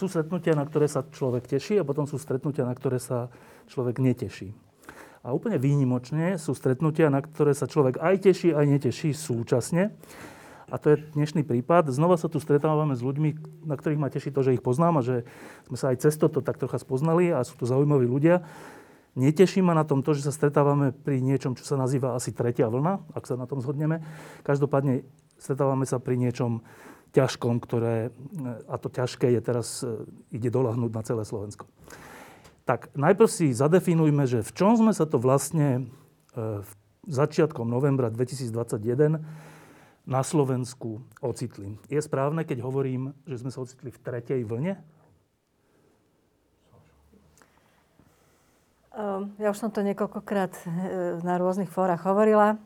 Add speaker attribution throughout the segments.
Speaker 1: Sú stretnutia, na ktoré sa človek teší a potom sú stretnutia, na ktoré sa človek neteší. A úplne výnimočne sú stretnutia, na ktoré sa človek aj teší, aj neteší súčasne. A to je dnešný prípad. Znova sa tu stretávame s ľuďmi, na ktorých ma teší to, že ich poznám a že sme sa aj cez toto tak trocha spoznali a sú to zaujímaví ľudia. Neteší ma na tom to, že sa stretávame pri niečom, čo sa nazýva asi tretia vlna, ak sa na tom zhodneme. Každopádne stretávame sa pri niečom, ťažkom, ktoré, a to ťažké je teraz, e, ide dolahnúť na celé Slovensko. Tak najprv si zadefinujme, že v čom sme sa to vlastne e, v začiatkom novembra 2021 na Slovensku ocitli. Je správne, keď hovorím, že sme sa ocitli v tretej vlne?
Speaker 2: Ehm, ja už som to niekoľkokrát e, na rôznych fórach hovorila.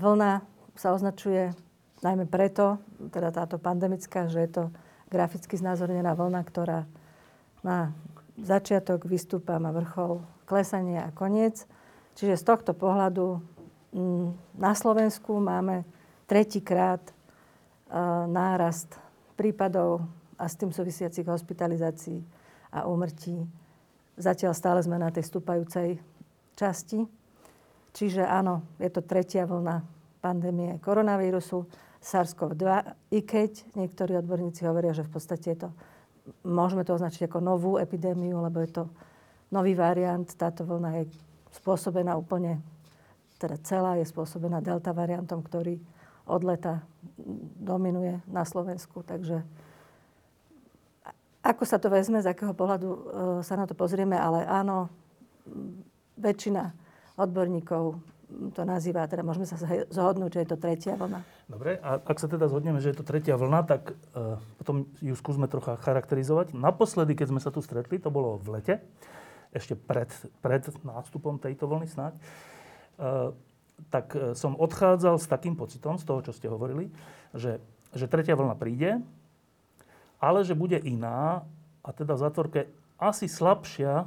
Speaker 2: Vlna sa označuje najmä preto, teda táto pandemická, že je to graficky znázornená vlna, ktorá má začiatok, vystúpa, má vrchol, klesanie a koniec. Čiže z tohto pohľadu mm, na Slovensku máme tretíkrát e, nárast prípadov a s tým súvisiacich hospitalizácií a úmrtí. Zatiaľ stále sme na tej stúpajúcej časti. Čiže áno, je to tretia vlna pandémie koronavírusu. SARS-CoV-2, i keď niektorí odborníci hovoria, že v podstate je to, môžeme to označiť ako novú epidémiu, lebo je to nový variant. Táto vlna je spôsobená úplne, teda celá je spôsobená delta variantom, ktorý od leta dominuje na Slovensku. Takže ako sa to vezme, z akého pohľadu e, sa na to pozrieme, ale áno, väčšina odborníkov to nazýva, teda môžeme sa zhodnúť, že je to tretia vlna.
Speaker 1: Dobre, a ak sa teda zhodneme, že je to tretia vlna, tak uh, potom ju skúsme trocha charakterizovať. Naposledy, keď sme sa tu stretli, to bolo v lete, ešte pred, pred nástupom tejto vlny snáď, uh, tak uh, som odchádzal s takým pocitom, z toho, čo ste hovorili, že, že tretia vlna príde, ale že bude iná a teda v zatvorke asi slabšia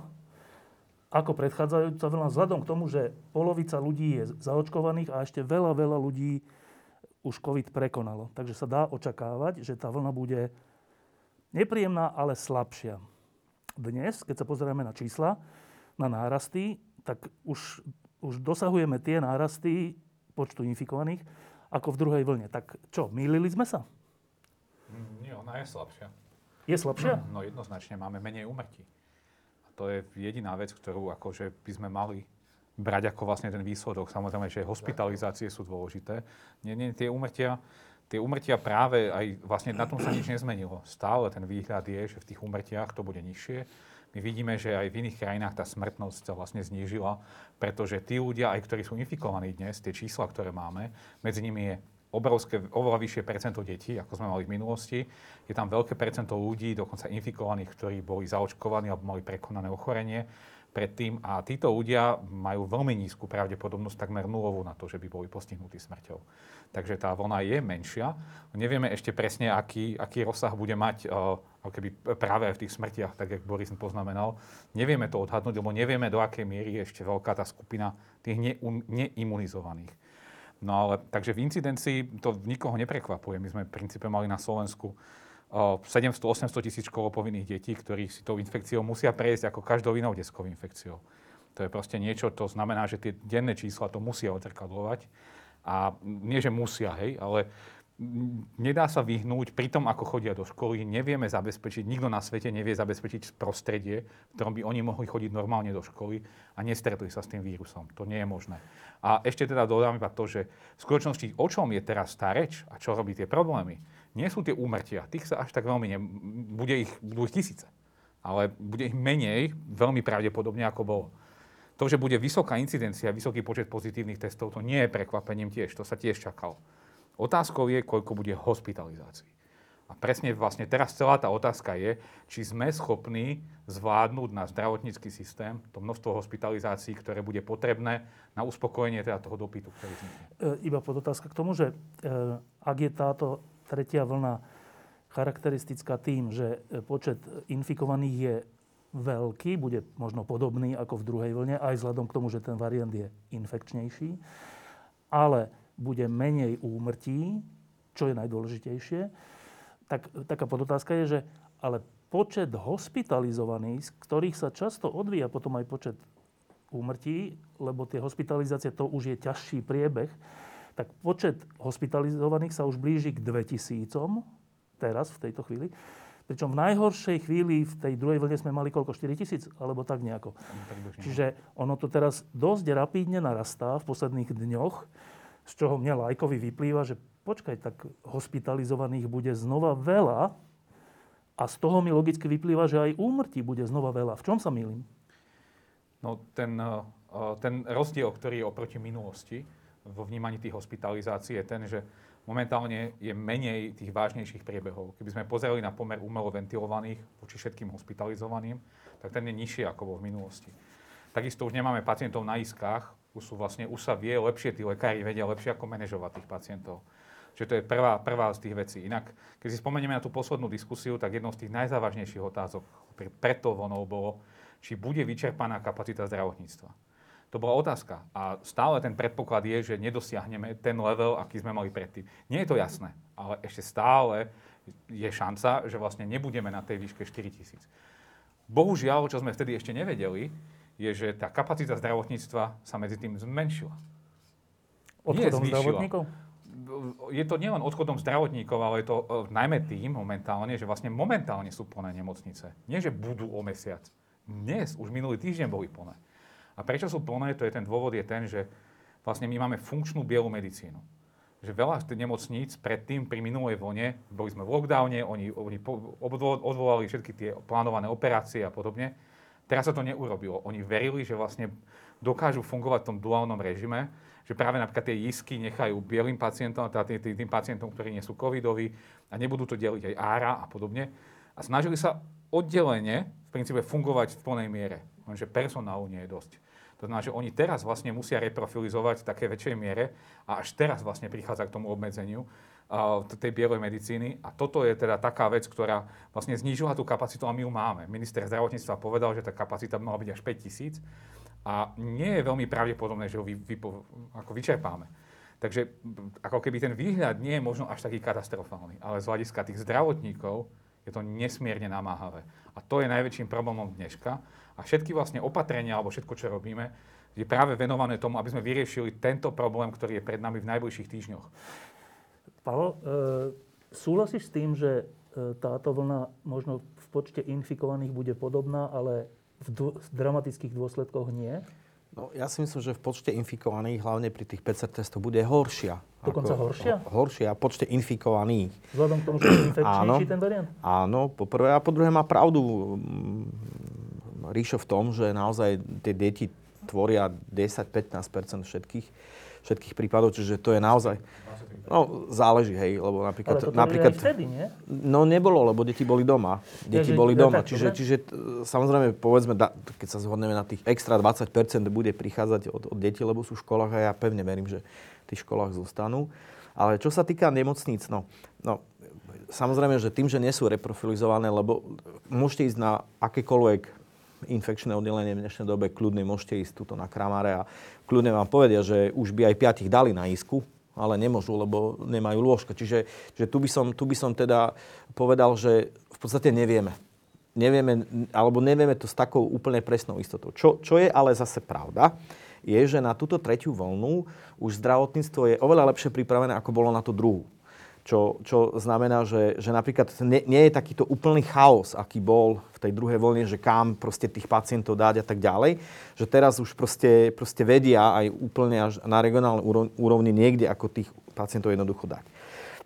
Speaker 1: ako predchádzajúca vlna, vzhľadom k tomu, že polovica ľudí je zaočkovaných a ešte veľa, veľa ľudí už COVID prekonalo. Takže sa dá očakávať, že tá vlna bude nepríjemná, ale slabšia. Dnes, keď sa pozrieme na čísla, na nárasty, tak už, už dosahujeme tie nárasty počtu infikovaných ako v druhej vlne. Tak čo, mýlili sme sa?
Speaker 3: Nie, ona je slabšia.
Speaker 1: Je slabšia?
Speaker 3: No jednoznačne, máme menej úmrtí to je jediná vec, ktorú akože by sme mali brať ako vlastne ten výsledok. Samozrejme, že hospitalizácie sú dôležité. Nie, nie, tie umrtia, tie umrtia práve aj vlastne na tom sa nič nezmenilo. Stále ten výhľad je, že v tých umrtiach to bude nižšie. My vidíme, že aj v iných krajinách tá smrtnosť sa vlastne znížila, pretože tí ľudia, aj ktorí sú infikovaní dnes, tie čísla, ktoré máme, medzi nimi je obrovské, oveľa vyššie percento detí, ako sme mali v minulosti. Je tam veľké percento ľudí, dokonca infikovaných, ktorí boli zaočkovaní alebo mali prekonané ochorenie predtým. A títo ľudia majú veľmi nízku pravdepodobnosť, takmer nulovú na to, že by boli postihnutí smrťou. Takže tá vlna je menšia. Nevieme ešte presne, aký, aký rozsah bude mať uh, keby práve v tých smrtiach, tak ako Boris poznamenal. Nevieme to odhadnúť, lebo nevieme, do akej miery je ešte veľká tá skupina tých neimunizovaných. No ale, takže v incidencii to nikoho neprekvapuje. My sme v princípe mali na Slovensku 700-800 tisíc školopovinných detí, ktorí si tou infekciou musia prejsť ako každou inou detskou infekciou. To je proste niečo, to znamená, že tie denné čísla to musia odzrkadlovať. A nie, že musia, hej, ale nedá sa vyhnúť pri tom, ako chodia do školy, nevieme zabezpečiť, nikto na svete nevie zabezpečiť prostredie, v ktorom by oni mohli chodiť normálne do školy a nestretli sa s tým vírusom. To nie je možné. A ešte teda dodám iba to, že v skutočnosti o čom je teraz tá reč a čo robí tie problémy, nie sú tie úmrtia. Tých sa až tak veľmi ne... Bude ich, budú ich tisíce. Ale bude ich menej, veľmi pravdepodobne, ako bolo. To, že bude vysoká incidencia, vysoký počet pozitívnych testov, to nie je prekvapením tiež. To sa tiež čakalo. Otázkou je, koľko bude hospitalizácií. A presne vlastne teraz celá tá otázka je, či sme schopní zvládnuť na zdravotnícky systém to množstvo hospitalizácií, ktoré bude potrebné na uspokojenie teda toho dopytu, ktorý vznikne.
Speaker 1: E, iba podotázka k tomu, že e, ak je táto tretia vlna charakteristická tým, že e, počet infikovaných je veľký, bude možno podobný ako v druhej vlne, aj vzhľadom k tomu, že ten variant je infekčnejší, ale bude menej úmrtí, čo je najdôležitejšie, tak, taká podotázka je, že ale počet hospitalizovaných, z ktorých sa často odvíja potom aj počet úmrtí, lebo tie hospitalizácie to už je ťažší priebeh, tak počet hospitalizovaných sa už blíži k 2000 teraz, v tejto chvíli. Pričom v najhoršej chvíli, v tej druhej vlne sme mali koľko? 4 tisíc? Alebo tak nejako. Čiže ono to teraz dosť rapídne narastá v posledných dňoch, z čoho mne lajkovi vyplýva, že počkaj, tak hospitalizovaných bude znova veľa a z toho mi logicky vyplýva, že aj úmrtí bude znova veľa. V čom sa milím?
Speaker 3: No ten, eh, ten rozdiel, ktorý je oproti minulosti vo vnímaní tých hospitalizácií je ten, že momentálne je menej tých vážnejších priebehov. Keby sme pozerali na pomer umelo ventilovaných voči všetkým hospitalizovaným, tak ten je nižší ako bol v minulosti. Takisto už nemáme pacientov na iskách, už, sú vlastne, už sa vie lepšie, tí lekári vedia lepšie, ako manažovať tých pacientov. Čiže to je prvá, prvá z tých vecí. Inak, keď si spomenieme na tú poslednú diskusiu, tak jednou z tých najzávažnejších otázok pre to vonou bolo, či bude vyčerpaná kapacita zdravotníctva. To bola otázka. A stále ten predpoklad je, že nedosiahneme ten level, aký sme mali predtým. Nie je to jasné, ale ešte stále je šanca, že vlastne nebudeme na tej výške 4 tisíc. Bohužiaľ, čo sme vtedy ešte nevedeli, je, že tá kapacita zdravotníctva sa medzi tým zmenšila.
Speaker 1: Odchodom zdravotníkov?
Speaker 3: je to nielen odchodom zdravotníkov, ale je to uh, najmä tým momentálne, že vlastne momentálne sú plné nemocnice. Nie, že budú o mesiac. Dnes, už minulý týždeň boli plné. A prečo sú plné, to je ten dôvod, je ten, že vlastne my máme funkčnú bielu medicínu. Že veľa nemocníc predtým, pri minulej vlne, boli sme v lockdowne, oni, oni odvolali všetky tie plánované operácie a podobne. Teraz sa to neurobilo. Oni verili, že vlastne dokážu fungovať v tom duálnom režime, že práve napríklad tie isky nechajú bielým pacientom, teda tým, tým pacientom, ktorí nie sú covidoví a nebudú to deliť aj ára a podobne. A snažili sa oddelenie v princípe fungovať v plnej miere, lenže personálu nie je dosť. To znamená, že oni teraz vlastne musia reprofilizovať v také väčšej miere a až teraz vlastne prichádza k tomu obmedzeniu tej bielej medicíny. A toto je teda taká vec, ktorá vlastne znížila tú kapacitu a my ju máme. Minister zdravotníctva povedal, že tá kapacita mala byť až 5 tisíc a nie je veľmi pravdepodobné, že ho vy, vy, ako vyčerpáme. Takže ako keby ten výhľad nie je možno až taký katastrofálny, ale z hľadiska tých zdravotníkov je to nesmierne namáhavé. A to je najväčším problémom dneška. A všetky vlastne opatrenia, alebo všetko, čo robíme, je práve venované tomu, aby sme vyriešili tento problém, ktorý je pred nami v najbližších týždňoch.
Speaker 1: Pavel, e, súhlasíš s tým, že e, táto vlna možno v počte infikovaných bude podobná, ale v, dô, v dramatických dôsledkoch nie?
Speaker 4: No, ja si myslím, že v počte infikovaných, hlavne pri tých PCR testoch, bude horšia.
Speaker 1: Dokonca ako, horšia?
Speaker 4: Horšia v počte infikovaných.
Speaker 1: Vzhľadom k tomu, že je infekčnejší ten variant?
Speaker 4: Áno, po prvé. A po druhé má pravdu Ríšo v tom, že naozaj tie deti tvoria 10-15 všetkých, všetkých prípadov, čiže to je naozaj... No, záleží, hej, lebo napríklad...
Speaker 1: Ale to
Speaker 4: napríklad
Speaker 1: vtedy, nie?
Speaker 4: No, nebolo, lebo deti boli doma. Deti ja, boli doma. čiže, čiže samozrejme, povedzme, keď sa zhodneme na tých extra 20% bude prichádzať od, od detí, lebo sú v školách a ja pevne verím, že v tých školách zostanú. Ale čo sa týka nemocníc, no, no samozrejme, že tým, že nie sú reprofilizované, lebo môžete ísť na akékoľvek infekčné oddelenie v dnešnej dobe, kľudne môžete ísť tuto na Kramare a kľudne vám povedia, že už by aj piatich dali na isku, ale nemôžu, lebo nemajú lôžka. Čiže že tu, by som, tu by som teda povedal, že v podstate nevieme. Nevieme, alebo nevieme to s takou úplne presnou istotou. Čo, čo je ale zase pravda, je, že na túto tretiu vlnu už zdravotníctvo je oveľa lepšie pripravené, ako bolo na tú druhú. Čo, čo znamená, že, že napríklad nie, nie je takýto úplný chaos, aký bol v tej druhej vlne, že kam proste tých pacientov dať a tak ďalej. Že teraz už proste, proste vedia aj úplne až na regionálnej úrovni niekde, ako tých pacientov jednoducho dať.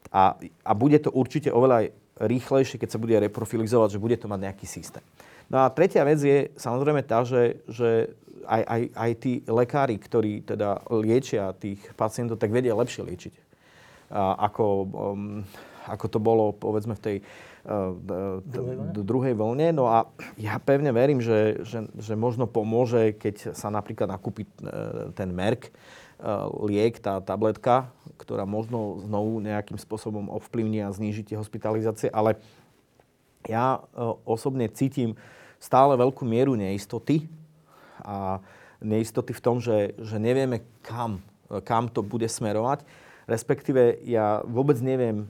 Speaker 4: A, a bude to určite oveľa rýchlejšie, keď sa bude reprofilizovať, že bude to mať nejaký systém. No a tretia vec je samozrejme tá, že, že aj, aj, aj tí lekári, ktorí teda liečia tých pacientov, tak vedia lepšie liečiť ako, um, ako to bolo povedzme v tej uh, d- druhej vlne. No a ja pevne verím, že, že, že možno pomôže, keď sa napríklad nakúpi uh, ten Merk, uh, liek, tá tabletka, ktorá možno znovu nejakým spôsobom ovplyvní a zníži tie hospitalizácie, ale ja osobne cítim stále veľkú mieru neistoty a neistoty v tom, že, že nevieme kam, kam to bude smerovať. Respektíve ja vôbec neviem,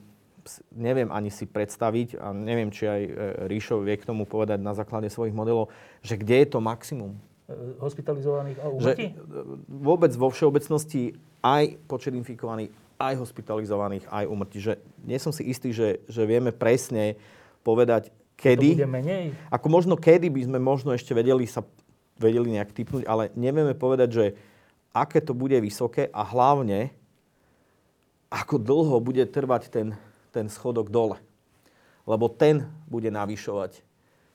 Speaker 4: neviem ani si predstaviť, a neviem, či aj e, Ríšo vie k tomu povedať na základe svojich modelov, že kde je to maximum.
Speaker 1: E, hospitalizovaných a umrtí?
Speaker 4: E, vôbec vo všeobecnosti aj počet infikovaných, aj hospitalizovaných, aj umrtí. Že nie som si istý, že, že vieme presne povedať, kedy.
Speaker 1: To bude menej?
Speaker 4: Ako možno kedy by sme možno ešte vedeli sa vedeli nejak typnúť, ale nevieme povedať, že aké to bude vysoké a hlavne ako dlho bude trvať ten, ten schodok dole. Lebo ten bude navyšovať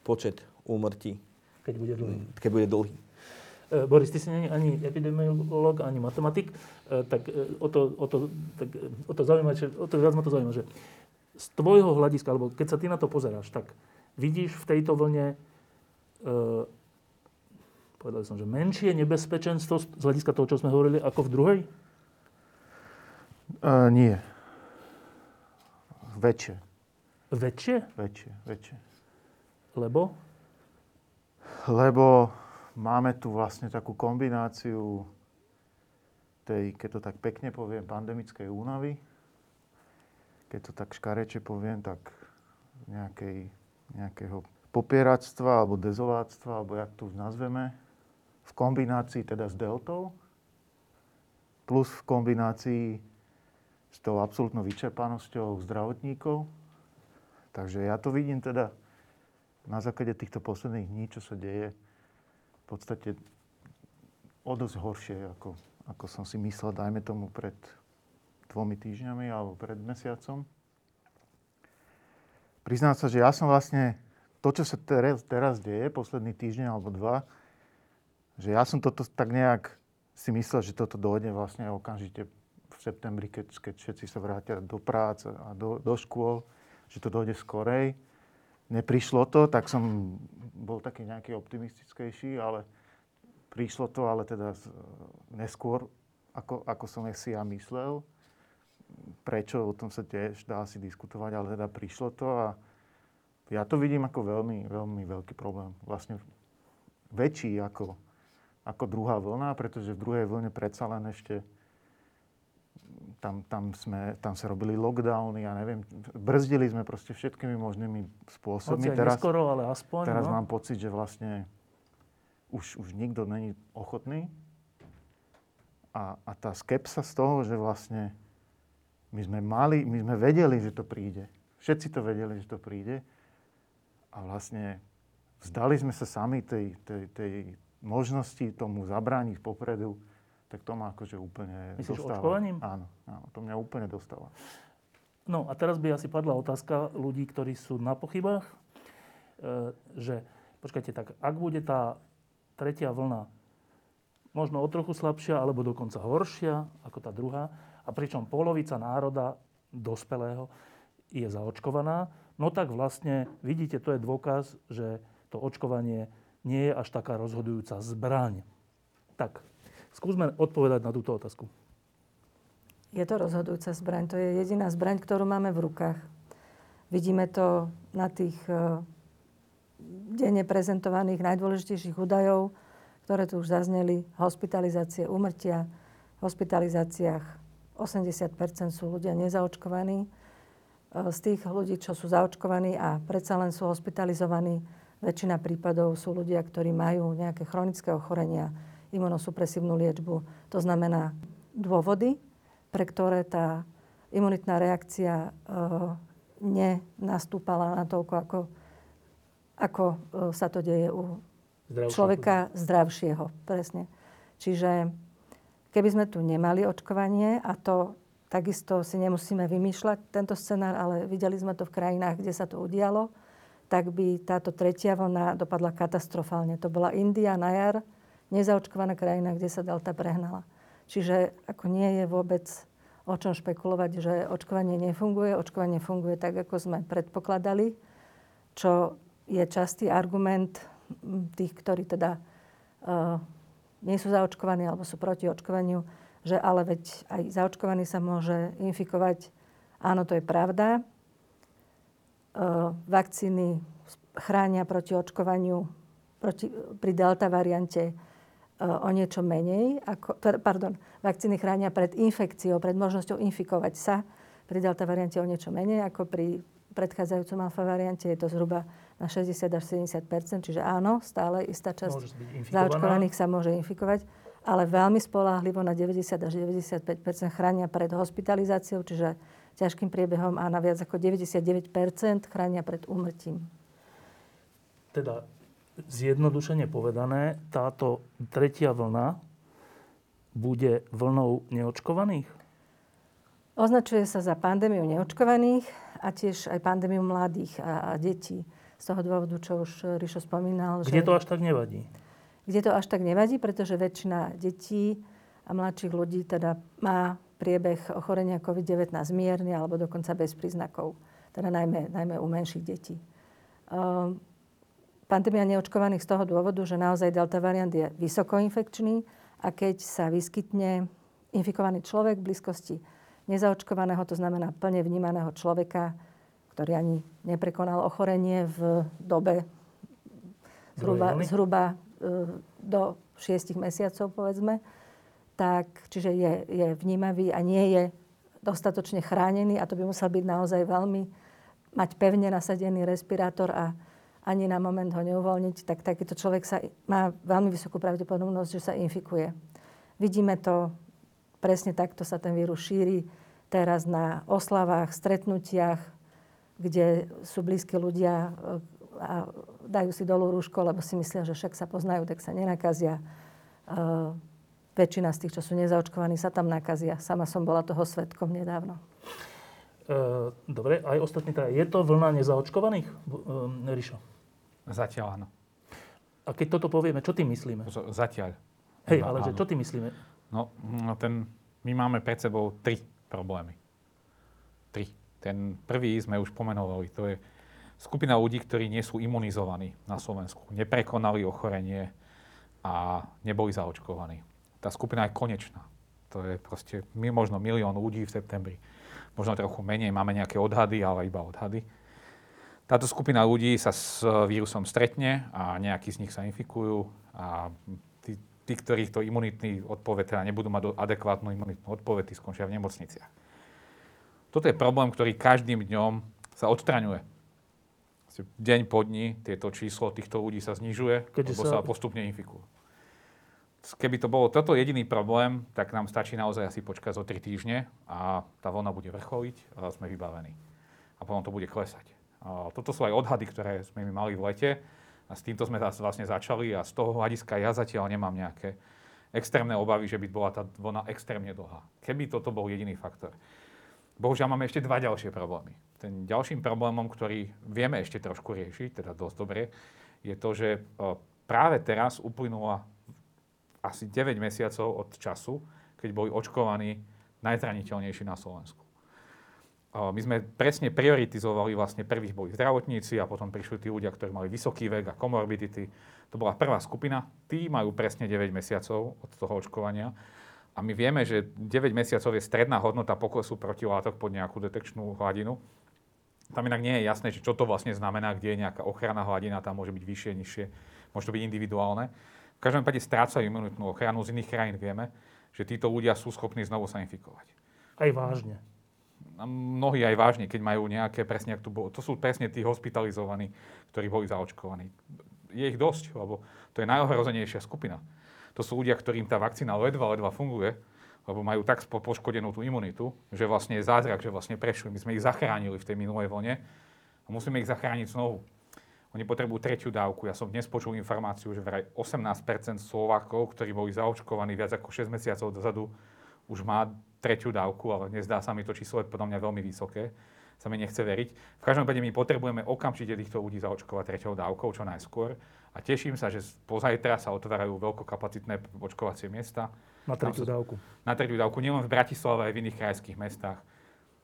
Speaker 4: počet úmrtí.
Speaker 1: Keď bude dlhý.
Speaker 4: Keď bude dlhý.
Speaker 1: E, Boris, ty si nie ani epidemiolog, ani matematik, e, tak e, o to, o to, tak, o to, zaujíma, že, o to viac ma to zaujíma, že z tvojho hľadiska, alebo keď sa ty na to pozeráš, tak vidíš v tejto vlne, e, povedal som, že menšie nebezpečenstvo z hľadiska toho, čo sme hovorili, ako v druhej?
Speaker 5: Uh, nie. Väčšie.
Speaker 1: Väčšie?
Speaker 5: Väčšie, väčšie.
Speaker 1: Lebo?
Speaker 5: Lebo máme tu vlastne takú kombináciu tej, keď to tak pekne poviem, pandemickej únavy. Keď to tak škareče poviem, tak nejakej, nejakého popieractva alebo dezoláctva, alebo jak to už nazveme, v kombinácii teda s deltou, plus v kombinácii s tou absolútnou vyčerpanosťou zdravotníkov. Takže ja to vidím teda na základe týchto posledných dní, čo sa deje, v podstate o dosť horšie, ako, ako som si myslel, dajme tomu pred dvomi týždňami alebo pred mesiacom. Priznám sa, že ja som vlastne to, čo sa teraz, teraz deje, posledný týždeň alebo dva, že ja som toto tak nejak si myslel, že toto dojde vlastne okamžite septembri, keď, keď všetci sa vrátia do práce a do, do škôl, že to dojde skorej. Neprišlo to, tak som bol taký nejaký optimistickejší, ale prišlo to, ale teda neskôr, ako, ako som si ja myslel. Prečo, o tom sa tiež dá si diskutovať, ale teda prišlo to a ja to vidím ako veľmi, veľmi veľký problém. Vlastne väčší ako, ako druhá vlna, pretože v druhej vlne predsa len ešte tam, tam, sme, tam sa robili lockdowny, ja neviem, brzdili sme proste všetkými možnými spôsobmi.
Speaker 1: Hoci teraz, neskoro, ale aspoň.
Speaker 5: Teraz
Speaker 1: no?
Speaker 5: mám pocit, že vlastne už, už nikto není ochotný. A, a tá skepsa z toho, že vlastne my sme mali, my sme vedeli, že to príde. Všetci to vedeli, že to príde. A vlastne vzdali sme sa sami tej, tej, tej možnosti tomu zabrániť popredu tak to ma akože úplne
Speaker 1: Myslíš
Speaker 5: dostáva.
Speaker 1: očkovaním?
Speaker 5: Áno, áno, to mňa úplne dostáva.
Speaker 1: No a teraz by asi padla otázka ľudí, ktorí sú na pochybách, e, že počkajte, tak ak bude tá tretia vlna možno o trochu slabšia, alebo dokonca horšia ako tá druhá, a pričom polovica národa dospelého je zaočkovaná, no tak vlastne, vidíte, to je dôkaz, že to očkovanie nie je až taká rozhodujúca zbraň. Tak, Skúsme odpovedať na túto otázku.
Speaker 2: Je to rozhodujúca zbraň. To je jediná zbraň, ktorú máme v rukách. Vidíme to na tých e, denne prezentovaných najdôležitejších údajov, ktoré tu už zazneli. Hospitalizácie, umrtia. V hospitalizáciách 80 sú ľudia nezaočkovaní. E, z tých ľudí, čo sú zaočkovaní a predsa len sú hospitalizovaní, väčšina prípadov sú ľudia, ktorí majú nejaké chronické ochorenia, imunosupresívnu liečbu. To znamená dôvody, pre ktoré tá imunitná reakcia e, nenastúpala na toľko, ako, ako e, sa to deje u Zdravšie. človeka zdravšieho. Presne. Čiže keby sme tu nemali očkovanie, a to takisto si nemusíme vymýšľať tento scenár, ale videli sme to v krajinách, kde sa to udialo, tak by táto tretia vlna dopadla katastrofálne. To bola India na jar, nezaočkovaná krajina, kde sa delta prehnala. Čiže ako nie je vôbec o čom špekulovať, že očkovanie nefunguje. Očkovanie funguje tak, ako sme predpokladali, čo je častý argument tých, ktorí teda uh, nie sú zaočkovaní alebo sú proti očkovaniu, že ale veď aj zaočkovaný sa môže infikovať. Áno, to je pravda. Uh, vakcíny chránia proti očkovaniu proti, pri delta variante o niečo menej, ako, pardon, vakcíny chránia pred infekciou, pred možnosťou infikovať sa pri delta variante o niečo menej ako pri predchádzajúcom alfa variante. Je to zhruba na 60 až 70 čiže áno, stále istá časť zaočkovaných sa môže infikovať, ale veľmi spolahlivo na 90 až 95 chránia pred hospitalizáciou, čiže ťažkým priebehom a na viac ako 99 chránia pred úmrtím.
Speaker 1: Teda zjednodušene povedané, táto tretia vlna bude vlnou neočkovaných?
Speaker 2: Označuje sa za pandémiu neočkovaných a tiež aj pandémiu mladých a, a detí. Z toho dôvodu, čo už Rišo spomínal.
Speaker 1: Kde že... to až tak nevadí?
Speaker 2: Kde to až tak nevadí, pretože väčšina detí a mladších ľudí teda má priebeh ochorenia COVID-19 mierny alebo dokonca bez príznakov. Teda najmä, najmä u menších detí. Um, pandémia neočkovaných z toho dôvodu, že naozaj delta variant je vysokoinfekčný a keď sa vyskytne infikovaný človek v blízkosti nezaočkovaného, to znamená plne vnímaného človeka, ktorý ani neprekonal ochorenie v dobe zhruba, zhruba e, do 6 mesiacov, povedzme, tak, čiže je, je vnímavý a nie je dostatočne chránený a to by musel byť naozaj veľmi, mať pevne nasadený respirátor a ani na moment ho neuvoľniť, tak takýto človek sa, má veľmi vysokú pravdepodobnosť, že sa infikuje. Vidíme to, presne takto sa ten vírus šíri teraz na oslavách, stretnutiach, kde sú blízki ľudia e, a dajú si dolu rúško, lebo si myslia, že však sa poznajú, tak sa nenakazia. Uh, väčšina z tých, čo sú nezaočkovaní, sa tam nakazia. Sama som bola toho svetkom nedávno.
Speaker 1: Uh, dobre, aj ostatní teda. Je to vlna nezaočkovaných, Rišo?
Speaker 3: Zatiaľ áno.
Speaker 1: A keď toto povieme, čo tým myslíme?
Speaker 3: Zatiaľ.
Speaker 1: Hej, ale že čo tým myslíme?
Speaker 3: No, no, ten, my máme pred sebou tri problémy. Tri. Ten prvý sme už pomenovali. To je skupina ľudí, ktorí nie sú imunizovaní na Slovensku. Neprekonali ochorenie a neboli zaočkovaní. Tá skupina je konečná. To je proste možno milión ľudí v septembri. Možno trochu menej, máme nejaké odhady, ale iba odhady táto skupina ľudí sa s vírusom stretne a nejakí z nich sa infikujú a tí, tí ktorých to imunitný odpoveď teda nebudú mať adekvátnu imunitnú odpoveď, tí skončia v nemocniciach. Toto je problém, ktorý každým dňom sa odstraňuje. Deň po dni tieto číslo týchto ľudí sa znižuje, Keď lebo sa... sa postupne infikujú. Keby to bolo toto jediný problém, tak nám stačí naozaj asi počkať o 3 týždne a tá vlna bude vrcholiť a sme vybavení. A potom to bude klesať. Toto sú aj odhady, ktoré sme my mali v lete a s týmto sme vlastne začali a z toho hľadiska ja zatiaľ nemám nejaké extrémne obavy, že by bola tá vlna extrémne dlhá. Keby toto bol jediný faktor. Bohužiaľ máme ešte dva ďalšie problémy. Ten ďalším problémom, ktorý vieme ešte trošku riešiť, teda dosť dobre, je to, že práve teraz uplynula asi 9 mesiacov od času, keď boli očkovaní najzraniteľnejší na Slovensku. My sme presne prioritizovali, vlastne prvých boli zdravotníci a potom prišli tí ľudia, ktorí mali vysoký vek a komorbidity. To bola prvá skupina. Tí majú presne 9 mesiacov od toho očkovania. A my vieme, že 9 mesiacov je stredná hodnota poklesu protilátok pod nejakú detekčnú hladinu. Tam inak nie je jasné, že čo to vlastne znamená, kde je nejaká ochranná hladina, tam môže byť vyššie, nižšie, môže to byť individuálne. V každom prípade strácajú imunitnú ochranu. Z iných krajín vieme, že títo ľudia sú schopní znovu sa infikovať.
Speaker 1: Aj vážne
Speaker 3: mnohí aj vážne, keď majú nejaké, presne ak tu bolo, to sú presne tí hospitalizovaní, ktorí boli zaočkovaní. Je ich dosť, lebo to je najohrozenejšia skupina. To sú ľudia, ktorým tá vakcína ledva, ledva funguje, lebo majú tak poškodenú tú imunitu, že vlastne je zázrak, že vlastne prešli. My sme ich zachránili v tej minulej vlne a musíme ich zachrániť znovu. Oni potrebujú tretiu dávku. Ja som dnes počul informáciu, že vraj 18% Slovákov, ktorí boli zaočkovaní viac ako 6 mesiacov dozadu, už má tretiu dávku, ale nezdá sa mi to číslo je podľa mňa veľmi vysoké. sa mi nechce veriť. V každom prípade my potrebujeme okamžite týchto ľudí zaočkovať treťou dávkou čo najskôr. A teším sa, že pozajtra sa otvárajú veľkokapacitné očkovacie miesta.
Speaker 1: Na tretiu dávku.
Speaker 3: Na tretiu dávku, nielen v Bratislave, aj v iných krajských mestách.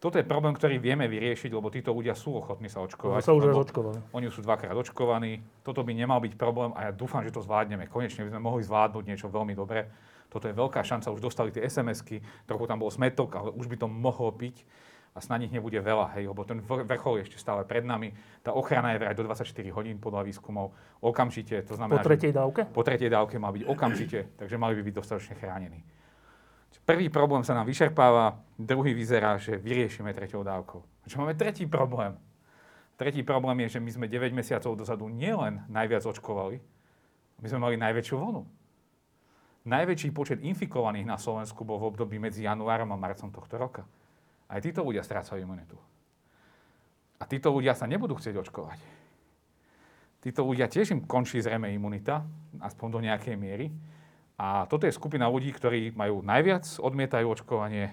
Speaker 3: Toto je problém, ktorý vieme vyriešiť, lebo títo ľudia sú ochotní sa očkovať.
Speaker 1: sa už očkovali.
Speaker 3: Oni sú dvakrát očkovaní. Toto by nemal byť problém a ja dúfam, že to zvládneme. Konečne by sme mohli zvládnuť niečo veľmi dobré. Toto je veľká šanca, už dostali tie SMS-ky, trochu tam bol smetok, ale už by to mohlo byť a snad nich nebude veľa, hej, lebo ten vrchol je ešte stále pred nami. Tá ochrana je vraj do 24 hodín podľa výskumov. Okamžite, to znamená...
Speaker 1: Po tretej dávke?
Speaker 3: Po tretej dávke má byť okamžite, takže mali by byť dostatočne chránení. Prvý problém sa nám vyčerpáva, druhý vyzerá, že vyriešime treťou dávkou. Čo máme tretí problém? Tretí problém je, že my sme 9 mesiacov dozadu nielen najviac očkovali, my sme mali najväčšiu vlnu. Najväčší počet infikovaných na Slovensku bol v období medzi januárom a marcom tohto roka. Aj títo ľudia strácajú imunitu. A títo ľudia sa nebudú chcieť očkovať. Títo ľudia tiež im končí zrejme imunita, aspoň do nejakej miery. A toto je skupina ľudí, ktorí majú najviac, odmietajú očkovanie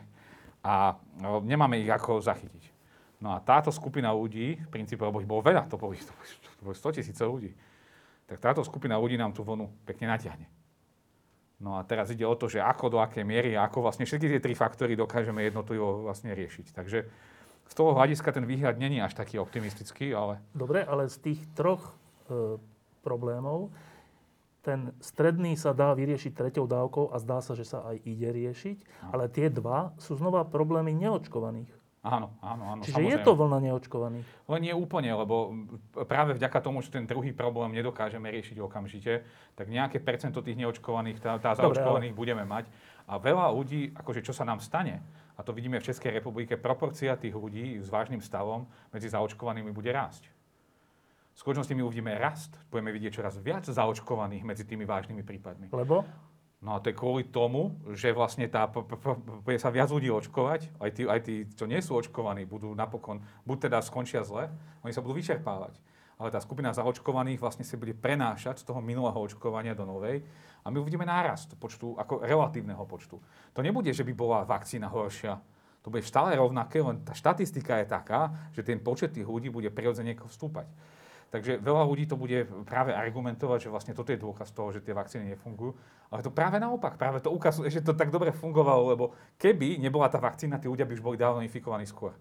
Speaker 3: a no, nemáme ich ako zachytiť. No a táto skupina ľudí, v princípe, lebo ich bolo veľa, to boli 100 tisíce ľudí, tak táto skupina ľudí nám tú vlnu pekne natiahne. No a teraz ide o to, že ako, do akej miery a ako vlastne všetky tie tri faktory dokážeme jednotlivo vlastne riešiť. Takže z toho hľadiska ten výhľad není až taký optimistický, ale...
Speaker 1: Dobre, ale z tých troch e, problémov ten stredný sa dá vyriešiť treťou dávkou a zdá sa, že sa aj ide riešiť, no. ale tie dva sú znova problémy neočkovaných.
Speaker 3: Áno, áno, áno.
Speaker 1: Čiže samozrejme. je to vlna neočkovaných?
Speaker 3: Len nie úplne, lebo práve vďaka tomu, že ten druhý problém nedokážeme riešiť okamžite, tak nejaké percento tých neočkovaných, tá, tá zaočkovaných ale... budeme mať. A veľa ľudí, akože čo sa nám stane, a to vidíme v Českej republike, proporcia tých ľudí s vážnym stavom medzi zaočkovanými bude rásť. V skutočnosti my uvidíme rast, budeme vidieť čoraz viac zaočkovaných medzi tými vážnymi prípadmi.
Speaker 1: Lebo?
Speaker 3: No a to je kvôli tomu, že vlastne tá, bude sa viac ľudí očkovať, aj tí, aj tí, čo nie sú očkovaní, budú napokon, buď teda skončia zle, oni sa budú vyčerpávať. Ale tá skupina zaočkovaných vlastne si bude prenášať z toho minulého očkovania do novej a my uvidíme nárast počtu, ako relatívneho počtu. To nebude, že by bola vakcína horšia. To bude stále rovnaké, len tá štatistika je taká, že ten počet tých ľudí bude prirodzene vstúpať. Takže veľa ľudí to bude práve argumentovať, že vlastne toto je dôkaz toho, že tie vakcíny nefungujú. Ale to práve naopak, práve to ukazuje, že to tak dobre fungovalo, lebo keby nebola tá vakcína, tí ľudia by už boli dávno infikovaní skôr.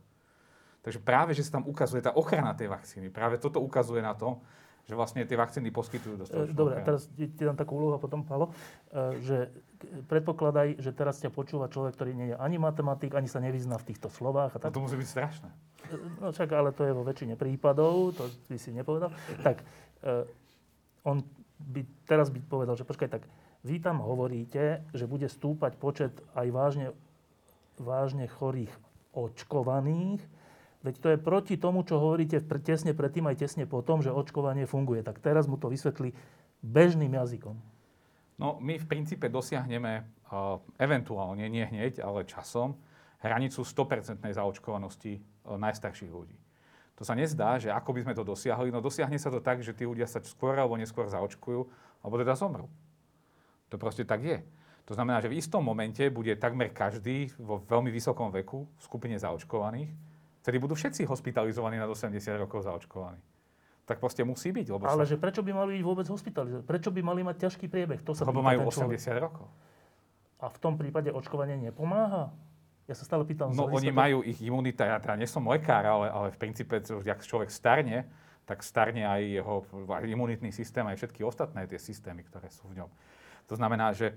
Speaker 3: Takže práve, že sa tam ukazuje tá ochrana tej vakcíny, práve toto ukazuje na to, že vlastne tie vakcíny poskytujú dostatočnú
Speaker 1: Dobre, teraz ti, ti dám takú úlohu a potom, Palo, e, že predpokladaj, že teraz ťa počúva človek, ktorý nie je ani matematik, ani sa nevyzná v týchto slovách. A
Speaker 3: tak. No to musí byť strašné.
Speaker 1: No však, ale to je vo väčšine prípadov, to by si nepovedal. Tak, uh, on by teraz by povedal, že počkaj, tak vy tam hovoríte, že bude stúpať počet aj vážne, vážne chorých očkovaných, Veď to je proti tomu, čo hovoríte tesne predtým aj tesne po tom, že očkovanie funguje. Tak teraz mu to vysvetlí bežným jazykom.
Speaker 3: No, my v princípe dosiahneme uh, eventuálne, nie hneď, ale časom, hranicu 100% zaočkovanosti uh, najstarších ľudí. To sa nezdá, že ako by sme to dosiahli, no dosiahne sa to tak, že tí ľudia sa skôr alebo neskôr zaočkujú, alebo teda zomrú. To proste tak je. To znamená, že v istom momente bude takmer každý vo veľmi vysokom veku v skupine zaočkovaných vtedy budú všetci hospitalizovaní na 80 rokov zaočkovaní. Tak proste musí byť. Lebo
Speaker 1: Ale sa... že prečo by mali vôbec hospitalizovaní? Prečo by mali mať ťažký priebeh? To sa
Speaker 3: lebo majú 80 človek. rokov.
Speaker 1: A v tom prípade očkovanie nepomáha? Ja sa stále pýtam.
Speaker 3: No oni to... majú ich imunita, ja teda nie som lekár, ale, ale v princípe, ak človek starne, tak starne aj jeho imunitný systém, aj všetky ostatné tie systémy, ktoré sú v ňom. To znamená, že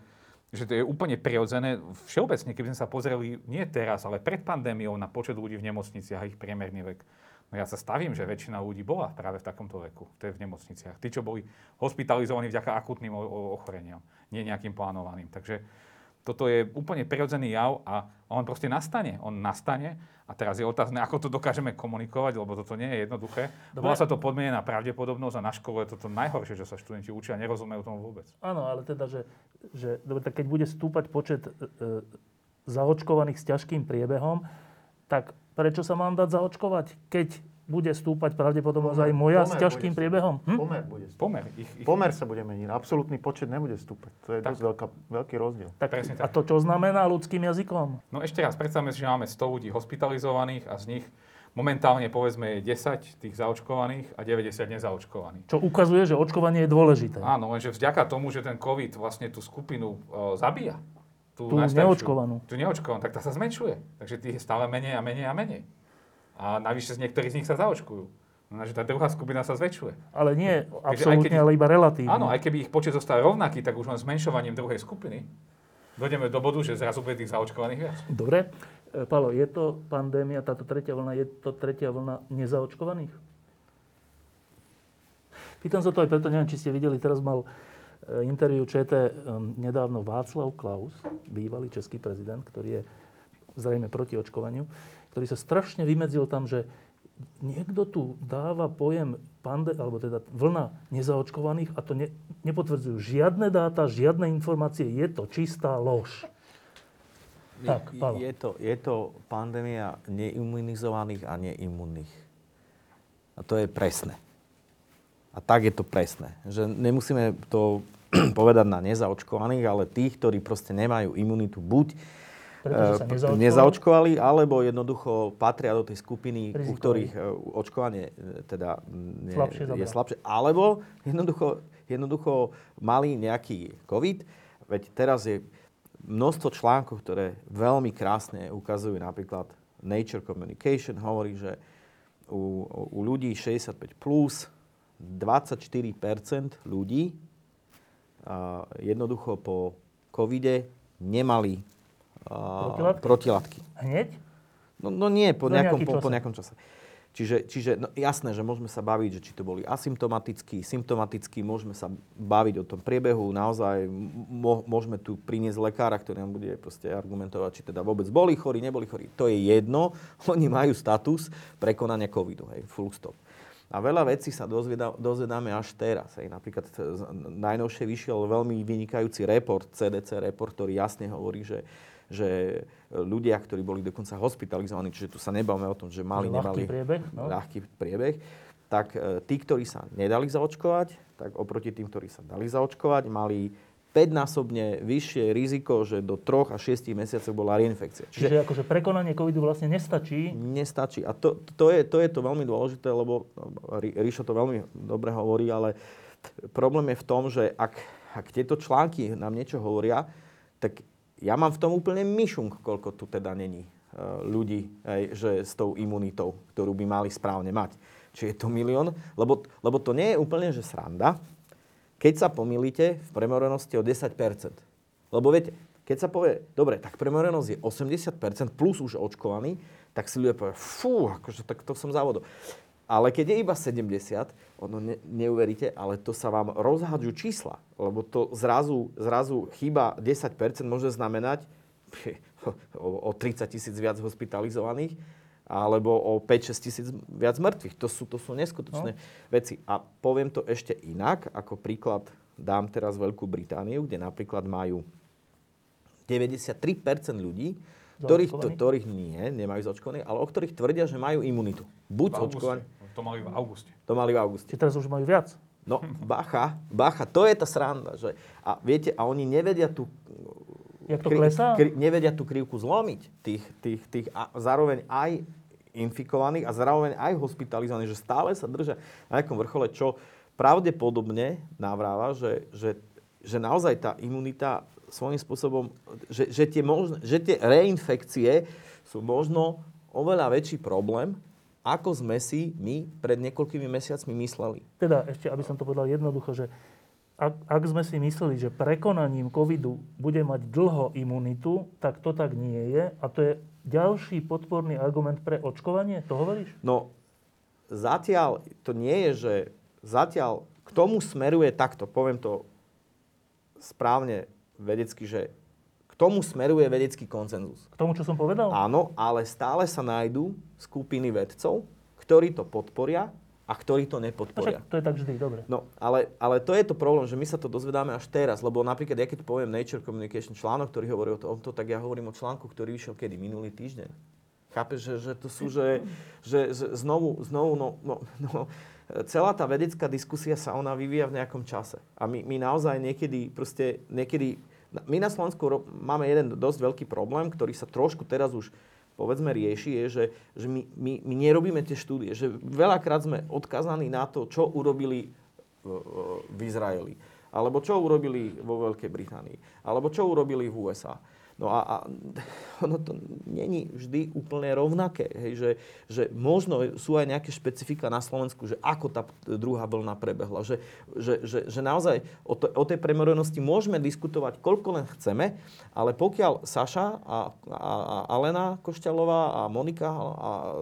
Speaker 3: že to je úplne prirodzené. Všeobecne, keby sme sa pozreli nie teraz, ale pred pandémiou na počet ľudí v nemocniciach a ich priemerný vek, no ja sa stavím, že väčšina ľudí bola práve v takomto veku, to je v nemocniciach. Tí, čo boli hospitalizovaní vďaka akutným ochoreniam, nie nejakým plánovaným. Takže toto je úplne prirodzený jav a on proste nastane. On nastane a teraz je otázne, ako to dokážeme komunikovať, lebo toto nie je jednoduché. Volá sa to podmienená pravdepodobnosť a na škole je toto najhoršie, že sa študenti učia a nerozumejú tomu vôbec.
Speaker 1: Áno, ale teda, že, že dobre, tak keď bude stúpať počet e, e, zaočkovaných s ťažkým priebehom, tak prečo sa mám dať zaočkovať, keď bude stúpať pravdepodobnosť aj moja s ťažkým priebehom.
Speaker 5: Hm? Pomer bude
Speaker 3: stúpať. Pomer.
Speaker 5: Ich, ich... Pomer sa bude meniť. Absolutný počet nebude stúpať. To je tak. dosť veľká, veľký rozdiel.
Speaker 1: Tak, tak. A to čo znamená ľudským jazykom?
Speaker 3: No ešte raz, predstavme si, že máme 100 ľudí hospitalizovaných a z nich momentálne povedzme je 10 tých zaočkovaných a 90 nezaočkovaných.
Speaker 1: Čo ukazuje, že očkovanie je dôležité.
Speaker 3: Áno, lenže vďaka tomu, že ten COVID vlastne tú skupinu e, zabíja,
Speaker 1: tú, tú neočkovanú.
Speaker 3: Tú neočkovanú, tak tá sa zmenšuje. Takže tých je stále menej a menej a menej. A navyše z niektorých z nich sa zaočkujú. Znamená, že tá druhá skupina sa zväčšuje.
Speaker 1: Ale nie absolútne, ale iba relatívne.
Speaker 3: Áno, aj keby ich počet zostal rovnaký, tak už len zmenšovaním druhej skupiny dojdeme do bodu, že zrazu bude tých zaočkovaných viac.
Speaker 1: Dobre. E, Palo, je to pandémia, táto tretia vlna, je to tretia vlna nezaočkovaných? Pýtam sa to aj preto, neviem, či ste videli, teraz mal e, interviu ČT nedávno Václav Klaus, bývalý český prezident, ktorý je zrejme proti očkovaniu, ktorý sa strašne vymedzil tam, že niekto tu dáva pojem pande, alebo teda vlna nezaočkovaných a to ne, nepotvrdzujú žiadne dáta, žiadne informácie, je to čistá lož.
Speaker 4: Tak, je, to, je to pandémia neimunizovaných a neimunných. A to je presné. A tak je to presné. Že nemusíme to povedať na nezaočkovaných, ale tých, ktorí proste nemajú imunitu buď
Speaker 1: sa nezaočkovali?
Speaker 4: nezaočkovali, alebo jednoducho patria do tej skupiny, Rizikový. u ktorých e, očkovanie e, teda
Speaker 1: ne, slabšie
Speaker 4: je slabšie. Alebo jednoducho, jednoducho mali nejaký COVID. Veď teraz je množstvo článkov, ktoré veľmi krásne ukazujú napríklad Nature Communication hovorí, že u, u ľudí 65 plus 24% ľudí a, jednoducho po covide nemali protilátky? protilátky.
Speaker 1: Hneď?
Speaker 4: No, no nie, po, nejakom, po, po nejakom čase. Čiže, čiže no, jasné, že môžeme sa baviť, že či to boli asymptomatickí, symptomatickí, môžeme sa baviť o tom priebehu, naozaj môžeme tu priniesť lekára, ktorý nám bude proste argumentovať, či teda vôbec boli chorí, neboli chorí. To je jedno, oni majú status prekonania covidu, hej, full stop. A veľa vecí sa dozvedáme až teraz. Hej. Napríklad najnovšie vyšiel veľmi vynikajúci report, CDC report, ktorý jasne hovorí, že že ľudia, ktorí boli dokonca hospitalizovaní, čiže tu sa nebavíme o tom, že mali, ľahký nemali
Speaker 1: priebeh,
Speaker 4: no? ľahký priebeh, tak e, tí, ktorí sa nedali zaočkovať, tak oproti tým, ktorí sa dali zaočkovať, mali 5-násobne vyššie riziko, že do 3 až 6 mesiacov bola reinfekcia.
Speaker 1: Čiže, Čiže akože prekonanie covidu vlastne nestačí?
Speaker 4: Nestačí. A to, to, je, to je to veľmi dôležité, lebo Ríšo to veľmi dobre hovorí, ale problém je v tom, že ak, ak tieto články nám niečo hovoria, tak ja mám v tom úplne myšunk, koľko tu teda není e, ľudí, že s tou imunitou, ktorú by mali správne mať. Či je to milión? Lebo, lebo to nie je úplne, že sranda, keď sa pomýlite v premorenosti o 10%. Lebo viete, keď sa povie, dobre, tak premorenosť je 80% plus už očkovaný, tak si ľudia povie, fú, akože tak to som závodol. Ale keď je iba 70, ono ne, neuveríte, ale to sa vám rozhadžu čísla. Lebo to zrazu, zrazu chyba 10% môže znamenať o, o 30 tisíc viac hospitalizovaných alebo o 5-6 tisíc viac mŕtvych. To sú, to sú neskutočné no. veci. A poviem to ešte inak, ako príklad dám teraz Veľkú Britániu, kde napríklad majú 93% ľudí, ktorých, to, ktorých nie, nemajú zaočkovaných, ale o ktorých tvrdia, že majú imunitu. Buď očkovaní.
Speaker 3: To mali v auguste.
Speaker 4: To mali v auguste.
Speaker 1: Čiže teraz už majú viac.
Speaker 4: No, bacha, bacha, to je tá sranda. Že, a viete, a oni nevedia tú...
Speaker 1: Jak to klesá?
Speaker 4: Kri, nevedia tú krivku zlomiť. Tých, tých, tých a zároveň aj infikovaných a zároveň aj hospitalizovaných, že stále sa držia na nejakom vrchole, čo pravdepodobne navráva, že, že, že naozaj tá imunita svojím spôsobom, že, že, tie možno, že tie reinfekcie sú možno oveľa väčší problém, ako sme si my pred niekoľkými mesiacmi mysleli.
Speaker 1: Teda ešte, aby som to povedal jednoducho, že ak, ak sme si mysleli, že prekonaním covidu bude mať dlho imunitu, tak to tak nie je. A to je ďalší podporný argument pre očkovanie? To hovoríš?
Speaker 4: No, zatiaľ to nie je, že zatiaľ k tomu smeruje takto, poviem to správne vedecky, že tomu smeruje vedecký koncenzus.
Speaker 1: K tomu, čo som povedal?
Speaker 4: Áno, ale stále sa nájdú skupiny vedcov, ktorí to podporia a ktorí to nepodporia.
Speaker 1: Však to je tak vždy, dobre.
Speaker 4: No, ale, ale to je to problém, že my sa to dozvedáme až teraz, lebo napríklad, ja keď poviem Nature Communication článok, ktorý hovorí o tomto, tak ja hovorím o článku, ktorý vyšiel kedy? Minulý týždeň. Chápeš, že, že to sú, že, že, že znovu, znovu, no, no, no, celá tá vedecká diskusia sa ona vyvíja v nejakom čase. A my, my naozaj niekedy, proste, niekedy my na Slovensku máme jeden dosť veľký problém, ktorý sa trošku teraz už povedzme rieši, je, že, že my, my, my nerobíme tie štúdie. Že veľakrát sme odkazaní na to, čo urobili v, v Izraeli. Alebo čo urobili vo Veľkej Británii. Alebo čo urobili v USA. No a, a ono to není vždy úplne rovnaké. Hej, že, že možno sú aj nejaké špecifika na Slovensku, že ako tá druhá vlna prebehla. Že, že, že, že naozaj o, to, o tej premorenosti môžeme diskutovať koľko len chceme, ale pokiaľ Saša a, a, a Alena Košťalová a Monika a,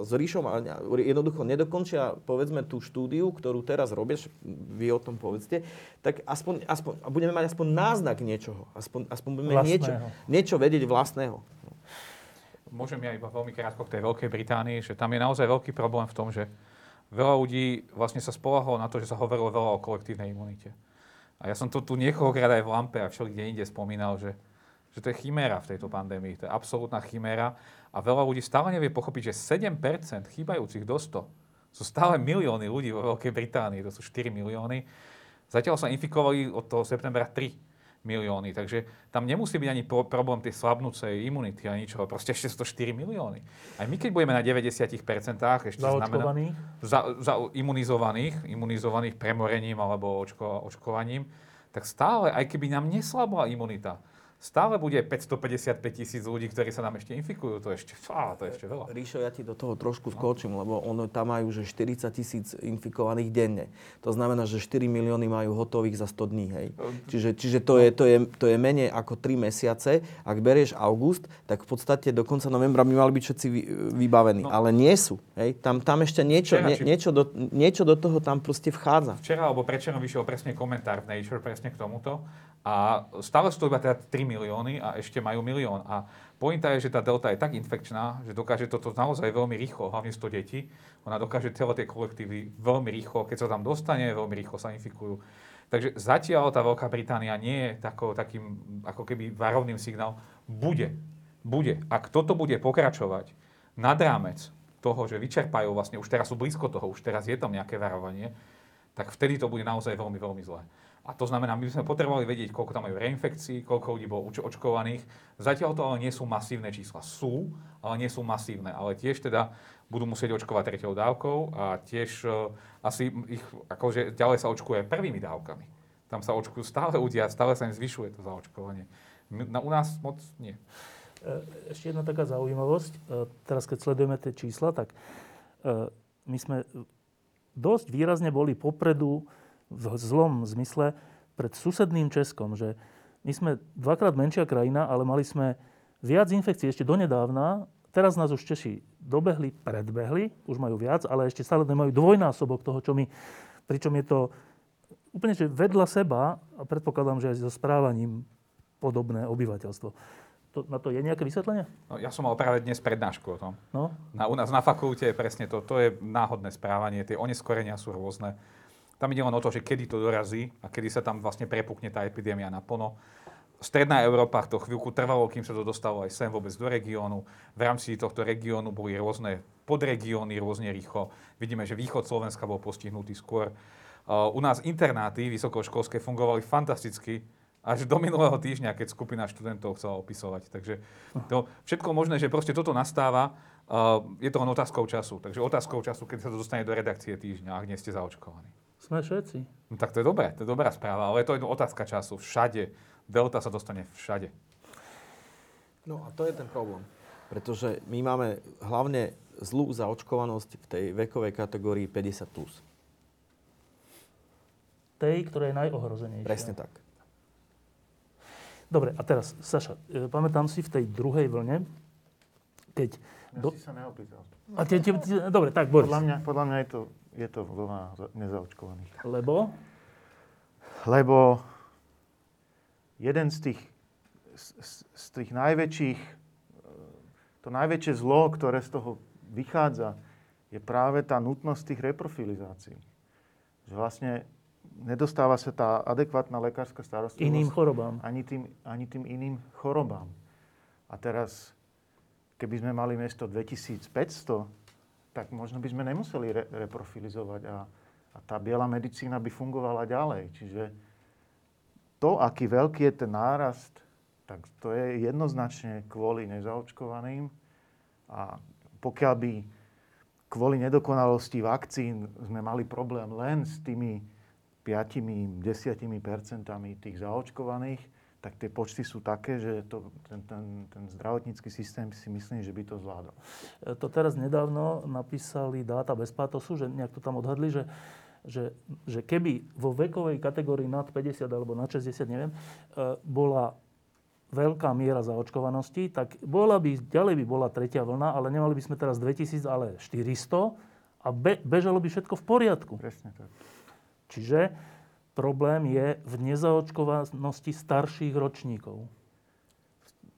Speaker 4: s Ríšom a jednoducho nedokončia povedzme tú štúdiu, ktorú teraz robieš, vy o tom povedzte, tak aspoň, aspoň budeme mať aspoň náznak niečoho. Aspoň, aspoň budeme niečo, niečo vedieť vlastného.
Speaker 3: Môžem ja iba veľmi krátko k tej Veľkej Británii, že tam je naozaj veľký problém v tom, že veľa ľudí vlastne sa spolahlo na to, že sa hovorilo veľa o kolektívnej imunite. A ja som to tu niekoľkokrát aj v Lampe a všeli kde inde spomínal, že, že to je chiméra v tejto pandémii. To je absolútna chiméra. A veľa ľudí stále nevie pochopiť, že 7% chýbajúcich do 100 sú stále milióny ľudí vo Veľkej Británii, to sú 4 milióny. Zatiaľ sa infikovali od toho septembra 3 milióny. Takže tam nemusí byť ani problém tej slabnúcej imunity a ničoho. Proste ešte sú to 4 milióny. Aj my, keď budeme na 90%, ešte znamená... Za, za imunizovaných, imunizovaných premorením alebo očko, očkovaním, tak stále, aj keby nám neslabla imunita, stále bude 555 tisíc ľudí, ktorí sa nám ešte infikujú. To je ešte, fá, to je ešte veľa.
Speaker 4: Ríšo, ja ti do toho trošku skočím, lebo ono tam majú že 40 tisíc infikovaných denne. To znamená, že 4 milióny majú hotových za 100 dní. Hej. Čiže, čiže to, je, to, je, to je menej ako 3 mesiace. Ak berieš august, tak v podstate do konca novembra by mali byť všetci vybavení. No. Ale nie sú. Hej. Tam, tam ešte niečo, Včera, nie, či... niečo, do, niečo do toho tam proste vchádza.
Speaker 3: Včera alebo prečerom vyšiel presne komentár v Nature presne k tomuto. A stále sú to iba teda 3 milióny a ešte majú milión. A pointa je, že tá delta je tak infekčná, že dokáže toto naozaj veľmi rýchlo, hlavne 100 detí. Ona dokáže celé tie kolektívy veľmi rýchlo, keď sa tam dostane, veľmi rýchlo sa infikujú. Takže zatiaľ tá Veľká Británia nie je tako, takým ako keby varovným signálom. Bude. Bude. Ak toto bude pokračovať nad rámec toho, že vyčerpajú vlastne, už teraz sú blízko toho, už teraz je tam nejaké varovanie, tak vtedy to bude naozaj veľmi, veľmi zlé. A to znamená, my by sme potrebovali vedieť, koľko tam majú reinfekcií, koľko ľudí bolo očkovaných. Zatiaľ to ale nie sú masívne čísla. Sú, ale nie sú masívne. Ale tiež teda budú musieť očkovať treťou dávkou a tiež uh, asi ich, akože ďalej sa očkuje prvými dávkami. Tam sa očkujú stále ľudia, stále sa im zvyšuje to zaočkovanie. Na, u nás moc nie.
Speaker 1: E, ešte jedna taká zaujímavosť. E, teraz, keď sledujeme tie čísla, tak my sme dosť výrazne boli popredu v zlom zmysle pred susedným Českom, že my sme dvakrát menšia krajina, ale mali sme viac infekcií ešte donedávna. Teraz nás už Češi dobehli, predbehli, už majú viac, ale ešte stále nemajú dvojnásobok toho, čo my. Pričom je to úplne že vedľa seba a predpokladám, že aj so správaním podobné obyvateľstvo. To, na to je nejaké vysvetlenie?
Speaker 3: No, ja som mal práve dnes prednášku o tom. No? Na, u nás na fakulte je presne to. To je náhodné správanie. Tie oneskorenia sú rôzne. Tam ide len o to, že kedy to dorazí a kedy sa tam vlastne prepukne tá epidémia naplno. Stredná Európa to chvíľku trvalo, kým sa to dostalo aj sem vôbec do regiónu. V rámci tohto regiónu boli rôzne podregióny rôzne rýchlo. Vidíme, že východ Slovenska bol postihnutý skôr. Uh, u nás internáty vysokoškolské fungovali fantasticky až do minulého týždňa, keď skupina študentov chcela opisovať. Takže to všetko možné, že proste toto nastáva, uh, je to len otázkou času. Takže otázkou času, keď sa to dostane do redakcie týždňa, ak nie ste zaočkovaní.
Speaker 1: Sme všetci.
Speaker 3: No tak to je dobré, to je dobrá správa, ale je to otázka času. Všade. Delta sa dostane všade.
Speaker 4: No a to je ten problém. Pretože my máme hlavne zlú zaočkovanosť v tej vekovej kategórii 50+. Plus.
Speaker 1: Tej, ktorá je najohrozenejšia.
Speaker 4: Presne tak.
Speaker 1: Dobre, a teraz, Saša, e, pamätám si v tej druhej vlne, keď...
Speaker 5: Ja do... si sa neopýtal.
Speaker 1: A te, te, te, dobre, tak Boris.
Speaker 5: Podľa mňa, podľa mňa je to je to vlna nezaočkovaných.
Speaker 1: Lebo?
Speaker 5: Lebo jeden z tých, z, z tých najväčších, to najväčšie zlo, ktoré z toho vychádza, je práve tá nutnosť tých reprofilizácií. Že vlastne nedostáva sa tá adekvátna lekárska starostlivosť.
Speaker 1: Iným chorobám.
Speaker 5: Ani tým, ani tým iným chorobám. A teraz, keby sme mali miesto 2500 tak možno by sme nemuseli re- reprofilizovať a, a tá biela medicína by fungovala ďalej. Čiže to, aký veľký je ten nárast, tak to je jednoznačne kvôli nezaočkovaným A pokiaľ by kvôli nedokonalosti vakcín sme mali problém len s tými 5-10 percentami tých zaočkovaných, tak tie počty sú také, že to, ten, ten, ten zdravotnícky systém si myslím, že by to zvládol.
Speaker 1: E, to teraz nedávno napísali dáta bez pátosu, že nejak to tam odhadli, že, že, že keby vo vekovej kategórii nad 50 alebo nad 60, neviem, e, bola veľká miera zaočkovanosti, tak bola by, ďalej by bola tretia vlna, ale nemali by sme teraz 2000, ale 400 a be, bežalo by všetko v poriadku.
Speaker 5: Presne tak.
Speaker 1: Čiže problém je v nezaočkovanosti starších ročníkov.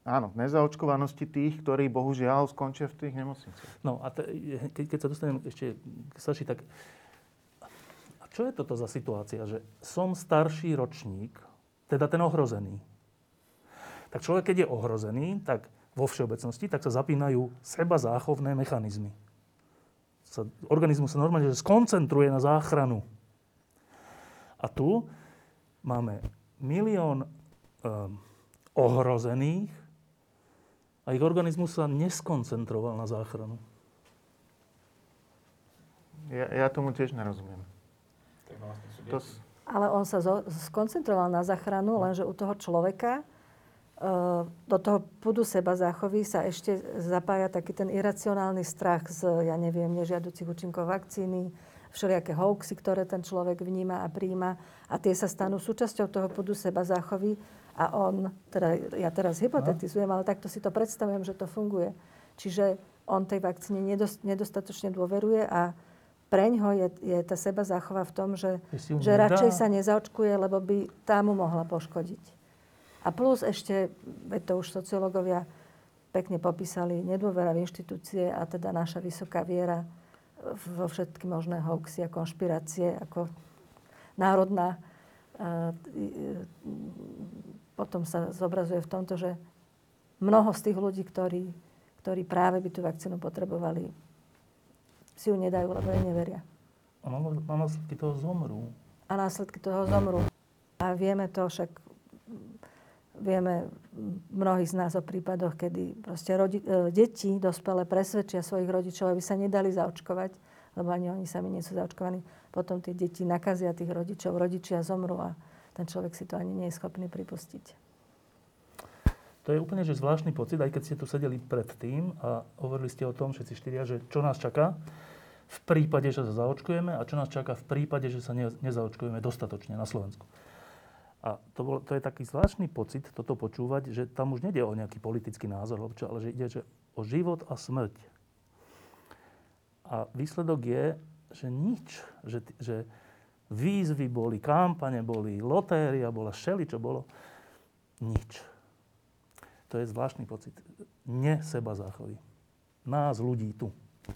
Speaker 5: Áno, v nezaočkovanosti tých, ktorí bohužiaľ skončia v tých nemocniciach.
Speaker 1: No a te, keď, keď sa dostanem ešte k Saši, tak a čo je toto za situácia, že som starší ročník, teda ten ohrozený. Tak človek, keď je ohrozený, tak vo všeobecnosti, tak sa zapínajú seba záchovné mechanizmy. Sa, organizmus sa normálne že skoncentruje na záchranu. A tu máme milión um, ohrozených a ich organizmus sa neskoncentroval na záchranu.
Speaker 5: Ja, ja tomu tiež nerozumiem. To,
Speaker 2: Ale on sa zo, skoncentroval na záchranu, lenže u toho človeka uh, do toho pudu seba záchovy sa ešte zapája taký ten iracionálny strach z, ja neviem, nežiaducich účinkov vakcíny, všelijaké hoaxy, ktoré ten človek vníma a príjma a tie sa stanú súčasťou toho pudu seba záchovy a on, teda ja teraz hypotetizujem, ale takto si to predstavujem, že to funguje. Čiže on tej vakcíne nedostatočne dôveruje a preň ho je, je tá seba záchova v tom, že, že radšej sa nezaočkuje, lebo by tá mu mohla poškodiť. A plus ešte, veď to už sociológovia pekne popísali, nedôvera v inštitúcie a teda naša vysoká viera vo všetky možné hoaxy a konšpirácie ako národná. Potom sa zobrazuje v tomto, že mnoho z tých ľudí, ktorí, ktorí práve by tú vakcínu potrebovali, si ju nedajú, lebo jej neveria.
Speaker 1: A následky toho zomrú.
Speaker 2: A následky toho zomrú. A vieme to však, vieme mnohí z nás o prípadoch, kedy proste rodi- e, deti, dospelé, presvedčia svojich rodičov, aby sa nedali zaočkovať, lebo ani oni sami nie sú zaočkovaní. Potom tie deti nakazia tých rodičov, rodičia zomrú a ten človek si to ani nie je schopný pripustiť.
Speaker 1: To je úplne že zvláštny pocit, aj keď ste tu sedeli predtým a hovorili ste o tom všetci štyria, že čo nás čaká v prípade, že sa zaočkujeme a čo nás čaká v prípade, že sa ne, nezaočkujeme dostatočne na Slovensku. A to, bol, to je taký zvláštny pocit toto počúvať, že tam už nejde o nejaký politický názor, ale že ide že o život a smrť. A výsledok je, že nič. Že, že výzvy boli, kampane boli, lotéria bola, šeli, čo bolo. Nič. To je zvláštny pocit. Ne seba záchovy. Nás, ľudí tu.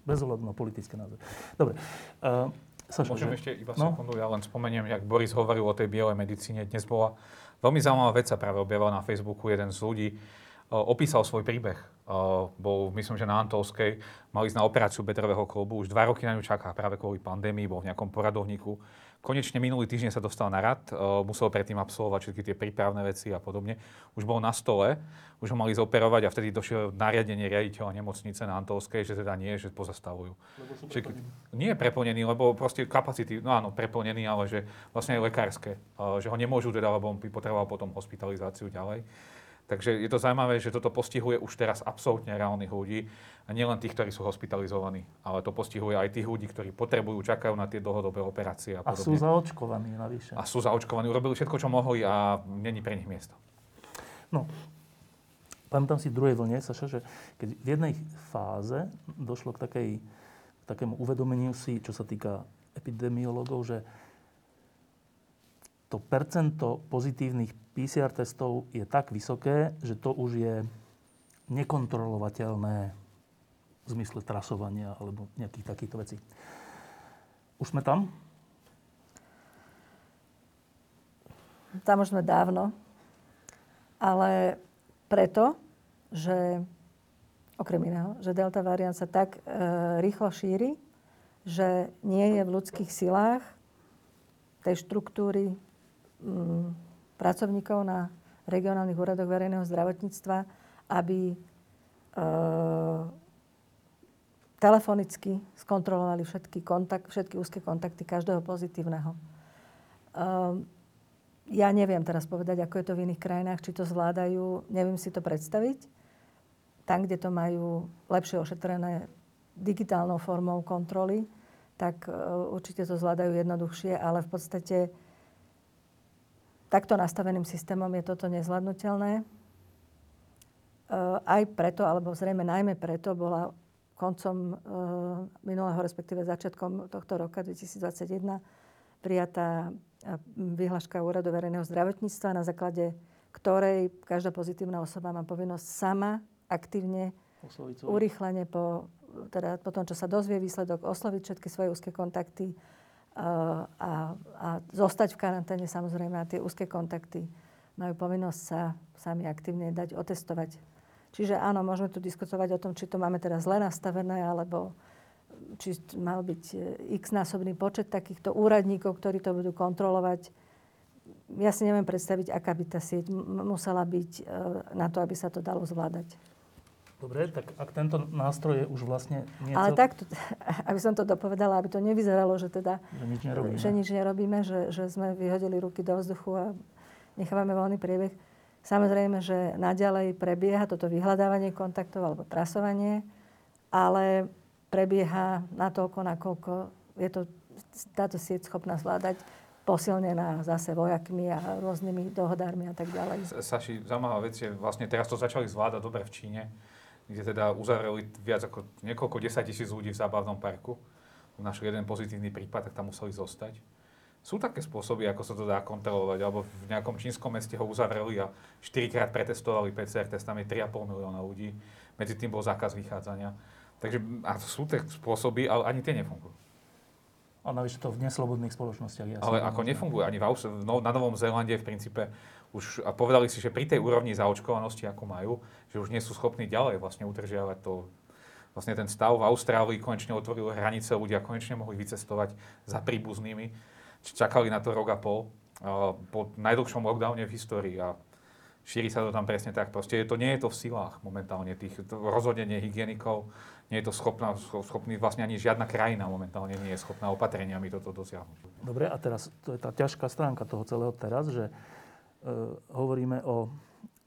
Speaker 1: Bez ohľadu na politické názory. Dobre. Uh,
Speaker 3: Saša, Môžem že? ešte iba no? sekundu, ja len spomeniem, jak Boris hovoril o tej bielej medicíne. Dnes bola veľmi zaujímavá vec sa práve objavila na Facebooku. Jeden z ľudí uh, opísal svoj príbeh. Uh, bol, myslím, že na Antolskej, mal ísť na operáciu bedrového klobu. Už dva roky na ňu čaká práve kvôli pandémii, bol v nejakom poradovníku. Konečne minulý týždeň sa dostal na rad, uh, musel predtým absolvovať všetky tie prípravné veci a podobne. Už bol na stole, už ho mali zoperovať a vtedy došiel nariadenie riaditeľa nemocnice na Antolskej, že teda nie, že pozastavujú. Čiže, nie je preplnený, lebo proste kapacity, no áno, preplnený, ale že vlastne aj lekárske. Uh, že ho nemôžu teda, lebo on by potreboval potom hospitalizáciu ďalej. Takže je to zaujímavé, že toto postihuje už teraz absolútne reálnych ľudí a nielen tých, ktorí sú hospitalizovaní, ale to postihuje aj tých ľudí, ktorí potrebujú, čakajú na tie dlhodobé operácie a podobne.
Speaker 1: A sú zaočkovaní navyše.
Speaker 3: A sú zaočkovaní, urobili všetko, čo mohli a není pre nich miesto.
Speaker 1: No, pamätám si v druhej vlne, Saša, že keď v jednej fáze došlo k takej, k takému uvedomeniu si, čo sa týka epidemiológov, že to percento pozitívnych PCR testov je tak vysoké, že to už je nekontrolovateľné v zmysle trasovania alebo nejakých takýchto vecí. Už sme tam?
Speaker 2: Tam už sme dávno. Ale preto, že okrem iného, že delta variant sa tak e, rýchlo šíri, že nie je v ľudských silách tej štruktúry pracovníkov na regionálnych úradoch verejného zdravotníctva, aby e, telefonicky skontrolovali všetky, kontakt, všetky úzke kontakty každého pozitívneho. Um, ja neviem teraz povedať, ako je to v iných krajinách, či to zvládajú, neviem si to predstaviť. Tam, kde to majú lepšie ošetrené digitálnou formou kontroly, tak uh, určite to zvládajú jednoduchšie, ale v podstate takto nastaveným systémom je toto nezvládnutelné. Uh, aj preto, alebo zrejme najmä preto, bola koncom uh, minulého, respektíve začiatkom tohto roka 2021 prijatá vyhláška Úradu verejného zdravotníctva, na základe ktorej každá pozitívna osoba má povinnosť sama aktívne, urýchlene po, teda po tom, čo sa dozvie výsledok, osloviť všetky svoje úzke kontakty a, a, zostať v karanténe samozrejme a tie úzke kontakty majú povinnosť sa sami aktívne dať otestovať. Čiže áno, môžeme tu diskutovať o tom, či to máme teraz zle nastavené, alebo či mal byť e, x-násobný počet takýchto úradníkov, ktorí to budú kontrolovať. Ja si neviem predstaviť, aká by tá sieť musela byť e, na to, aby sa to dalo zvládať.
Speaker 1: Dobre, tak ak tento nástroj je už vlastne...
Speaker 2: Nie Ale takto, aby som to dopovedala, aby to nevyzeralo, že teda...
Speaker 1: Že nič nerobíme.
Speaker 2: Že nič nerobíme, že, že sme vyhodili ruky do vzduchu a nechávame voľný priebeh. Samozrejme, že naďalej prebieha toto vyhľadávanie kontaktov alebo trasovanie, ale prebieha natoľko, nakoľko je to táto sieť schopná zvládať posilnená zase vojakmi a rôznymi dohodármi a tak ďalej.
Speaker 3: Saši, zaujímavá vec je, vlastne teraz to začali zvládať dobre v Číne, kde teda uzavreli viac ako niekoľko 10 tisíc ľudí v zábavnom parku. Našli jeden pozitívny prípad, tak tam museli zostať. Sú také spôsoby, ako sa to dá kontrolovať, alebo v nejakom čínskom meste ho uzavreli a 4 krát pretestovali PCR testami 3,5 milióna ľudí. Medzi tým bol zákaz vychádzania. Takže a sú tie spôsoby, ale ani tie nefungujú.
Speaker 1: A navyše to v neslobodných spoločnostiach. Ja
Speaker 3: ale ako nefungujú ani v Aus- no, na Novom Zélande v princípe už a povedali si, že pri tej úrovni zaočkovanosti, ako majú, že už nie sú schopní ďalej vlastne udržiavať to vlastne ten stav v Austrálii konečne otvoril hranice, ľudia konečne mohli vycestovať za príbuznými. Čakali na to rok a pol po najdlhšom lockdowne v histórii a šíri sa to tam presne tak. Proste to nie je to v silách momentálne tých rozhodenie hygienikov, nie je to schopná, schopný vlastne ani žiadna krajina momentálne nie je schopná opatreniami toto dosiahnuť.
Speaker 1: Dobre, a teraz to je tá ťažká stránka toho celého teraz, že hovoríme o,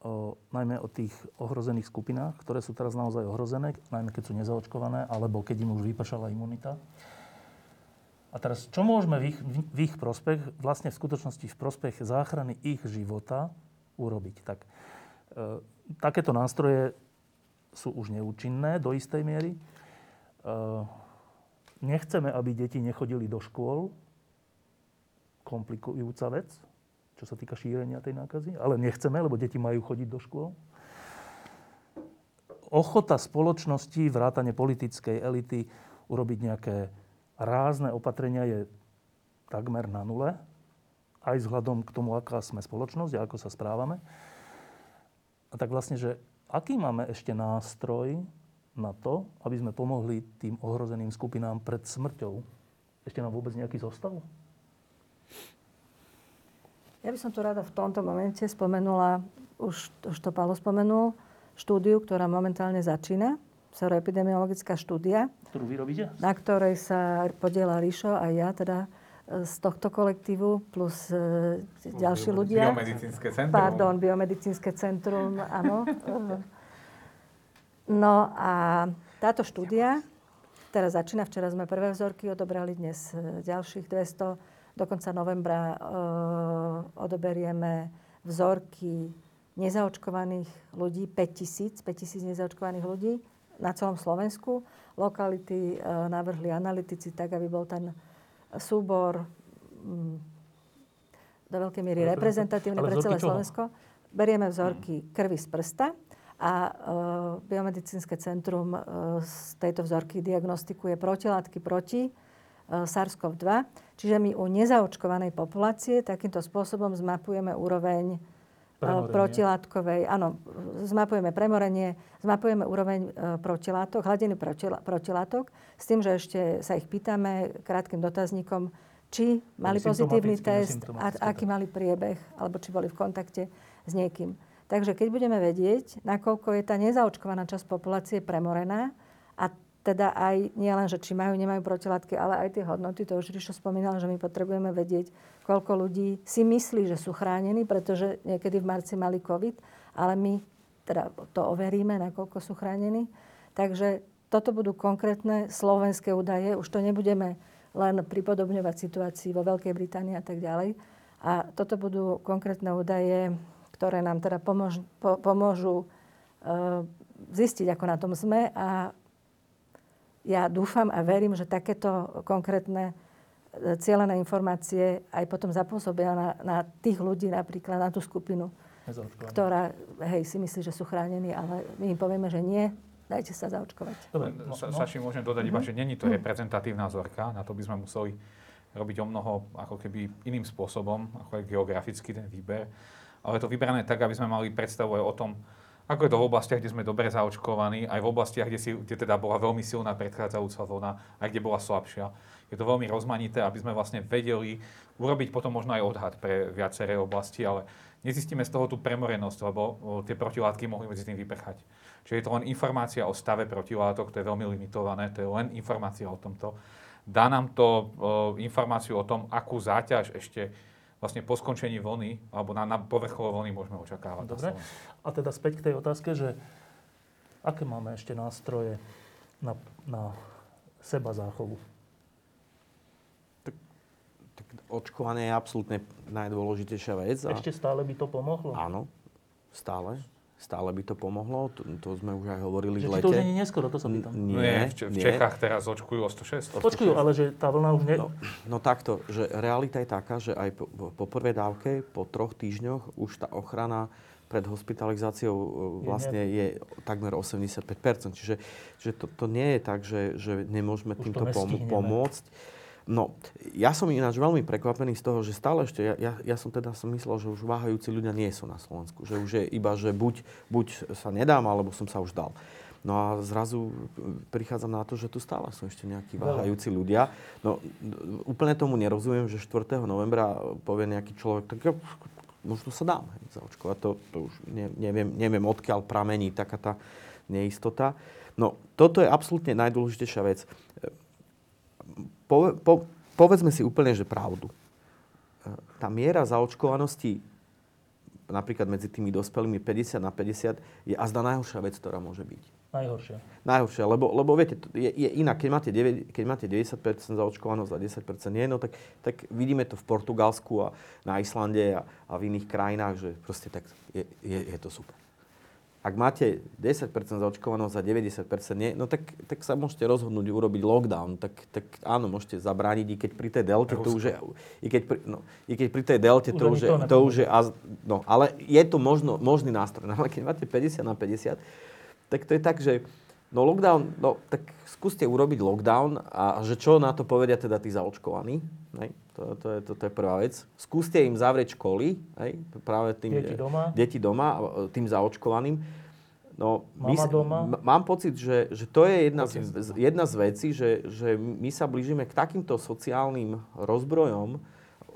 Speaker 1: o, najmä o tých ohrozených skupinách, ktoré sú teraz naozaj ohrozené, najmä keď sú nezaočkované, alebo keď im už vypršala imunita. A teraz, čo môžeme v ich, v ich prospech, vlastne v skutočnosti v prospech záchrany ich života urobiť? Tak e, takéto nástroje sú už neúčinné do istej miery. Nechceme, aby deti nechodili do škôl. Komplikujúca vec, čo sa týka šírenia tej nákazy. Ale nechceme, lebo deti majú chodiť do škôl. Ochota spoločnosti, vrátane politickej elity, urobiť nejaké rázne opatrenia je takmer na nule. Aj vzhľadom k tomu, aká sme spoločnosť a ako sa správame. A tak vlastne, že aký máme ešte nástroj na to, aby sme pomohli tým ohrozeným skupinám pred smrťou? Ešte nám vôbec nejaký zostav?
Speaker 2: Ja by som tu rada v tomto momente spomenula, už, už to Paolo spomenul, štúdiu, ktorá momentálne začína, seroepidemiologická štúdia.
Speaker 1: Ktorú vy robíte?
Speaker 2: Na ktorej sa podiela Ríšo a ja, teda z tohto kolektívu plus e, ďalší ľudia.
Speaker 3: Biomedicínske centrum.
Speaker 2: Pardon, biomedicínske centrum, áno. No a táto štúdia teraz začína. Včera sme prvé vzorky odobrali, dnes e, ďalších 200. Do konca novembra e, odoberieme vzorky nezaočkovaných ľudí, 5000, 5000 nezaočkovaných ľudí na celom Slovensku. Lokality e, navrhli analytici tak, aby bol ten súbor mm, do veľkej miery reprezentatívny pre celé Slovensko. Berieme vzorky krvi z prsta a e, biomedicínske centrum e, z tejto vzorky diagnostikuje protilátky proti SARS-CoV-2. Čiže my u nezaočkovanej populácie takýmto spôsobom zmapujeme úroveň Premorenie. protilátkovej, áno, zmapujeme premorenie, zmapujeme úroveň e, protilátok, hladiny protilátok, s tým, že ešte sa ich pýtame krátkým dotazníkom, či mali pozitívny test, a, aký mali priebeh, alebo či boli v kontakte s niekým. Takže keď budeme vedieť, nakoľko je tá nezaočkovaná časť populácie premorená a teda aj nie len, že či majú, nemajú protilátky, ale aj tie hodnoty. To už Ríšo spomínal, že my potrebujeme vedieť, koľko ľudí si myslí, že sú chránení, pretože niekedy v marci mali COVID, ale my teda to overíme, nakoľko sú chránení. Takže toto budú konkrétne slovenské údaje. Už to nebudeme len pripodobňovať situácii vo Veľkej Británii a tak ďalej. A toto budú konkrétne údaje, ktoré nám teda pomôžu, po, pomôžu e, zistiť, ako na tom sme a ja dúfam a verím, že takéto konkrétne e, cieľené informácie aj potom zapôsobia na, na tých ľudí, napríklad na tú skupinu, ktorá hej, si myslí, že sú chránení, ale my im povieme, že nie, dajte sa zaočkovať.
Speaker 3: Dobre, no, Sa, no. Saši, môžem dodať iba, mhm. že není to reprezentatívna vzorka, na to by sme museli robiť o mnoho ako keby iným spôsobom, ako je geograficky ten výber. Ale je to vyberané tak, aby sme mali predstavu aj o tom, ako je to v oblastiach, kde sme dobre zaočkovaní, aj v oblastiach, kde, si, kde teda bola veľmi silná predchádzajúca vlna, aj kde bola slabšia. Je to veľmi rozmanité, aby sme vlastne vedeli urobiť potom možno aj odhad pre viaceré oblasti, ale nezistíme z toho tú premorenosť, lebo tie protilátky mohli medzi tým vyprchať. Čiže je to len informácia o stave protilátok, to je veľmi limitované, to je len informácia o tomto. Dá nám to informáciu o tom, akú záťaž ešte vlastne po skončení vlny, alebo na, na povrchové vlny môžeme očakávať.
Speaker 1: Dobre. A teda späť k tej otázke, že aké máme ešte nástroje na, na seba záchovu?
Speaker 4: Tak, tak očkovanie je absolútne najdôležitejšia vec.
Speaker 1: A... Ešte stále by to pomohlo?
Speaker 4: Áno, stále stále by to pomohlo. To, to sme už aj hovorili
Speaker 1: že
Speaker 4: v lete.
Speaker 1: to už nie je neskoro, to sa pýtam.
Speaker 3: Nie, nie v, v Čechách teraz očkujú o 106.
Speaker 1: Počkujú, ale že tá vlna už nie...
Speaker 4: No, no takto, že realita je taká, že aj po, po prvej dávke, po troch týždňoch už tá ochrana pred hospitalizáciou e, vlastne je, je takmer 85%. Čiže, čiže to, to nie je tak, že, že nemôžeme už týmto pomôcť. No, ja som ináč veľmi prekvapený z toho, že stále ešte, ja, ja, ja som teda som myslel, že už váhajúci ľudia nie sú na Slovensku. Že už je iba, že buď, buď sa nedám, alebo som sa už dal. No a zrazu prichádzam na to, že tu stále sú ešte nejakí váhajúci ľudia. No úplne tomu nerozumiem, že 4. novembra povie nejaký človek, tak ja, možno sa dám zaočkovať. To, to už ne, neviem, neviem, odkiaľ pramení taká tá neistota. No toto je absolútne najdôležitejšia vec po, po, povedzme si úplne, že pravdu. E, tá miera zaočkovanosti napríklad medzi tými dospelými 50 na 50 je azda najhoršia vec, ktorá môže byť.
Speaker 1: Najhoršia.
Speaker 4: Najhoršia, lebo, lebo viete, je, je inak, keď máte, 9, keď máte 90% zaočkovanosť a 10% nie, no tak, tak vidíme to v Portugalsku a na Islande a, a v iných krajinách, že proste tak je, je, je to super ak máte 10% zaočkovanosť a 90% nie, no tak, tak sa môžete rozhodnúť urobiť lockdown. Tak, tak áno, môžete zabrániť, i keď pri tej delte to už je... I keď pri, no, i keď pri tej delte to už, je, to už je... No, ale je to možno, možný nástroj. No, ale keď máte 50 na 50, tak to je tak, že no lockdown, no tak skúste urobiť lockdown a že čo na to povedia teda tí zaočkovaní. Hej? To, to, je, to, to je prvá vec. Skúste im zavrieť školy, hej, práve tým,
Speaker 1: deti doma,
Speaker 4: deti doma tým zaočkovaným.
Speaker 1: No, Mama my, doma.
Speaker 4: M- mám pocit, že, že to je jedna, z, jedna z vecí, že, že my sa blížime k takýmto sociálnym rozbrojom,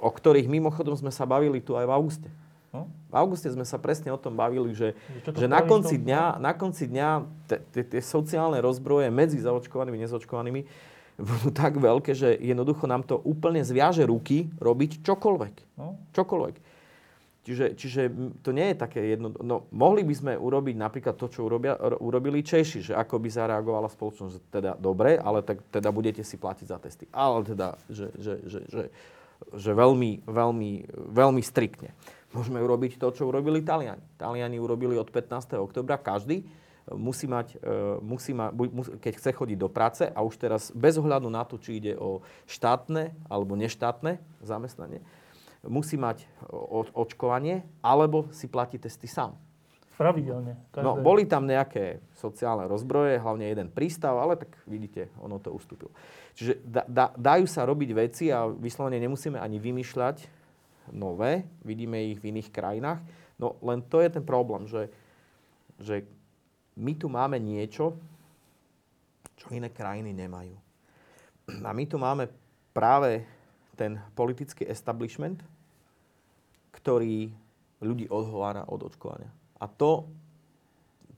Speaker 4: o ktorých mimochodom sme sa bavili tu aj v auguste. No? V auguste sme sa presne o tom bavili, že, že na, konci dňa, na konci dňa tie sociálne rozbroje medzi zaočkovanými a nezaočkovanými budú tak veľké, že jednoducho nám to úplne zviaže ruky robiť čokoľvek. No. Čokoľvek. Čiže, čiže to nie je také jedno... No, mohli by sme urobiť napríklad to, čo urobia, urobili Češi, že ako by zareagovala spoločnosť, teda dobre, ale tak teda budete si platiť za testy. Ale teda, že, že, že, že, že veľmi, veľmi, veľmi striktne. Môžeme urobiť to, čo urobili Taliani. Taliani urobili od 15. oktobra každý musí mať, e, musí ma, keď chce chodiť do práce a už teraz bez ohľadu na to, či ide o štátne alebo neštátne zamestnanie, musí mať očkovanie alebo si platí testy sám.
Speaker 1: Pravidelne.
Speaker 4: Každé... No, boli tam nejaké sociálne rozbroje, hlavne jeden prístav, ale tak vidíte, ono to ustúpilo. Čiže da, da, dajú sa robiť veci a vyslovene nemusíme ani vymýšľať nové, vidíme ich v iných krajinách. No len to je ten problém, že, že my tu máme niečo, čo iné krajiny nemajú. A my tu máme práve ten politický establishment, ktorý ľudí odhovára od očkovania. A to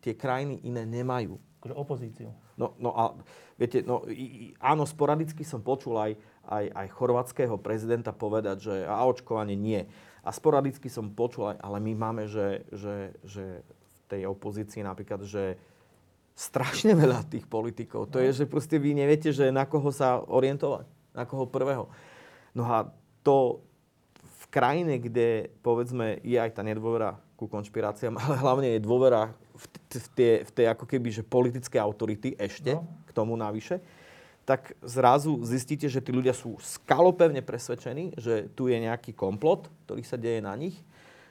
Speaker 4: tie krajiny iné nemajú.
Speaker 1: akože opozíciu.
Speaker 4: No, no a viete, no, i, áno, sporadicky som počul aj, aj, aj chorvatského prezidenta povedať, že a očkovanie nie. A sporadicky som počul ale my máme, že, že, že v tej opozícii napríklad, že strašne veľa tých politikov. To je, že proste vy neviete, že na koho sa orientovať. Na koho prvého. No a to v krajine, kde povedzme je aj tá nedôvera ku konšpiráciám, ale hlavne je dôvera v, v, tie, v tie ako keby, že politické autority ešte no. k tomu navyše, tak zrazu zistíte, že tí ľudia sú skalopevne presvedčení, že tu je nejaký komplot, ktorý sa deje na nich,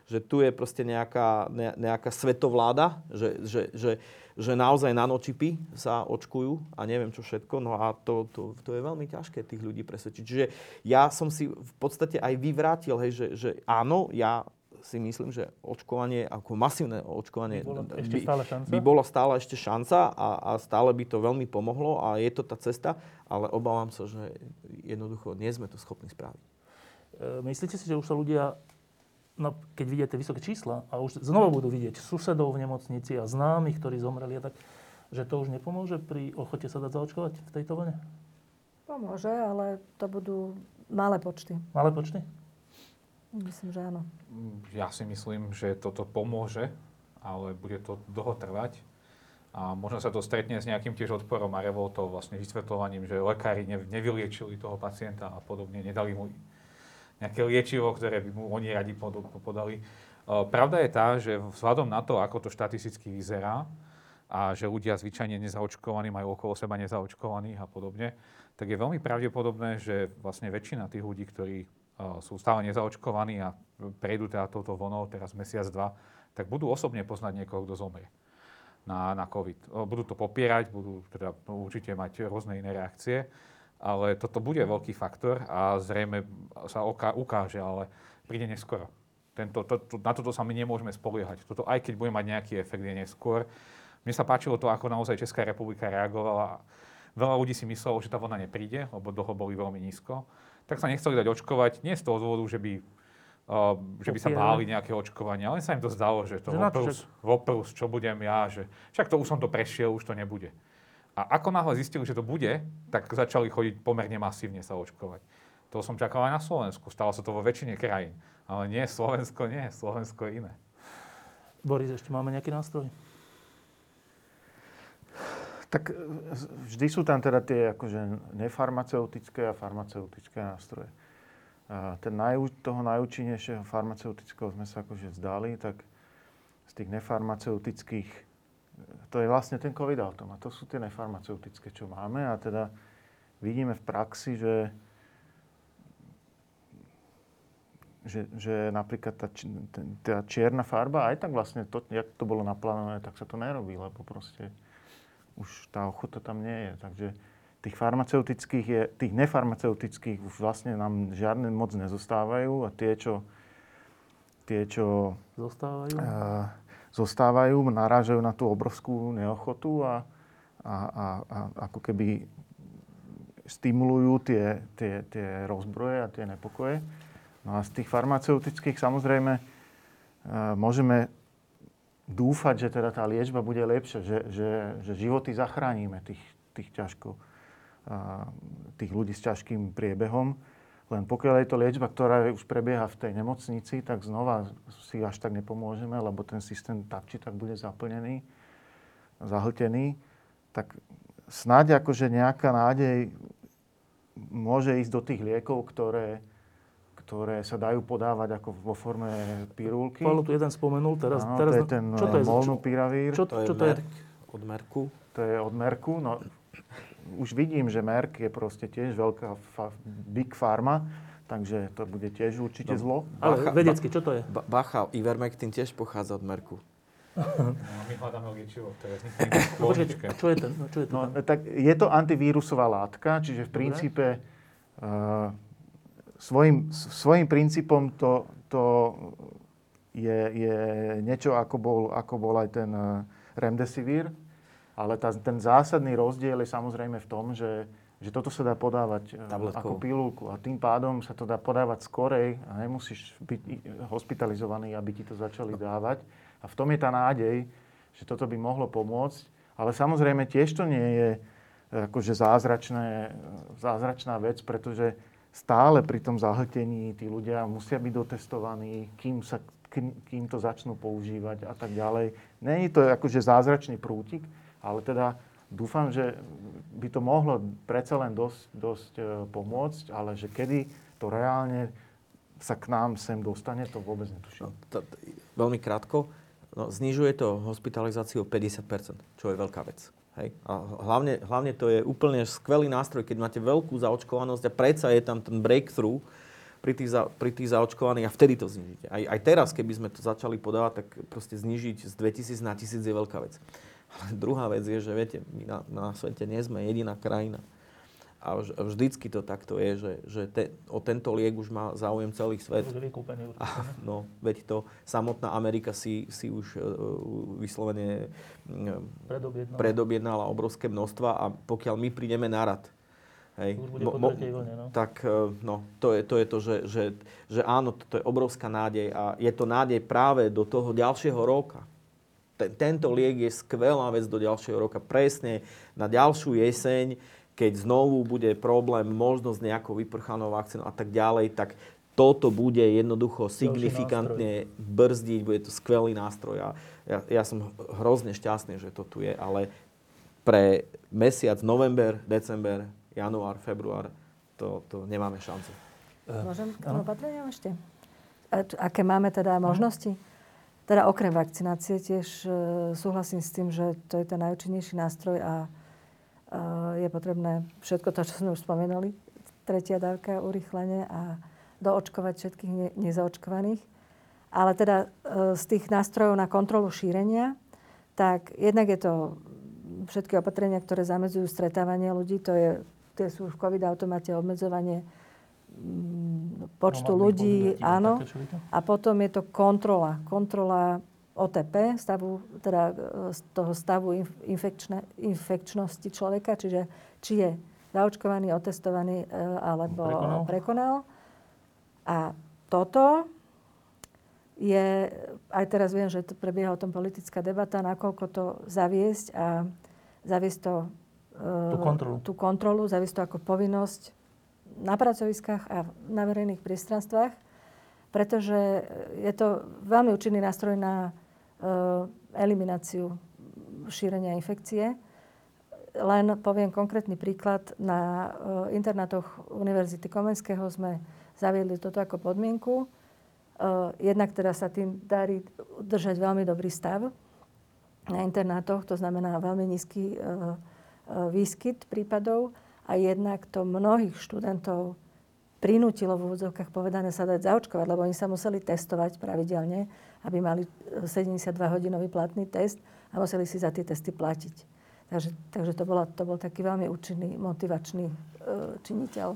Speaker 4: že tu je proste nejaká, ne, nejaká svetovláda, že, že, že, že naozaj nanočipy sa očkujú a neviem čo všetko. No a to, to, to je veľmi ťažké tých ľudí presvedčiť. Čiže ja som si v podstate aj vyvrátil, hej, že, že áno, ja si myslím, že očkovanie, ako masívne očkovanie,
Speaker 1: by, bolo ešte by, stále šanca?
Speaker 4: by bolo stále ešte šanca a, a stále by to veľmi pomohlo a je to tá cesta, ale obávam sa, že jednoducho nie sme to schopní spraviť.
Speaker 1: E, myslíte si, že už sa ľudia, no, keď vidíte vysoké čísla a už znova budú vidieť susedov v nemocnici a známych, ktorí zomreli a tak, že to už nepomôže pri ochote sa dať zaočkovať v tejto vlne?
Speaker 2: Pomôže, ale to budú malé počty.
Speaker 1: Malé počty?
Speaker 2: Myslím, že áno.
Speaker 3: Ja si myslím, že toto pomôže, ale bude to dlho trvať. A možno sa to stretne s nejakým tiež odporom a revoltou, vlastne vysvetľovaním, že lekári nevyliečili toho pacienta a podobne, nedali mu nejaké liečivo, ktoré by mu oni radi podali. Pravda je tá, že vzhľadom na to, ako to štatisticky vyzerá a že ľudia zvyčajne nezaočkovaní majú okolo seba nezaočkovaných a podobne, tak je veľmi pravdepodobné, že vlastne väčšina tých ľudí, ktorí sú stále nezaočkovaní a prejdú teda touto vonou teraz mesiac, dva, tak budú osobne poznať niekoho, kto zomrie na, na COVID. Budú to popierať, budú teda určite mať rôzne iné reakcie, ale toto bude veľký faktor a zrejme sa oka- ukáže, ale príde neskoro. Tento, to, to, na toto sa my nemôžeme spoliehať. Toto, aj keď bude mať nejaký efekt, je neskôr. Mne sa páčilo to, ako naozaj Česká republika reagovala. Veľa ľudí si myslelo, že tá vlna nepríde, lebo dlho boli veľmi nízko tak sa nechceli dať očkovať. Nie z toho dôvodu, že by, uh, že by sa báli nejaké očkovania, ale sa im to zdalo, že to voprus, voprus, čo budem ja, že však to už som to prešiel, už to nebude. A ako náhle zistili, že to bude, tak začali chodiť pomerne masívne sa očkovať. To som čakal aj na Slovensku. Stalo sa to vo väčšine krajín. Ale nie, Slovensko nie, Slovensko je iné.
Speaker 1: Boris, ešte máme nejaký nástroj?
Speaker 5: Tak e, vždy sú tam teda tie akože nefarmaceutické a farmaceutické nástroje. A ten naj, toho najúčinnejšieho farmaceutického sme sa akože vzdali, tak z tých nefarmaceutických, to je vlastne ten COVID automat. To sú tie nefarmaceutické, čo máme a teda vidíme v praxi, že že, že napríklad tá, tá čierna farba, aj tak vlastne to, jak to bolo naplánované, tak sa to nerobí, lebo proste už tá ochota tam nie je. Takže tých farmaceutických je, tých nefarmaceutických už vlastne nám žiadne moc nezostávajú a tie, čo, tie, čo
Speaker 1: zostávajú,
Speaker 5: uh, zostávajú narážajú na tú obrovskú neochotu a, a, a, a ako keby stimulujú tie, tie, tie rozbroje a tie nepokoje. No a z tých farmaceutických samozrejme uh, môžeme dúfať, že teda tá liečba bude lepšia, že, že, že životy zachránime tých, tých ťažko, tých ľudí s ťažkým priebehom. Len pokiaľ je to liečba, ktorá už prebieha v tej nemocnici, tak znova si až tak nepomôžeme, lebo ten systém tak či tak bude zaplnený, zahltený. Tak snáď akože nejaká nádej môže ísť do tých liekov, ktoré, ktoré sa dajú podávať ako vo forme pirulky.
Speaker 1: Paolo tu jeden spomenul, teraz...
Speaker 5: Áno,
Speaker 1: teraz
Speaker 5: to je ten čo to je? molnupiravír.
Speaker 4: Čo, čo, čo to je? Od Merku.
Speaker 5: To je od Merku. No, už vidím, že Merk je proste tiež veľká fa- big pharma, takže to bude tiež určite no, zlo.
Speaker 1: Ale Bacha, vedecky, čo to je?
Speaker 4: Bacha, Ivermectin tiež pochádza od Merku.
Speaker 3: No, my hľadáme liečivo, ktoré
Speaker 1: no, čo je, ten, no, čo je to?
Speaker 5: No, tak je to antivírusová látka, čiže v princípe uh, svojim, svojim princípom to, to je, je niečo, ako bol, ako bol aj ten eh, remdesivir, ale tá, ten zásadný rozdiel je samozrejme v tom, že, že toto sa dá podávať eh, Tabletkou. ako pilulku a tým pádom sa to dá podávať skorej a nemusíš byť hospitalizovaný, aby ti to začali dávať. A v tom je tá nádej, že toto by mohlo pomôcť. Ale samozrejme tiež to nie je akože zázračné, zázračná vec, pretože stále pri tom zahltení tí ľudia musia byť dotestovaní, kým, sa, kým, to začnú používať a tak ďalej. Není to akože zázračný prútik, ale teda dúfam, že by to mohlo predsa len dosť, dosť e, pomôcť, ale že kedy to reálne sa k nám sem dostane, to vôbec netuším. No, to,
Speaker 4: veľmi krátko. No, znižuje to hospitalizáciu o 50%, čo je veľká vec. Hej. A hlavne, hlavne to je úplne skvelý nástroj, keď máte veľkú zaočkovanosť a predsa je tam ten breakthrough pri tých, za, pri tých zaočkovaných a vtedy to znižíte. Aj, aj teraz, keby sme to začali podávať, tak proste znižiť z 2000 na 1000 je veľká vec. Ale druhá vec je, že viete, my na, na svete nie sme jediná krajina, a vždycky to takto je, že, že te, o tento liek už má záujem celý svet.
Speaker 1: Už vykúpený určite.
Speaker 4: A, no, veď to samotná Amerika si, si už uh, vyslovene uh, predobjednala. predobjednala obrovské množstva a pokiaľ my prídeme na rad,
Speaker 1: Hej. Už bude mo, mo, vlne, no.
Speaker 4: Tak uh, no, to je to, je to že, že, že áno, to je obrovská nádej a je to nádej práve do toho ďalšieho roka. Ten, tento liek je skvelá vec do ďalšieho roka. Presne na ďalšiu jeseň keď znovu bude problém, možnosť nejakou vyprchanou vakcínou a tak ďalej, tak toto bude jednoducho signifikantne brzdiť, bude to skvelý nástroj a ja, ja som hrozne šťastný, že to tu je, ale pre mesiac november, december, január, február to, to nemáme šancu.
Speaker 2: Eh, Môžem k tomu opatreniam ešte? Aké máme teda možnosti? Teda okrem vakcinácie tiež eh, súhlasím s tým, že to je ten najúčinnejší nástroj a je potrebné všetko to, čo sme už spomenuli, tretia dávka, urychlenie a doočkovať všetkých ne- nezaočkovaných. Ale teda e, z tých nástrojov na kontrolu šírenia, tak jednak je to všetky opatrenia, ktoré zamedzujú stretávanie ľudí, to je, tie sú v COVID automate obmedzovanie mm, počtu ľudí, áno. A potom je to kontrola. Kontrola OTP, stavu, teda z e, toho stavu infekčne, infekčnosti človeka, čiže či je zaočkovaný, otestovaný e, alebo prekonal. prekonal. A toto je, aj teraz viem, že to prebieha o tom politická debata, nakoľko to zaviesť a zaviesť to,
Speaker 1: tú kontrolu.
Speaker 2: tú kontrolu, zaviesť to ako povinnosť na pracoviskách a na verejných priestranstvách, pretože je to veľmi účinný nástroj na elimináciu šírenia infekcie. Len poviem konkrétny príklad. Na eh, internátoch Univerzity Komenského sme zaviedli toto ako podmienku. Eh, jednak teda sa tým darí držať veľmi dobrý stav na internátoch, to znamená veľmi nízky výskyt prípadov a jednak to mnohých študentov prinútilo v úvodzovkách povedané sa dať zaočkovať, lebo oni sa museli testovať pravidelne aby mali 72-hodinový e, platný test a museli si za tie testy platiť. Takže, takže to, bola, to bol taký veľmi účinný, motivačný e, činiteľ.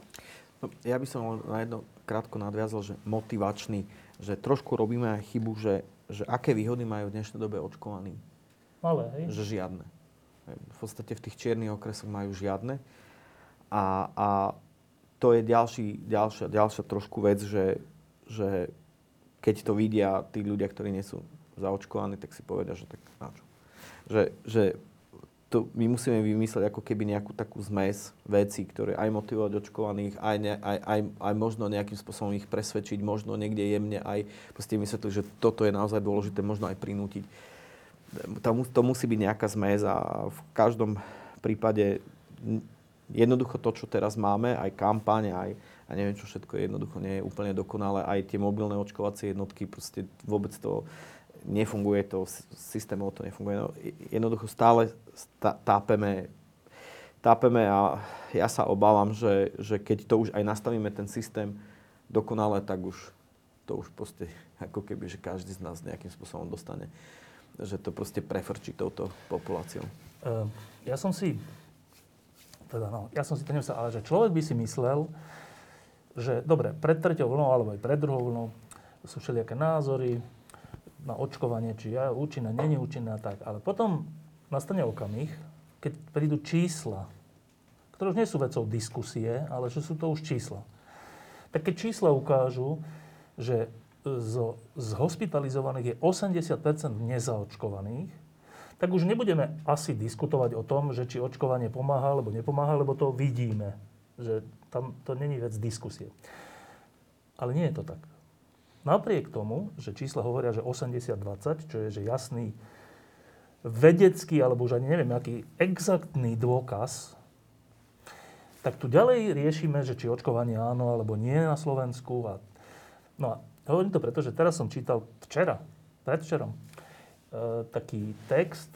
Speaker 4: No, ja by som na jedno krátko nadviazal, že motivačný, že trošku robíme aj chybu, že, že aké výhody majú v dnešnej dobe očkovaní.
Speaker 1: Malé, hej?
Speaker 4: Že žiadne. V podstate v tých čiernych okresoch majú žiadne. A, a to je ďalší, ďalšia, ďalšia trošku vec, že, že keď to vidia tí ľudia, ktorí nie sú zaočkovaní, tak si povedia, že tak na čo. Že, že to my musíme vymysleť ako keby nejakú takú zmes veci, ktoré aj motivovať očkovaných, aj, ne, aj, aj, aj možno nejakým spôsobom ich presvedčiť, možno niekde jemne aj proste vysvetliť, že toto je naozaj dôležité, možno aj prinútiť. To, to musí byť nejaká zmes a v každom prípade jednoducho to, čo teraz máme, aj kampaň, aj, a neviem čo všetko, jednoducho nie je úplne dokonalé. Aj tie mobilné očkovacie jednotky, proste vôbec to nefunguje, to systémovo to nefunguje. No, jednoducho stále tápeme, tápeme a ja sa obávam, že, že keď to už aj nastavíme ten systém dokonale, tak už to už proste ako keby, že každý z nás nejakým spôsobom dostane že to proste prefrčí touto populáciou.
Speaker 1: Uh, ja som si, teda no, ja som si to nemyslel, ale že človek by si myslel, že dobre, pred treťou vlnou alebo aj pred druhou vlnou sú všelijaké názory na očkovanie, či je účinné, není účinné a tak. Ale potom nastane okamih, keď prídu čísla, ktoré už nie sú vecou diskusie, ale že sú to už čísla. Tak keď čísla ukážu, že z, z hospitalizovaných je 80% nezaočkovaných, tak už nebudeme asi diskutovať o tom, že či očkovanie pomáha alebo nepomáha, lebo to vidíme. Že tam to není vec diskusie. Ale nie je to tak. Napriek tomu, že čísla hovoria, že 80-20, čo je že jasný vedecký, alebo už ani neviem, aký exaktný dôkaz, tak tu ďalej riešime, že či očkovanie áno alebo nie na Slovensku. A, no a hovorím to preto, že teraz som čítal včera, predvčerom, e, taký text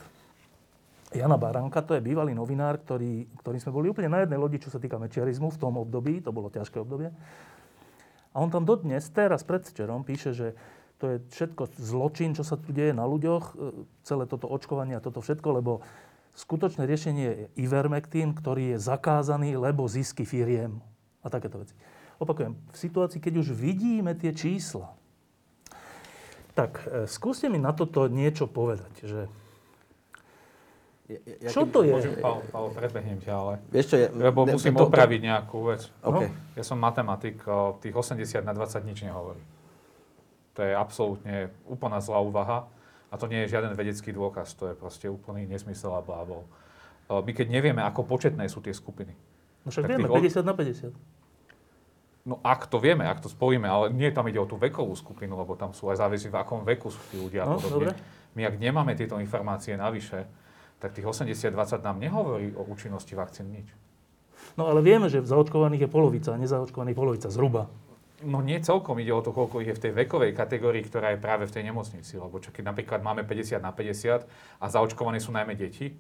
Speaker 1: Jana Baranka, to je bývalý novinár, ktorý, ktorý sme boli úplne na jednej lodi, čo sa týka mečiarizmu v tom období, to bolo ťažké obdobie. A on tam dodnes, teraz predvčerom, píše, že to je všetko zločin, čo sa tu deje na ľuďoch, e, celé toto očkovanie a toto všetko, lebo skutočné riešenie je Ivermectin, ktorý je zakázaný, lebo zisky firiem a takéto veci. Opakujem, v situácii, keď už vidíme tie čísla, tak e, skúste mi na toto niečo povedať, že ja, Čo to je?
Speaker 3: Môžem, Paolo, Paolo, predbehnem ťa, ale...
Speaker 4: Vieš čo, je,
Speaker 3: lebo ne, musím to, opraviť nejakú vec.
Speaker 4: Okay.
Speaker 3: No, ja som matematik, tých 80 na 20 nič nehovorí. To je absolútne úplná zlá úvaha a to nie je žiaden vedecký dôkaz, to je proste úplný nesmysel a blábol. My keď nevieme, ako početné sú tie skupiny.
Speaker 1: No však vieme, 50 na 50.
Speaker 3: No ak to vieme, ak to spojíme, ale nie tam ide o tú vekovú skupinu, lebo tam sú aj závisí, v akom veku sú tí ľudia.
Speaker 1: No, dobre.
Speaker 3: My ak nemáme tieto informácie navyše, tak tých 80-20 nám nehovorí o účinnosti vakcín nič.
Speaker 1: No ale vieme, že zaočkovaných je polovica, nezaočkovaných polovica, zhruba.
Speaker 3: No nie celkom ide o to, koľko ich je v tej vekovej kategórii, ktorá je práve v tej nemocnici. Lebo čo keď napríklad máme 50 na 50 a zaočkované sú najmä deti,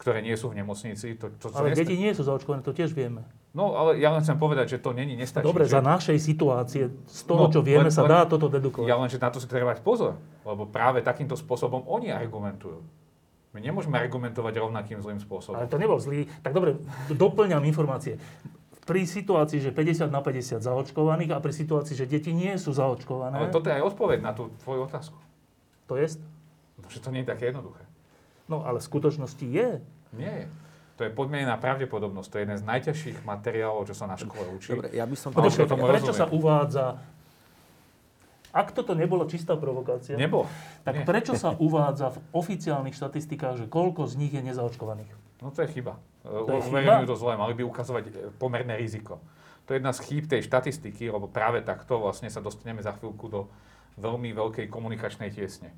Speaker 3: ktoré nie sú v nemocnici. To, to, to
Speaker 1: ale deti nie sú zaočkované, to tiež vieme.
Speaker 3: No, ale ja len chcem povedať, že to není nestačí.
Speaker 1: Dobre,
Speaker 3: že...
Speaker 1: za našej situácie, z toho, no, čo vieme, len, sa dá toto dedukovať.
Speaker 3: Ja len, že na to si treba dať pozor, lebo práve takýmto spôsobom oni argumentujú. My nemôžeme argumentovať rovnakým zlým spôsobom.
Speaker 1: Ale to nebol zlý. Tak dobre, doplňam informácie pri situácii, že 50 na 50 zaočkovaných a pri situácii, že deti nie sú zaočkované.
Speaker 3: Ale toto je aj odpoveď na tú tvoju otázku.
Speaker 1: To je?
Speaker 3: No, že to nie je také jednoduché.
Speaker 1: No, ale v skutočnosti je.
Speaker 3: Nie je. To je podmienená pravdepodobnosť. To je jeden z najťažších materiálov, čo sa na škole učí.
Speaker 4: Dobre, ja by som...
Speaker 1: No, počkej, prečo sa uvádza... Ak toto nebola čistá provokácia,
Speaker 3: Nebo.
Speaker 1: tak Nie. prečo sa uvádza v oficiálnych štatistikách, že koľko z nich je nezaočkovaných?
Speaker 3: No to je chyba. Uverejňujú to zle, mali by ukazovať e, pomerné riziko. To je jedna z chýb tej štatistiky, lebo práve takto vlastne sa dostaneme za chvíľku do veľmi veľkej komunikačnej tiesne.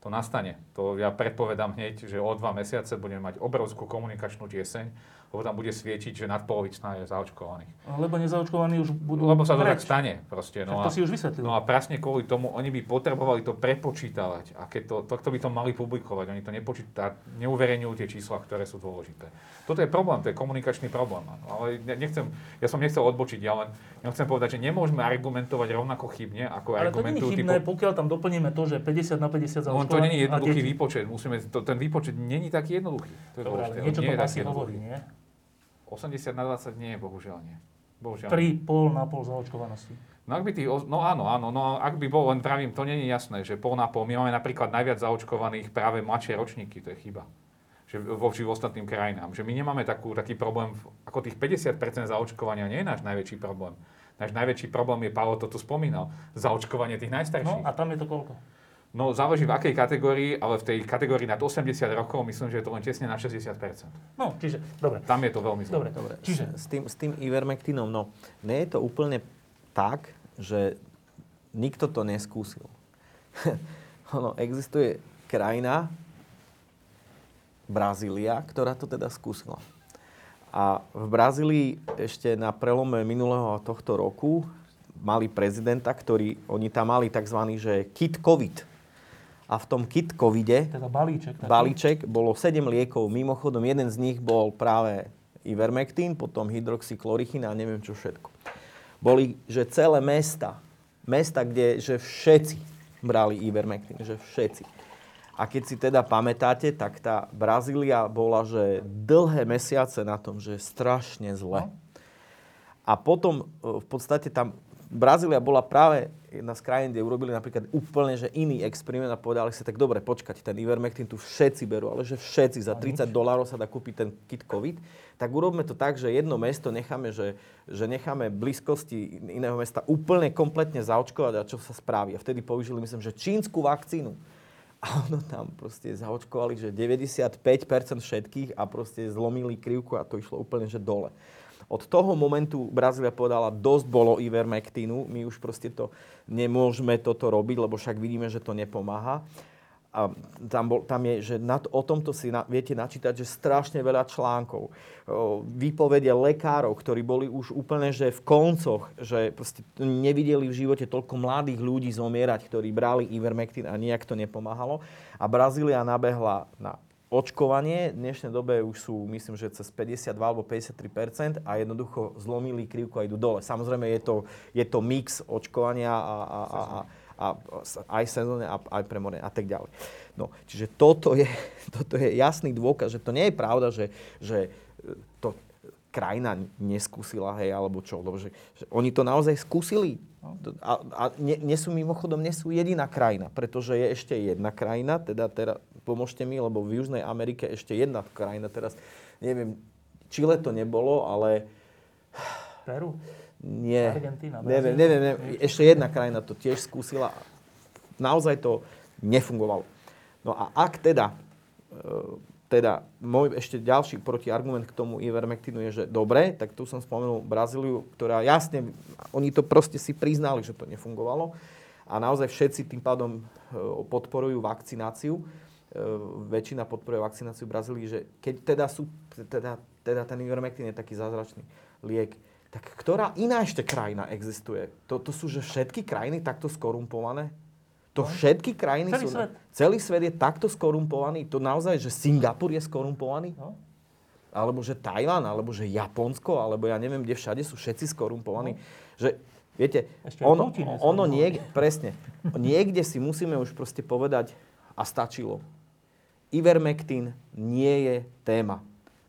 Speaker 3: To nastane. To ja predpovedám hneď, že o dva mesiace budeme mať obrovskú komunikačnú tieseň, lebo tam bude svietiť, že nadpolovičná je zaočkovaných.
Speaker 1: Lebo nezaočkovaní už budú
Speaker 3: Lebo sa to tak stane. Proste.
Speaker 1: No to a, si už vysvetlil.
Speaker 3: No a presne kvôli tomu, oni by potrebovali to prepočítavať. A keď to, to, to by to mali publikovať. Oni to nepočítajú, neuverejňujú tie čísla, ktoré sú dôležité. Toto je problém, to je komunikačný problém. Ale nechcem, ja som nechcel odbočiť, ja len ja chcem povedať, že nemôžeme argumentovať rovnako chybne, ako
Speaker 1: Ale argumentujú... Ale to nie je chybné, typu... pokiaľ tam doplníme to, že 50 na 50 zaočkovaných.
Speaker 3: No, to nie je jednoduchý výpočet. Musíme, to, ten výpočet není taký jednoduchý.
Speaker 1: To je Dobre, ale niečo to asi hovorí, nie?
Speaker 3: 80 na 20 nie, bohužiaľ nie.
Speaker 1: Bohužiaľ. Pri pol na pol zaočkovanosti.
Speaker 3: No ak by tých, no áno, áno, no ak by bol, len pravím, to nie je jasné, že pol na pol. My máme napríklad najviac zaočkovaných práve mladšie ročníky, to je chyba. Že voči ostatným krajinám. Že my nemáme takú, taký problém, ako tých 50% zaočkovania nie je náš najväčší problém. Náš najväčší problém je, Paolo to tu spomínal, zaočkovanie tých najstarších.
Speaker 1: No a tam je to koľko?
Speaker 3: No záleží v akej kategórii, ale v tej kategórii nad 80 rokov myslím, že je to len tesne na 60%.
Speaker 1: No, čiže, dobre.
Speaker 3: Tam je to veľmi zle.
Speaker 1: Dobre, dobre.
Speaker 4: Čiže... S, tým, s tým Ivermectinom, no, nie je to úplne tak, že nikto to neskúsil. ono, existuje krajina, Brazília, ktorá to teda skúsila. A v Brazílii ešte na prelome minulého a tohto roku mali prezidenta, ktorý, oni tam mali tzv. že kit COVID a v tom kit covide,
Speaker 1: teda balíček, taký.
Speaker 4: balíček, bolo 7 liekov. Mimochodom, jeden z nich bol práve Ivermectin, potom hydroxychlorochín a neviem čo všetko. Boli, že celé mesta, mesta, kde, že všetci brali Ivermectin, že všetci. A keď si teda pamätáte, tak tá Brazília bola, že dlhé mesiace na tom, že strašne zle. No. A potom e, v podstate tam Brazília bola práve jedna z krajín, kde urobili napríklad úplne že iný experiment a povedali si, tak dobre, počkať, ten Ivermectin tu všetci berú, ale že všetci za 30 dolárov sa dá kúpiť ten kit COVID, tak urobme to tak, že jedno mesto necháme, že, že necháme blízkosti iného mesta úplne kompletne zaočkovať a čo sa spraví. A vtedy použili, myslím, že čínsku vakcínu. A ono tam proste zaočkovali, že 95% všetkých a proste zlomili krivku a to išlo úplne že dole. Od toho momentu Brazília povedala, dosť bolo Ivermectinu, my už proste to nemôžeme toto robiť, lebo však vidíme, že to nepomáha a tam, bol, tam je, že nad, o tomto si na, viete načítať, že strašne veľa článkov. Výpovede lekárov, ktorí boli už úplne že v koncoch, že nevideli v živote toľko mladých ľudí zomierať, ktorí brali Ivermectin a nejak to nepomáhalo. A Brazília nabehla na očkovanie. V dnešnej dobe už sú, myslím, že cez 52 alebo 53% a jednoducho zlomili krivku a idú dole. Samozrejme je to, je to mix očkovania a, a, a, a a aj sezónne, a, aj pre more a tak ďalej. No, čiže toto je, toto je jasný dôkaz, že to nie je pravda, že, že e, to krajina neskúsila, hej, alebo čo, lebo že, že oni to naozaj skúsili. A, a nie, nie sú mimochodom, nie sú jediná krajina, pretože je ešte jedna krajina, teda, teda pomôžte mi, lebo v Južnej Amerike ešte jedna krajina teraz, neviem, Čile to nebolo, ale...
Speaker 1: Peru?
Speaker 4: Nie. Argentína, neviem, neviem, neviem. Ešte jedna krajina to tiež skúsila. Naozaj to nefungovalo. No a ak teda, e, teda môj ešte ďalší protiargument k tomu Ivermectinu je, že dobre, tak tu som spomenul Brazíliu, ktorá jasne, oni to proste si priznali, že to nefungovalo a naozaj všetci tým pádom e, podporujú vakcináciu. E, väčšina podporuje vakcináciu v Brazílii, že keď teda sú, teda, teda ten Ivermectin je taký zázračný liek, tak ktorá iná ešte krajina existuje? To, to sú že všetky krajiny takto skorumpované? To no. všetky krajiny
Speaker 1: celý
Speaker 4: sú...
Speaker 1: Svet.
Speaker 4: Celý svet je takto skorumpovaný? To naozaj, že Singapur je skorumpovaný? No. Alebo že Tajván, alebo že Japonsko, alebo ja neviem, kde všade sú všetci skorumpovaní. No. Že, viete, Ešte ono, ono niek- presne, niekde si musíme už proste povedať a stačilo. Ivermectin nie je téma.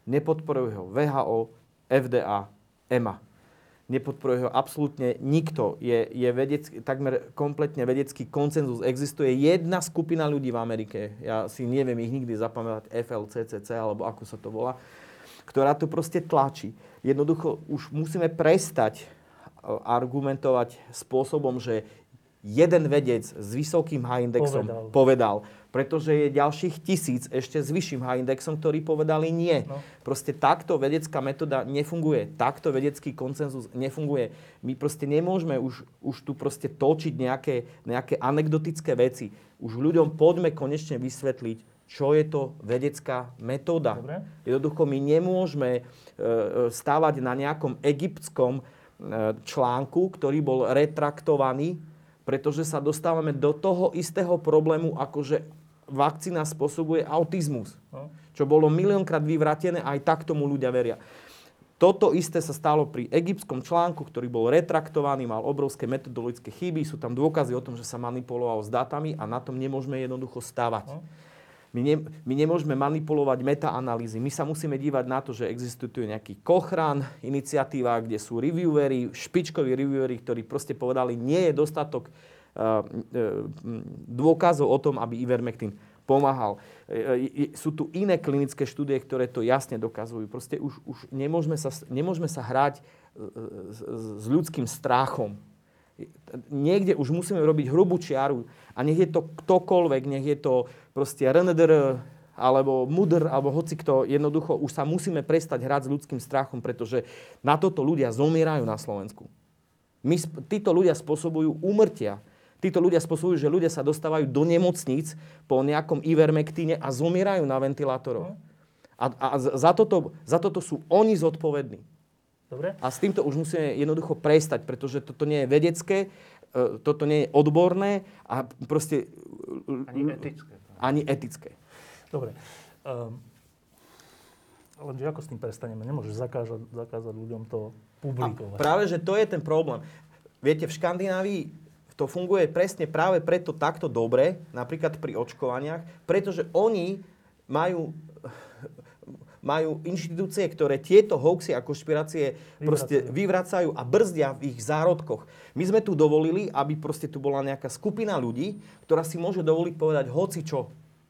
Speaker 4: Nepodporuje ho VHO, FDA, EMA nepodporuje ho absolútne nikto. Je, je vedecký, takmer kompletne vedecký koncenzus. Existuje jedna skupina ľudí v Amerike, ja si neviem ich nikdy zapamätať, FLCCC, alebo ako sa to volá, ktorá to proste tlačí. Jednoducho už musíme prestať e, argumentovať spôsobom, že jeden vedec s vysokým H-indexom povedal. povedal, pretože je ďalších tisíc ešte s vyšším H-indexom, ktorí povedali nie. No. Proste takto vedecká metóda nefunguje, takto vedecký koncenzus nefunguje. My proste nemôžeme už, už tu proste točiť nejaké, nejaké anekdotické veci. Už ľuďom poďme konečne vysvetliť, čo je to vedecká metóda. Dobre. Jednoducho my nemôžeme e, e stávať na nejakom egyptskom e, článku, ktorý bol retraktovaný pretože sa dostávame do toho istého problému, ako že vakcína spôsobuje autizmus. No. Čo bolo miliónkrát vyvratené, aj tak tomu ľudia veria. Toto isté sa stalo pri egyptskom článku, ktorý bol retraktovaný, mal obrovské metodologické chyby, sú tam dôkazy o tom, že sa manipulovalo s dátami a na tom nemôžeme jednoducho stávať. No. My, ne, my nemôžeme manipulovať metaanalýzy. My sa musíme dívať na to, že existuje nejaký Kochran, iniciatíva, kde sú reviewery, špičkoví reviewery, ktorí proste povedali, nie je dostatok dôkazov o tom, aby Ivermectin pomáhal. Uh, sú tu iné klinické štúdie, ktoré to jasne dokazujú. Proste už, už nemôžeme, sa, nemôžeme sa hrať s ľudským strachom. Niekde už musíme robiť hrubú čiaru a nech je to ktokoľvek, nech je to proste RNDR, alebo mudr, alebo hoci kto, jednoducho už sa musíme prestať hrať s ľudským strachom, pretože na toto ľudia zomierajú na Slovensku. My, títo ľudia spôsobujú úmrtia. Títo ľudia spôsobujú, že ľudia sa dostávajú do nemocníc po nejakom ivermektíne a zomierajú na ventilátoroch. A, a za, toto, za toto sú oni zodpovední.
Speaker 1: Dobre.
Speaker 4: A s týmto už musíme jednoducho prestať, pretože toto nie je vedecké, e, toto nie je odborné a proste...
Speaker 5: Ani etické.
Speaker 4: Ani etické.
Speaker 1: Dobre. Um, lenže ako s tým prestaneme? Nemôžeš zakázať, zakázať ľuďom to publikovať.
Speaker 4: A práve, že to je ten problém. Viete, v Škandinávii to funguje presne práve preto takto dobre, napríklad pri očkovaniach, pretože oni majú majú inštitúcie, ktoré tieto hoaxy a konšpirácie proste vyvracajú a brzdia v ich zárodkoch. My sme tu dovolili, aby proste tu bola nejaká skupina ľudí, ktorá si môže dovoliť povedať hoci čo.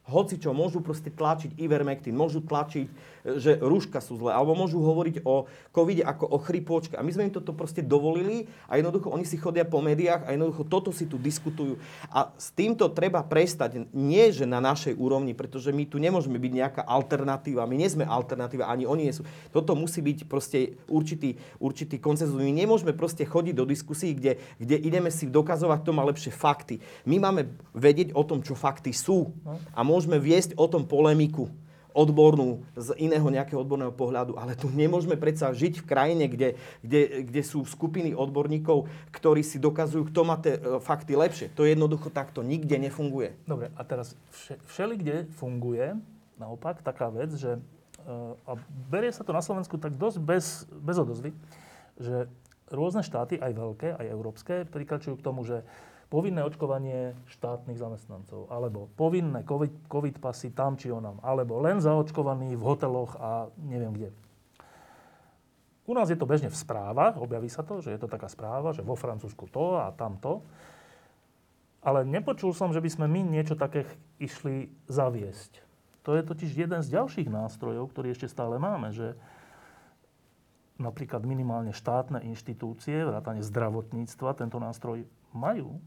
Speaker 4: hoci čo, môžu proste tlačiť Ivermectin, môžu tlačiť, že rúška sú zlé, alebo môžu hovoriť o covide ako o chrypôčke. A my sme im toto proste dovolili a jednoducho oni si chodia po médiách a jednoducho toto si tu diskutujú. A s týmto treba prestať, nie že na našej úrovni, pretože my tu nemôžeme byť nejaká alternatíva, my nie sme alternatíva, ani oni nie sú. Toto musí byť proste určitý, určitý koncenzus. My nemôžeme proste chodiť do diskusí, kde, kde ideme si dokazovať, to má lepšie fakty. My máme vedieť o tom, čo fakty sú. A môžeme viesť o tom polemiku odbornú, z iného nejakého odborného pohľadu, ale tu nemôžeme predsa žiť v krajine, kde, kde, kde sú skupiny odborníkov, ktorí si dokazujú, kto má tie e, fakty lepšie. To jednoducho takto nikde nefunguje.
Speaker 1: Dobre, a teraz vše, všeli, kde funguje, naopak, taká vec, že e, a berie sa to na Slovensku tak dosť bez, bez odozvy, že rôzne štáty, aj veľké, aj európske, prikračujú k tomu, že povinné očkovanie štátnych zamestnancov, alebo povinné COVID, COVID pasy tam či onam, alebo len zaočkovaní v hoteloch a neviem kde. U nás je to bežne v správach, objaví sa to, že je to taká správa, že vo Francúzsku to a tamto. Ale nepočul som, že by sme my niečo také išli zaviesť. To je totiž jeden z ďalších nástrojov, ktorý ešte stále máme, že napríklad minimálne štátne inštitúcie, vrátane zdravotníctva, tento nástroj majú.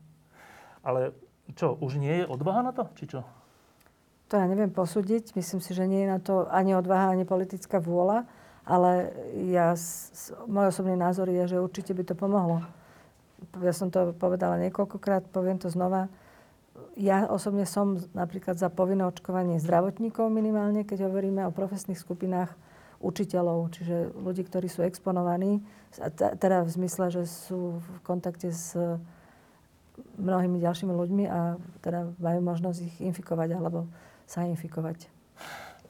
Speaker 1: Ale čo, už nie je odvaha na to, či čo?
Speaker 2: To ja neviem posúdiť. Myslím si, že nie je na to ani odvaha, ani politická vôľa. Ale ja, môj osobný názor je, že určite by to pomohlo. Ja som to povedala niekoľkokrát, poviem to znova. Ja osobne som napríklad za povinné očkovanie zdravotníkov minimálne, keď hovoríme o profesných skupinách učiteľov, čiže ľudí, ktorí sú exponovaní, teda v zmysle, že sú v kontakte s mnohými ďalšími ľuďmi a teda majú možnosť ich infikovať alebo sa infikovať.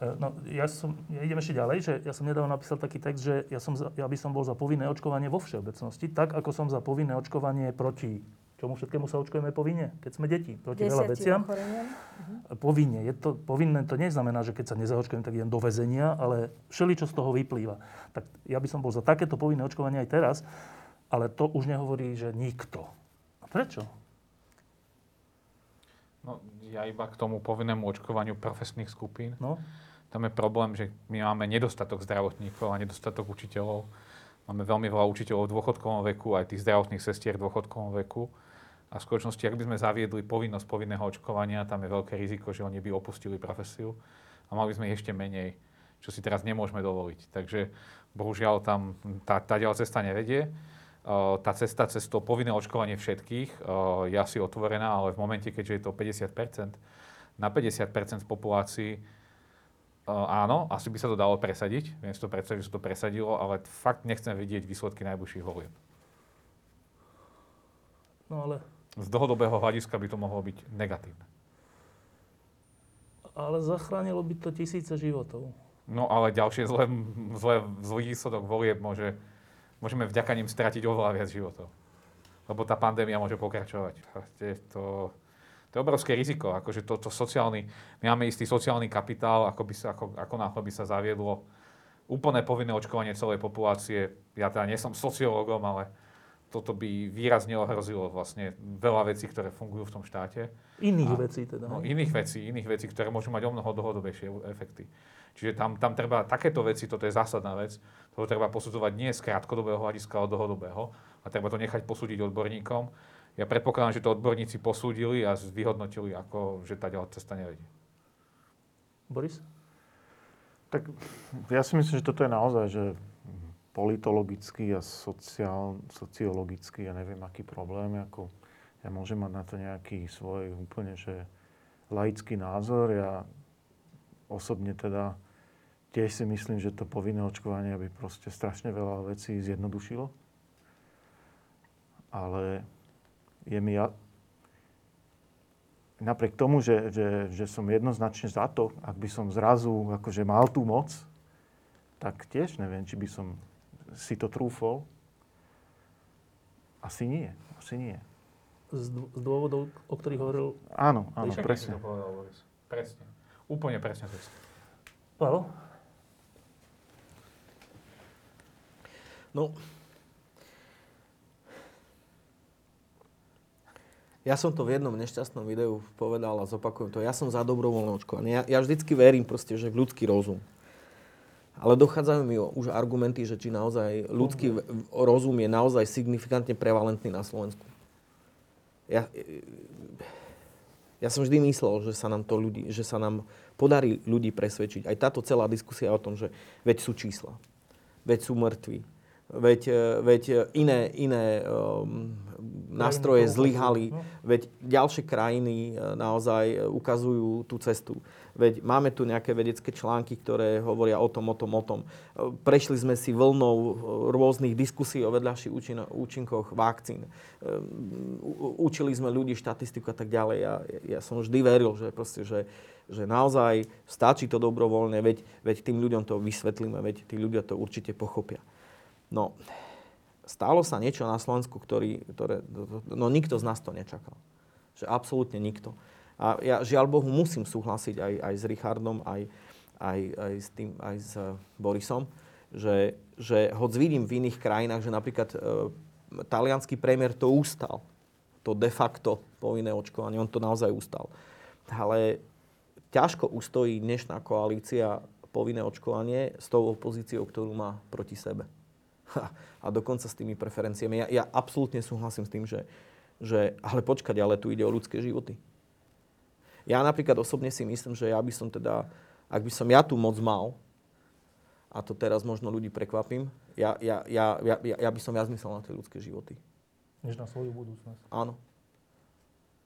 Speaker 1: E, no, ja, som, ja idem ešte ďalej, že ja som nedávno napísal taký text, že ja, som za, ja by som bol za povinné očkovanie vo všeobecnosti, tak ako som za povinné očkovanie proti čomu všetkému sa očkujeme povinne, keď sme deti, proti veľa veciam. Uh-huh. Povinne. Je to, povinné to neznamená, že keď sa nezaočkujem, tak idem do väzenia, ale všeli, čo z toho vyplýva. Tak ja by som bol za takéto povinné očkovanie aj teraz, ale to už nehovorí, že nikto. A prečo?
Speaker 3: No, ja iba k tomu povinnému očkovaniu profesných skupín.
Speaker 1: No.
Speaker 3: Tam je problém, že my máme nedostatok zdravotníkov a nedostatok učiteľov. Máme veľmi veľa učiteľov v dôchodkovom veku, aj tých zdravotných sestier v dôchodkovom veku. A v skutočnosti, ak by sme zaviedli povinnosť povinného očkovania, tam je veľké riziko, že oni by opustili profesiu a mali by sme ich ešte menej, čo si teraz nemôžeme dovoliť. Takže bohužiaľ tam tá, tá ďalá cesta nevedie tá cesta cez to povinné očkovanie všetkých je asi otvorená, ale v momente, keďže je to 50% na 50 z populácií, áno, asi by sa to dalo presadiť. Viem si to predstaviť, že sa to presadilo, ale fakt nechcem vidieť výsledky najbližších volieb.
Speaker 1: No ale...
Speaker 3: Z dlhodobého hľadiska by to mohlo byť negatívne.
Speaker 1: Ale zachránilo by to tisíce životov.
Speaker 3: No ale ďalšie zlé, zlé, zlý výsledok volieb môže môžeme vďaka nim stratiť oveľa viac životov. Lebo tá pandémia môže pokračovať. To, to je obrovské riziko. Akože to, to sociálny, my máme istý sociálny kapitál, ako, by sa, ako, ako náhle by sa zaviedlo úplné povinné očkovanie celej populácie. Ja teda nie som sociológom, ale toto by výrazne ohrozilo vlastne veľa vecí, ktoré fungujú v tom štáte.
Speaker 1: Iných a, vecí teda.
Speaker 3: No, iných vecí, iných vecí, ktoré môžu mať o mnoho dlhodobejšie efekty. Čiže tam, tam treba takéto veci, toto je zásadná vec, to treba posudzovať nie z krátkodobého hľadiska, ale dlhodobého. A treba to nechať posúdiť odborníkom. Ja predpokladám, že to odborníci posúdili a vyhodnotili, ako, že tá ďalá cesta nevedie.
Speaker 1: Boris?
Speaker 5: Tak ja si myslím, že toto je naozaj, že politologický a sociál, sociologický, ja neviem, aký problém, ako ja môžem mať na to nejaký svoj úplne, že laický názor. Ja osobne teda tiež si myslím, že to povinné očkovanie by proste strašne veľa vecí zjednodušilo. Ale je mi ja... napriek tomu, že, že, že som jednoznačne za to, ak by som zrazu akože mal tú moc, tak tiež neviem, či by som si to trúfol. Asi nie. Asi nie.
Speaker 1: Z, dôvodov, o ktorých hovoril...
Speaker 5: Áno, áno, presne.
Speaker 3: Presne. Úplne presne to
Speaker 1: Pavel?
Speaker 4: No, Ja som to v jednom nešťastnom videu povedal a zopakujem to. Ja som za dobrovoľné očkovanie. Ja, ja vždycky verím proste, že v ľudský rozum. Ale dochádzajú mi už argumenty, že či naozaj ľudský rozum je naozaj signifikantne prevalentný na Slovensku. Ja, ja som vždy myslel, že sa nám to ľudí, že sa nám podarí ľudí presvedčiť. Aj táto celá diskusia o tom, že veď sú čísla, veď sú mŕtvi, veď, e, veď iné, iné um, nástroje zlyhali, no. veď ďalšie krajiny e, naozaj ukazujú tú cestu. Veď máme tu nejaké vedecké články, ktoré hovoria o tom, o tom, o tom. E, prešli sme si vlnou rôznych diskusí o vedľajších účinkoch vakcín. Učili sme ľudí štatistiku a tak ďalej. Ja, ja som vždy veril, že, proste, že, že naozaj stačí to dobrovoľne, veď, veď tým ľuďom to vysvetlíme, veď tí ľudia to určite pochopia. No, stalo sa niečo na Slovensku, ktorý, ktoré, no nikto z nás to nečakal. Že absolútne nikto. A ja žiaľ Bohu musím súhlasiť aj, aj s Richardom, aj, aj, aj, s tým, aj s Borisom, že, že hoď vidím v iných krajinách, že napríklad e, talianský premiér to ustal. To de facto povinné očkovanie, on to naozaj ustal. Ale ťažko ustojí dnešná koalícia povinné očkovanie s tou opozíciou, ktorú má proti sebe a dokonca s tými preferenciami. Ja, ja absolútne súhlasím s tým, že, že ale počkať, ale tu ide o ľudské životy. Ja napríklad osobne si myslím, že ja by som teda, ak by som ja tu moc mal, a to teraz možno ľudí prekvapím, ja, ja, ja, ja, ja by som viac myslel na tie ľudské životy.
Speaker 1: Než na svoju budúcnosť.
Speaker 4: Áno.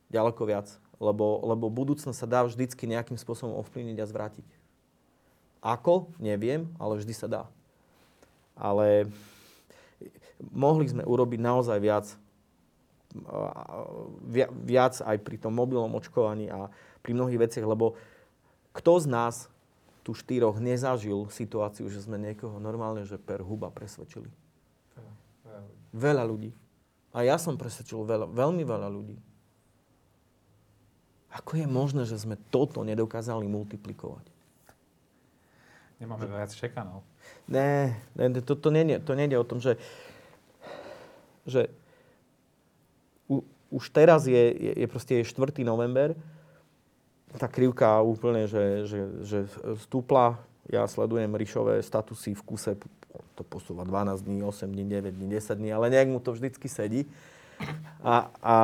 Speaker 4: Ďaleko viac. Lebo, lebo budúcnosť sa dá vždycky nejakým spôsobom ovplyvniť a zvrátiť. Ako? Neviem, ale vždy sa dá. Ale mohli sme urobiť naozaj viac, viac aj pri tom mobilnom očkovaní a pri mnohých veciach, lebo kto z nás tu štyroch nezažil situáciu, že sme niekoho normálne, že per huba presvedčili? Veľa ľudí. A ja som presvedčil veľa, veľmi veľa ľudí. Ako je možné, že sme toto nedokázali multiplikovať?
Speaker 3: Nemáme viac čekanov.
Speaker 4: Ne, ne to, to, nie, to nie je o tom, že že u, už teraz je, je, je proste 4. november, tá krivka úplne, že, že, že stúpla. Ja sledujem Rišové statusy v kuse, to posúva 12 dní, 8 dní, 9 dní, 10 dní, ale nejak mu to vždycky sedí. A, a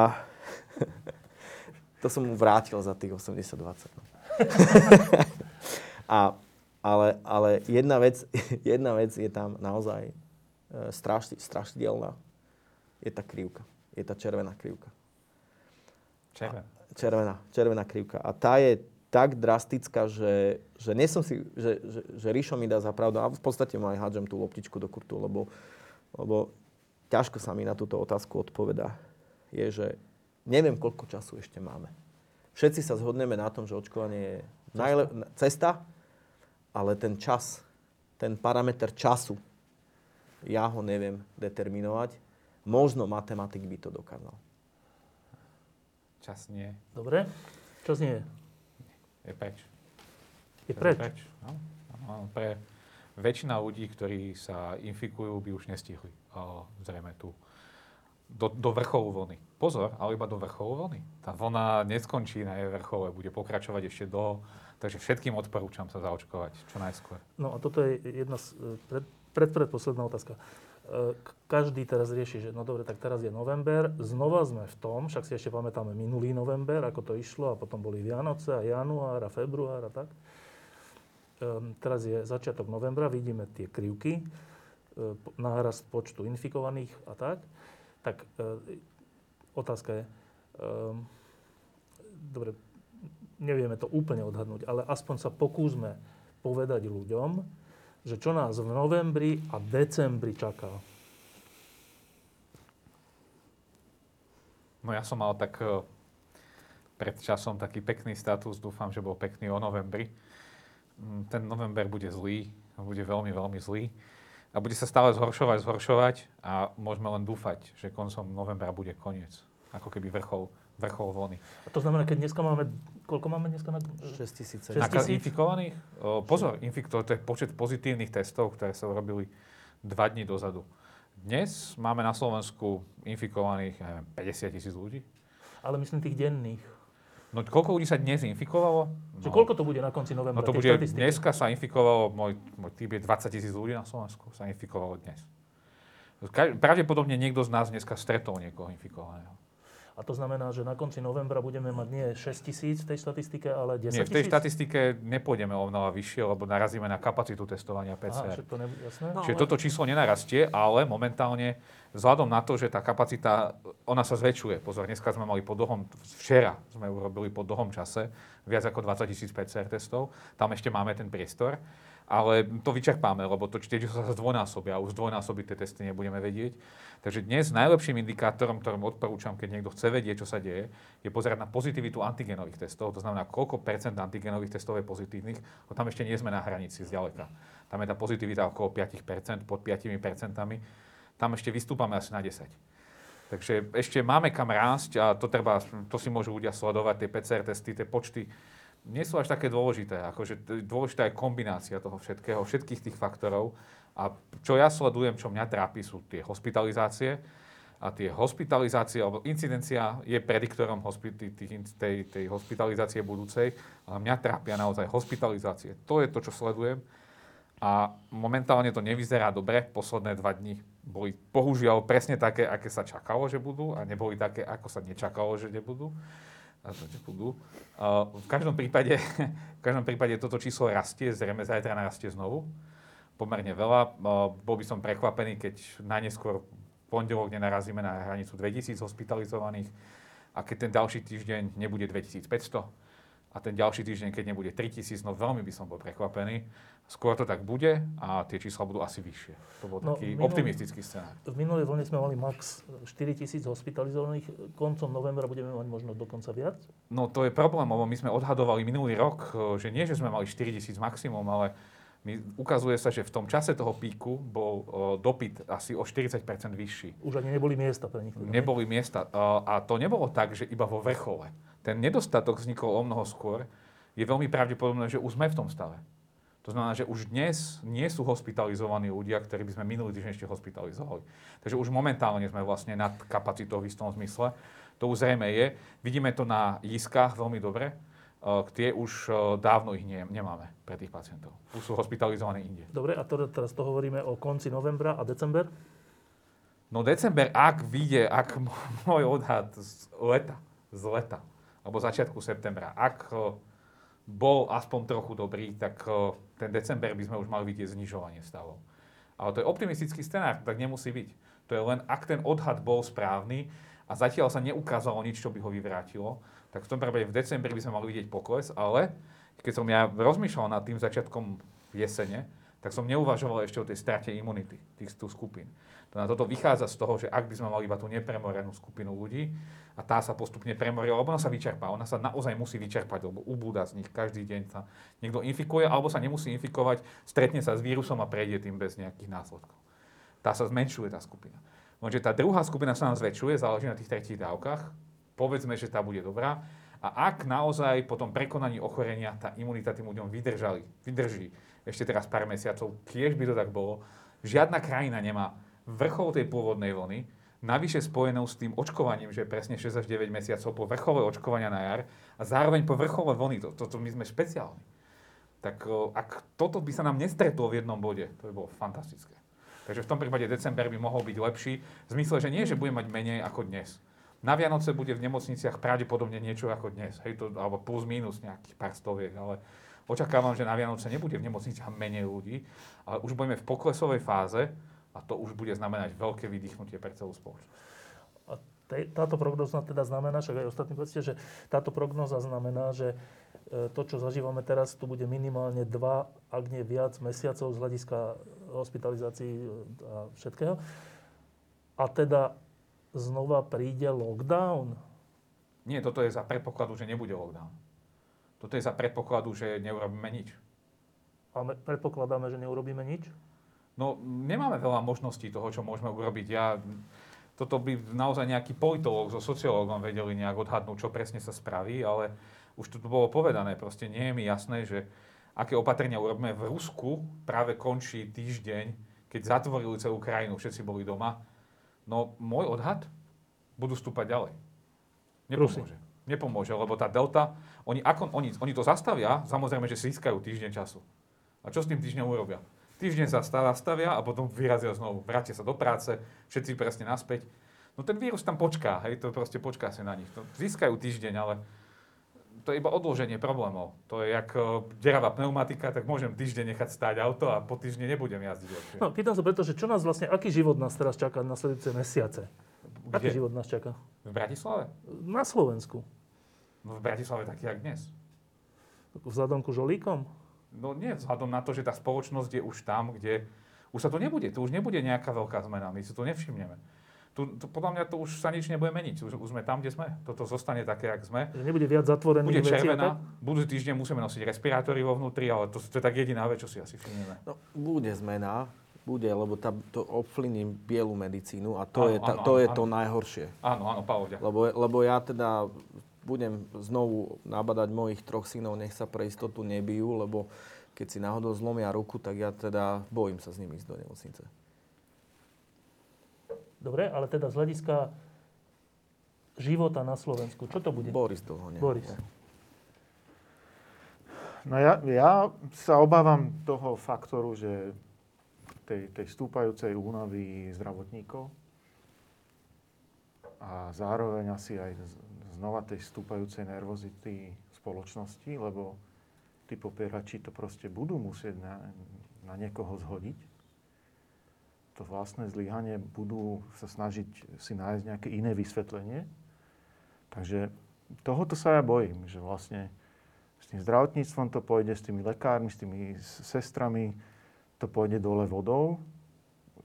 Speaker 4: to som mu vrátil za tých 80-20. No. a, ale, ale jedna, vec, jedna vec je tam naozaj e, strašidelná je tá krivka. Je tá červená krivka.
Speaker 3: Červená?
Speaker 4: Červená, červená krivka. A tá je tak drastická, že, že, nie som si, že, že, že Ríšo mi dá za pravdu. A v podstate mu aj hádžem tú loptičku do kurtu, lebo, lebo ťažko sa mi na túto otázku odpovedá. Je, že neviem, koľko času ešte máme. Všetci sa zhodneme na tom, že očkovanie je najle- cesta, ale ten čas, ten parameter času, ja ho neviem determinovať Možno matematik by to dokázal.
Speaker 3: Čas nie.
Speaker 1: Dobre. Čas nie je.
Speaker 3: Je preč.
Speaker 1: Je preč? Je preč.
Speaker 3: No, no, pre väčšina ľudí, ktorí sa infikujú, by už nestihli o, zrejme tu do, do vrcholu vlny. Pozor, ale iba do vrcholu vlny. Tá vlna neskončí na jej vrchole, bude pokračovať ešte do... Takže všetkým odporúčam sa zaočkovať čo najskôr.
Speaker 1: No a toto je jedna z, e, pred, pred, predposledná otázka. E, každý teraz rieši, že no dobre, tak teraz je november, znova sme v tom, však si ešte pamätáme minulý november, ako to išlo a potom boli Vianoce a január a február a tak. Um, teraz je začiatok novembra, vidíme tie krivky, uh, nárast počtu infikovaných a tak. Tak uh, otázka je, um, dobre, nevieme to úplne odhadnúť, ale aspoň sa pokúsme povedať ľuďom, že čo nás v novembri a decembri čaká.
Speaker 3: No ja som mal tak eh, pred časom taký pekný status, dúfam, že bol pekný o novembri. Mm, ten november bude zlý, bude veľmi, veľmi zlý. A bude sa stále zhoršovať, zhoršovať a môžeme len dúfať, že koncom novembra bude koniec. Ako keby vrchol vrchol vlny.
Speaker 1: A to znamená, keď dneska máme, koľko máme dneska na...
Speaker 4: 6 tisíc.
Speaker 3: Na infikovaných? O, pozor, infiko, to je počet pozitívnych testov, ktoré sa urobili dva dní dozadu. Dnes máme na Slovensku infikovaných neviem, 50 tisíc ľudí.
Speaker 1: Ale myslím tých denných.
Speaker 3: No koľko ľudí sa dnes infikovalo? No,
Speaker 1: koľko to bude na konci novembra?
Speaker 3: no to bude, dneska sa infikovalo, môj, môj typ je 20 tisíc ľudí na Slovensku, sa infikovalo dnes. Pravdepodobne niekto z nás dneska stretol niekoho infikovaného.
Speaker 1: A to znamená, že na konci novembra budeme mať nie 6 tisíc v tej štatistike, ale 10
Speaker 3: Nie, v tej štatistike nepôjdeme o mnoho vyššie, lebo narazíme na kapacitu testovania
Speaker 1: Aha,
Speaker 3: PCR.
Speaker 1: však to nebude jasné.
Speaker 2: No.
Speaker 3: Čiže
Speaker 2: ale-
Speaker 3: toto číslo nenarastie, ale momentálne vzhľadom na to, že tá kapacita, ona sa zväčšuje. Pozor, dneska sme mali po dlhom, včera sme urobili po dlhom čase viac ako 20 tisíc PCR testov. Tam ešte máme ten priestor. Ale to vyčerpáme, lebo to čísla sa zdvojnásobia už zdvojnásobiť tie testy nebudeme vedieť. Takže dnes najlepším indikátorom, ktorým odporúčam, keď niekto chce vedieť, čo sa deje, je pozerať na pozitivitu antigenových testov. To znamená, koľko percent antigenových testov je pozitívnych, lebo tam ešte nie sme na hranici zďaleka. Tam je tá pozitivita okolo 5%, pod 5%. Tam ešte vystúpame asi na 10. Takže ešte máme kam rásť a to, treba, to si môžu ľudia sledovať, tie PCR testy, tie počty nie sú až také dôležité. Akože dôležitá je kombinácia toho všetkého, všetkých tých faktorov. A čo ja sledujem, čo mňa trápi, sú tie hospitalizácie. A tie hospitalizácie, alebo incidencia je prediktorom hospi- tých, tých, tej, tej hospitalizácie budúcej, ale mňa trápia naozaj hospitalizácie. To je to, čo sledujem. A momentálne to nevyzerá dobre. Posledné dva dni boli bohužiaľ presne také, aké sa čakalo, že budú a neboli také, ako sa nečakalo, že nebudú. Uh, v každom prípade, v každom prípade toto číslo rastie, zrejme zajtra narastie znovu. Pomerne veľa. Bol by som prekvapený, keď najneskôr pondelok nenarazíme na hranicu 2000 hospitalizovaných a keď ten ďalší týždeň nebude 2500 a ten ďalší týždeň, keď nebude 3000, no veľmi by som bol prekvapený. Skôr to tak bude a tie čísla budú asi vyššie. To bol
Speaker 1: No,
Speaker 3: taký
Speaker 1: minulý-
Speaker 3: optimistický scenár.
Speaker 1: V minulej vlne sme mali max 4 tisíc hospitalizovaných. Koncom novembra budeme mať možno dokonca viac.
Speaker 3: No to je problém, lebo my sme odhadovali minulý rok, e, že nie, že sme mali 4 tisíc maximum, ale my, ukazuje sa, že v tom čase toho píku bol uh, dopyt asi o 40% vyšší.
Speaker 1: Už ani neboli miesta pre nich. teda?
Speaker 3: Neboli miesta. Uh, a to nebolo tak, že iba vo vrchole. Ten nedostatok vznikol o mnoho skôr. Je veľmi pravdepodobné, že už sme v tom stave. To znamená, že už dnes nie sú hospitalizovaní ľudia, ktorí by sme minulý týždeň ešte hospitalizovali. Takže už momentálne sme vlastne nad kapacitou v istom zmysle. To už zrejme je. Vidíme to na jiskách veľmi dobre. Uh, tie už uh, dávno ich nie, nemáme pre tých pacientov. Už sú hospitalizovaní inde.
Speaker 1: Dobre, a to, teraz to hovoríme o konci novembra a december.
Speaker 3: No december, ak vyjde, ak môj odhad z leta, z leta, alebo začiatku septembra, ak eh, bol aspoň trochu dobrý, tak eh, ten december by sme už mali vidieť znižovanie stavov. Ale to je optimistický scenár, tak nemusí byť. To je len, ak ten odhad bol správny a zatiaľ sa neukázalo nič, čo by ho vyvrátilo, tak v tom prípade v decembri by sme mali vidieť pokles, ale keď som ja rozmýšľal nad tým začiatkom jesene, tak som neuvažoval ešte o tej strate imunity tých tú skupín. To na toto vychádza z toho, že ak by sme mali iba tú nepremorenú skupinu ľudí a tá sa postupne premorí, lebo ona sa vyčerpá, ona sa naozaj musí vyčerpať, lebo ubúda z nich každý deň sa niekto infikuje, alebo sa nemusí infikovať, stretne sa s vírusom a prejde tým bez nejakých následkov. Tá sa zmenšuje, tá skupina. Lenže tá druhá skupina sa nám zväčšuje, záleží na tých tretích dávkach. Povedzme, že tá bude dobrá. A ak naozaj po tom prekonaní ochorenia tá imunita tým ľuďom vydržali, vydrží ešte teraz pár mesiacov, tiež by to tak bolo, žiadna krajina nemá vrchol tej pôvodnej vlny, navyše spojenou s tým očkovaním, že presne 6 až 9 mesiacov po vrchole očkovania na jar a zároveň po vrchole vlny, to, to, to my sme špeciálni. Tak o, ak toto by sa nám nestretlo v jednom bode, to by bolo fantastické. Takže v tom prípade december by mohol byť lepší, v zmysle, že nie, že bude mať menej ako dnes. Na Vianoce bude v nemocniciach pravdepodobne niečo ako dnes, hej, to, alebo plus minus nejakých pár stoviek, ale očakávam, že na Vianoce nebude v nemocniciach menej ľudí, ale už budeme v poklesovej fáze a to už bude znamenať veľké vydýchnutie pre celú spoločnosť.
Speaker 1: Táto prognoza teda znamená, však aj ostatní povedzte, že táto prognoza znamená, že e, to, čo zažívame teraz, tu bude minimálne dva, ak nie viac mesiacov z hľadiska hospitalizácií e, a všetkého. A teda znova príde lockdown.
Speaker 3: Nie, toto je za predpokladu, že nebude lockdown. Toto je za predpokladu, že neurobíme nič.
Speaker 1: A me, predpokladáme, že neurobíme nič.
Speaker 3: No, nemáme veľa možností toho, čo môžeme urobiť. Ja, toto by naozaj nejaký politológ so sociológom vedeli nejak odhadnúť, čo presne sa spraví, ale už tu bolo povedané, proste nie je mi jasné, že aké opatrenia urobíme. V Rusku práve končí týždeň, keď zatvorili celú krajinu, všetci boli doma. No, môj odhad, budú stúpať ďalej. Nepomôže. Nepomôže, lebo tá delta, oni, ako, oni, oni to zastavia, samozrejme, že si získajú týždeň času. A čo s tým týždňom urobia? Týždeň sa zastavia a potom vyrazia znovu. Vrátia sa do práce, všetci presne naspäť. No ten vírus tam počká, hej, to proste počká sa na nich. To získajú týždeň, ale to je iba odloženie problémov. To je jak uh, deravá pneumatika, tak môžem týždeň nechať stáť auto a po týždni nebudem jazdiť lepšie.
Speaker 1: No, pýtam sa preto, že čo nás vlastne, aký život nás teraz čaká na sledujúce mesiace?
Speaker 3: Kde?
Speaker 1: Aký život nás čaká?
Speaker 3: V Bratislave?
Speaker 1: Na Slovensku.
Speaker 3: No v Bratislave taký, jak dnes.
Speaker 1: Vzhľadom ku žolíkom?
Speaker 3: No nie, vzhľadom na to, že tá spoločnosť je už tam, kde už sa to nebude. Tu už nebude nejaká veľká zmena. My si to nevšimneme. Tu, tu, podľa mňa to už sa nič nebude meniť. Už, už sme tam, kde sme. Toto zostane také, jak sme.
Speaker 1: Že nebude viac zatvorených
Speaker 3: Bude
Speaker 1: vecí
Speaker 3: červená.
Speaker 1: tak?
Speaker 3: Budúci týždeň musíme nosiť respirátory vo vnútri, ale to, to je tak jediná vec, čo si asi všimneme.
Speaker 4: No, bude zmena, bude, lebo tá, to ovplyvní bielu medicínu a to
Speaker 3: Áno,
Speaker 4: je, tá,
Speaker 3: áno,
Speaker 4: to, je
Speaker 3: áno.
Speaker 4: to najhoršie.
Speaker 3: Áno, áno, Pavel, ďakujem.
Speaker 4: Lebo, lebo ja teda budem znovu nabadať mojich troch synov, nech sa pre istotu nebijú, lebo keď si náhodou zlomia ruku, tak ja teda bojím sa s nimi ísť do nemocnice.
Speaker 1: Dobre, ale teda z hľadiska života na Slovensku, čo to bude?
Speaker 4: Boris toho ne.
Speaker 1: Boris.
Speaker 5: No ja, ja sa obávam toho faktoru, že tej, tej stúpajúcej únavy zdravotníkov a zároveň asi aj znova tej stúpajúcej nervozity spoločnosti, lebo tí popierači to proste budú musieť na, na niekoho zhodiť. To vlastné zlyhanie budú sa snažiť si nájsť nejaké iné vysvetlenie. Takže tohoto sa ja bojím, že vlastne s tým zdravotníctvom to pôjde, s tými lekármi, s tými sestrami, to pôjde dole vodou,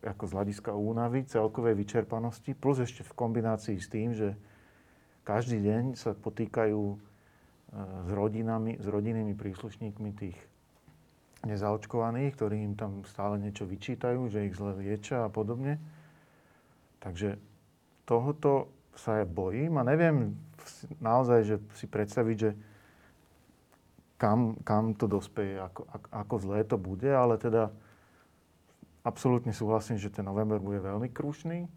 Speaker 5: ako z hľadiska únavy, celkovej vyčerpanosti, plus ešte v kombinácii s tým, že každý deň sa potýkajú e, s rodinami, s rodinnými príslušníkmi tých nezaočkovaných, ktorí im tam stále niečo vyčítajú, že ich zle liečia a podobne. Takže tohoto sa ja bojím a neviem naozaj, že si predstaviť, že kam, kam to dospeje, ako, ako zlé to bude, ale teda absolútne súhlasím, že ten november bude veľmi krušný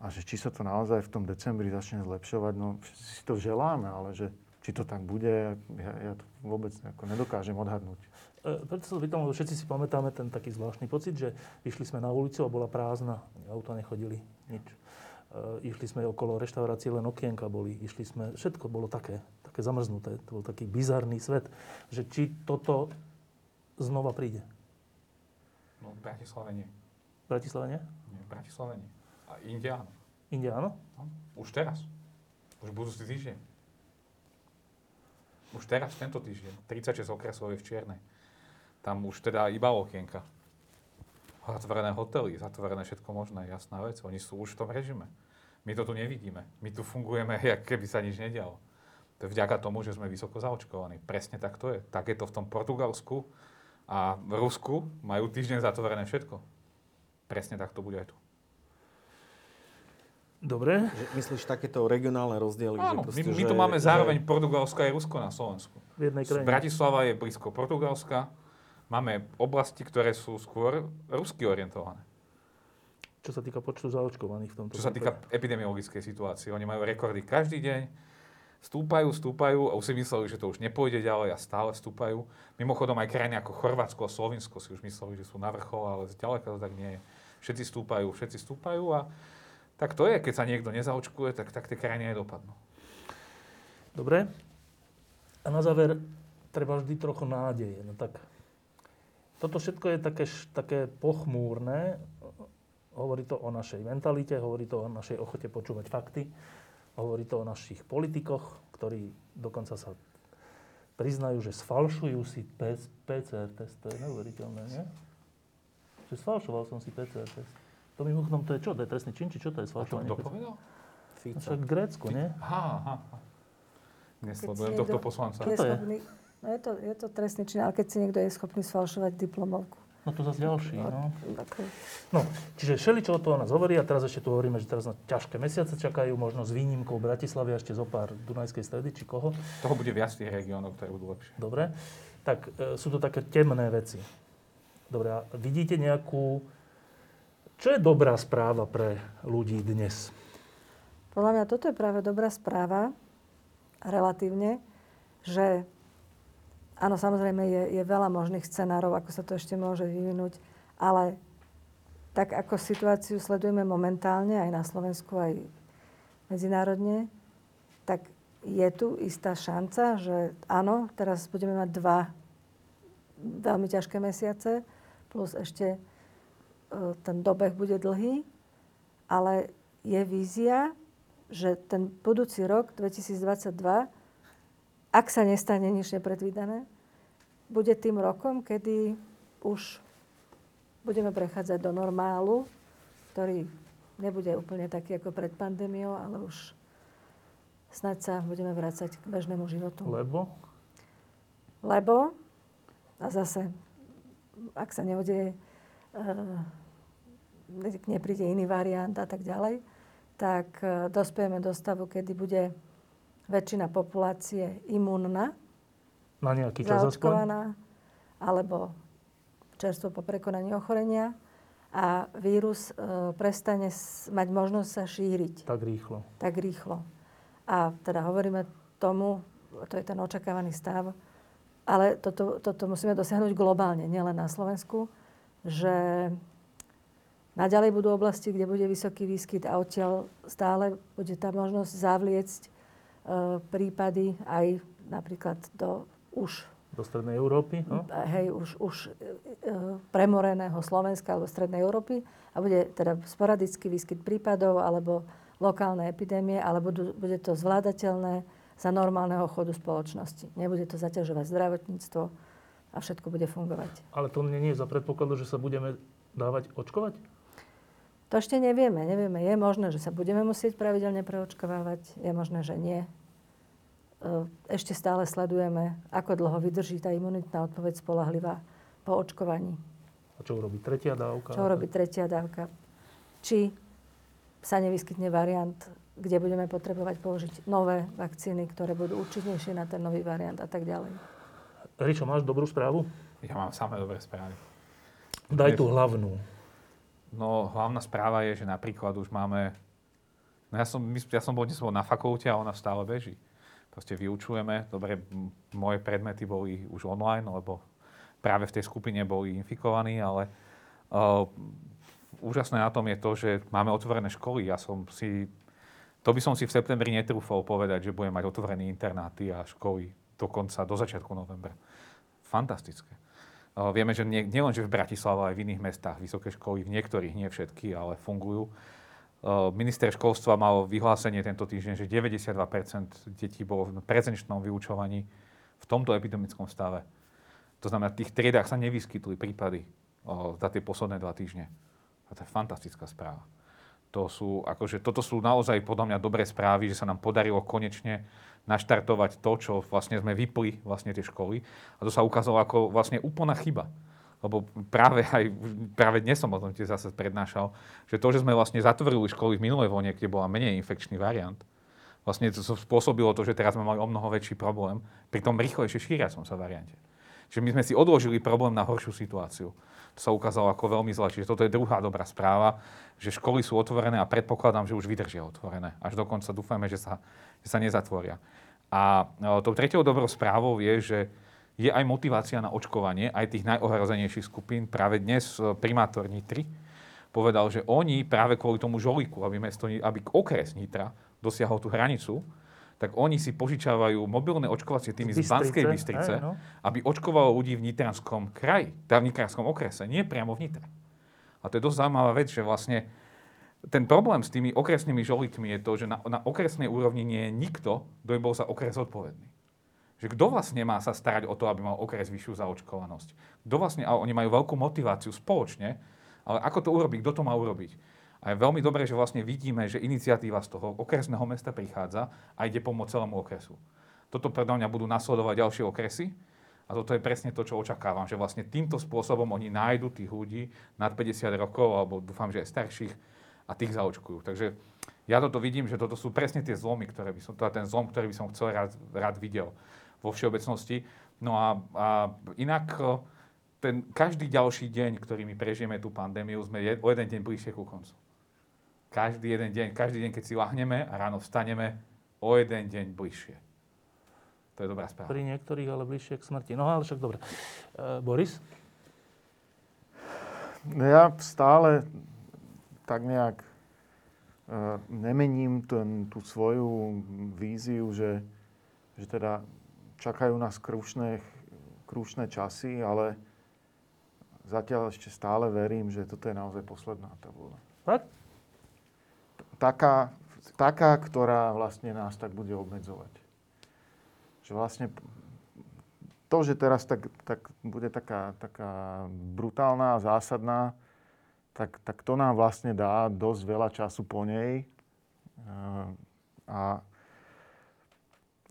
Speaker 5: a že či sa to naozaj v tom decembri začne zlepšovať, no všetci si to želáme, ale že či to tak bude, ja, ja to vôbec ako nedokážem odhadnúť.
Speaker 1: E, preto sa to pýtam, lebo všetci si pamätáme ten taký zvláštny pocit, že išli sme na ulicu a bola prázdna, auta nechodili, nič. E, išli sme okolo reštaurácie, len okienka boli, išli sme, všetko bolo také, také zamrznuté, to bol taký bizarný svet, že či toto znova príde.
Speaker 3: No v Bratislave nie.
Speaker 1: V Bratislave nie?
Speaker 3: nie. V Bratislave nie. A inde áno.
Speaker 1: Inde áno?
Speaker 3: No, už teraz. Už budúci týždeň. Už teraz, tento týždeň. 36 okresov je v Čiernej. Tam už teda iba okienka. Zatvorené hotely, zatvorené všetko možné, jasná vec. Oni sú už v tom režime. My to tu nevidíme. My tu fungujeme, jak keby sa nič nedialo. To je vďaka tomu, že sme vysoko zaočkovaní. Presne tak to je. Tak je to v tom Portugalsku a v Rusku majú týždeň zatvorené všetko. Presne tak to bude aj tu.
Speaker 1: Dobre.
Speaker 4: Že myslíš takéto regionálne rozdiely?
Speaker 3: Áno,
Speaker 4: že
Speaker 3: my,
Speaker 4: proste,
Speaker 3: my
Speaker 4: že,
Speaker 3: tu máme
Speaker 4: že-
Speaker 3: zároveň Portugalsko aj Rusko na Slovensku.
Speaker 1: V jednej krajine.
Speaker 3: Bratislava je blízko Portugalska. Máme oblasti, ktoré sú skôr rusky orientované.
Speaker 1: Čo sa týka počtu zaočkovaných v tomto
Speaker 3: Čo sa týka
Speaker 1: prípade.
Speaker 3: epidemiologickej situácie. Oni majú rekordy každý deň. Stúpajú, stúpajú a už si mysleli, že to už nepôjde ďalej a stále stúpajú. Mimochodom aj krajiny ako Chorvátsko a Slovinsko si už mysleli, že sú na vrchole, ale zďaleka to tak nie je. Všetci stúpajú, všetci stúpajú a tak to je, keď sa niekto nezaočkuje, tak, tak tie krajiny aj dopadnú.
Speaker 1: Dobre. A na záver treba vždy trochu nádeje. No tak toto všetko je také, také pochmúrne. Hovorí to o našej mentalite, hovorí to o našej ochote počúvať fakty, hovorí to o našich politikoch, ktorí dokonca sa priznajú, že sfalšujú si PCR test. To je neuveriteľné, nie? Že sfalšoval som si PCR test. To mimochodom, to je čo? To je trestný čin, či čo to je
Speaker 3: A to
Speaker 1: sfalšovanie?
Speaker 3: kto
Speaker 1: PCR?
Speaker 3: povedal?
Speaker 4: Fico.
Speaker 1: Však v Grécku, nie?
Speaker 3: Aha, aha. Nesledujem tohto poslanca.
Speaker 2: Je,
Speaker 1: to je?
Speaker 2: no je, to, je to trestný čin, ale keď si niekto je schopný sfalšovať diplomovku.
Speaker 1: No to zase ďalší, no.
Speaker 2: Ako,
Speaker 1: No, čiže všeličo to o nás hovorí a teraz ešte tu hovoríme, že teraz na ťažké mesiace čakajú, možno s výnimkou Bratislavy a ešte zo pár Dunajskej stredy, či koho.
Speaker 3: Toho bude viac tých regiónov, ktoré budú lepšie.
Speaker 1: Dobre. Tak e, sú to také temné veci. Dobre, a vidíte nejakú... Čo je dobrá správa pre ľudí dnes?
Speaker 2: Podľa mňa toto je práve dobrá správa, relatívne, že áno, samozrejme je, je veľa možných scenárov, ako sa to ešte môže vyvinúť, ale tak ako situáciu sledujeme momentálne aj na Slovensku, aj medzinárodne, tak je tu istá šanca, že áno, teraz budeme mať dva veľmi ťažké mesiace, plus ešte ten dobeh bude dlhý, ale je vízia, že ten budúci rok 2022, ak sa nestane nič nepredvídané, bude tým rokom, kedy už budeme prechádzať do normálu, ktorý nebude úplne taký ako pred pandémiou, ale už snad sa budeme vrácať k bežnému životu.
Speaker 1: Lebo?
Speaker 2: Lebo, a zase, ak sa neudeje, e, nepríde iný variant a tak ďalej, tak e, dospejeme do stavu, kedy bude väčšina populácie imúnna,
Speaker 1: na nejaký čas
Speaker 2: zaočkovaná, alebo čerstvo po prekonaní ochorenia a vírus e, prestane s, mať možnosť sa šíriť.
Speaker 1: Tak rýchlo.
Speaker 2: Tak rýchlo. A teda hovoríme tomu, to je ten očakávaný stav, ale toto, toto musíme dosiahnuť globálne, nielen na Slovensku, že Naďalej budú oblasti, kde bude vysoký výskyt a odtiaľ stále bude tá možnosť zavliecť e, prípady aj napríklad do už
Speaker 1: do Strednej Európy? No?
Speaker 2: Hej, už, už e, premoreného Slovenska alebo Strednej Európy a bude teda sporadický výskyt prípadov alebo lokálne epidémie, ale budú, bude to zvládateľné za normálneho chodu spoločnosti. Nebude to zaťažovať zdravotníctvo a všetko bude fungovať.
Speaker 1: Ale to nie je za predpokladu, že sa budeme dávať očkovať?
Speaker 2: To ešte nevieme. Nevieme. Je možné, že sa budeme musieť pravidelne preočkovávať. Je možné, že nie. E, ešte stále sledujeme, ako dlho vydrží tá imunitná odpoveď spolahlivá po očkovaní.
Speaker 1: A čo urobí tretia dávka?
Speaker 2: Čo urobí tretia dávka? Či sa nevyskytne variant, kde budeme potrebovať použiť nové vakcíny, ktoré budú účinnejšie na ten nový variant a tak ďalej.
Speaker 1: Rišo, máš dobrú správu?
Speaker 3: Ja mám samé dobré správy.
Speaker 1: Daj tú hlavnú.
Speaker 3: No, hlavná správa je, že napríklad už máme... No ja som, ja som bol dnes na fakulte a ona stále beží. Proste vyučujeme. Dobre, moje predmety boli už online, lebo práve v tej skupine boli infikovaní, ale uh, úžasné na tom je to, že máme otvorené školy. Ja som si... To by som si v septembri netrúfal povedať, že budeme mať otvorené internáty a školy dokonca do začiatku novembra. Fantastické. Vieme, že nie, nielen, v Bratislave, aj v iných mestách vysoké školy, v niektorých, nie všetky, ale fungujú. Minister školstva mal vyhlásenie tento týždeň, že 92% detí bolo v prezenčnom vyučovaní v tomto epidemickom stave. To znamená, v tých triedách sa nevyskytli prípady za tie posledné dva týždne. A to je fantastická správa. To sú, akože, toto sú naozaj podľa mňa dobré správy, že sa nám podarilo konečne naštartovať to, čo vlastne sme vypli vlastne tie školy. A to sa ukázalo ako vlastne úplná chyba. Lebo práve aj, práve dnes som o tom tiež zase prednášal, že to, že sme vlastne zatvorili školy v minulej vlne, kde bola menej infekčný variant, vlastne to spôsobilo to, že teraz sme mali o mnoho väčší problém pri tom rýchlejšie šíriacom sa variante. Čiže my sme si odložili problém na horšiu situáciu. Sa ukázalo ako veľmi zle. Čiže toto je druhá dobrá správa, že školy sú otvorené a predpokladám, že už vydržia otvorené. Až dokonca dúfajme, že sa, že sa nezatvoria. A e, tou tretiou dobrou správou je, že je aj motivácia na očkovanie aj tých najohrozenejších skupín. Práve dnes e, primátor Nitry povedal, že oni práve kvôli tomu žoliku, aby, mesto, aby okres Nitra dosiahol tú hranicu, tak oni si požičávajú mobilné očkovacie týmy z, z Banskej Bystrice, aj, no. aby očkovalo ľudí v Nitranskom kraji, teda v Nitranskom okrese, nie priamo v Nitre. A to je dosť zaujímavá vec, že vlastne ten problém s tými okresnými žolitmi je to, že na, na okresnej úrovni nie je nikto, kto by bol za okres odpovedný. Že kto vlastne má sa starať o to, aby mal okres vyššiu zaočkovanosť? Kto vlastne, a oni majú veľkú motiváciu spoločne, ale ako to urobiť, kto to má urobiť? A je veľmi dobré, že vlastne vidíme, že iniciatíva z toho okresného mesta prichádza a ide pomôcť celému okresu. Toto predo mňa budú nasledovať ďalšie okresy a toto je presne to, čo očakávam, že vlastne týmto spôsobom oni nájdu tých ľudí nad 50 rokov, alebo dúfam, že aj starších, a tých zaočkujú. Takže ja toto vidím, že toto sú presne tie zlomy, ktoré by som, teda ten zlom, ktorý by som chcel rád, rád videl vo všeobecnosti. No a, a inak ten každý ďalší deň, ktorý my prežijeme tú pandémiu, sme je, o jeden deň bližšie ku koncu. Každý jeden deň, každý deň, keď si lahneme a ráno vstaneme, o jeden deň bližšie. To je dobrá správa.
Speaker 1: Pri niektorých ale bližšie k smrti. No ale však dobre. E, Boris?
Speaker 5: No ja stále tak nejak e, nemením ten, tú svoju víziu, že, že teda čakajú nás krušné, krušné časy, ale zatiaľ ešte stále verím, že toto je naozaj posledná tabula.
Speaker 1: Tak?
Speaker 5: Taká, taká, ktorá vlastne nás tak bude obmedzovať. Že vlastne to, že teraz tak, tak bude taká, taká brutálna a zásadná, tak, tak to nám vlastne dá dosť veľa času po nej. A,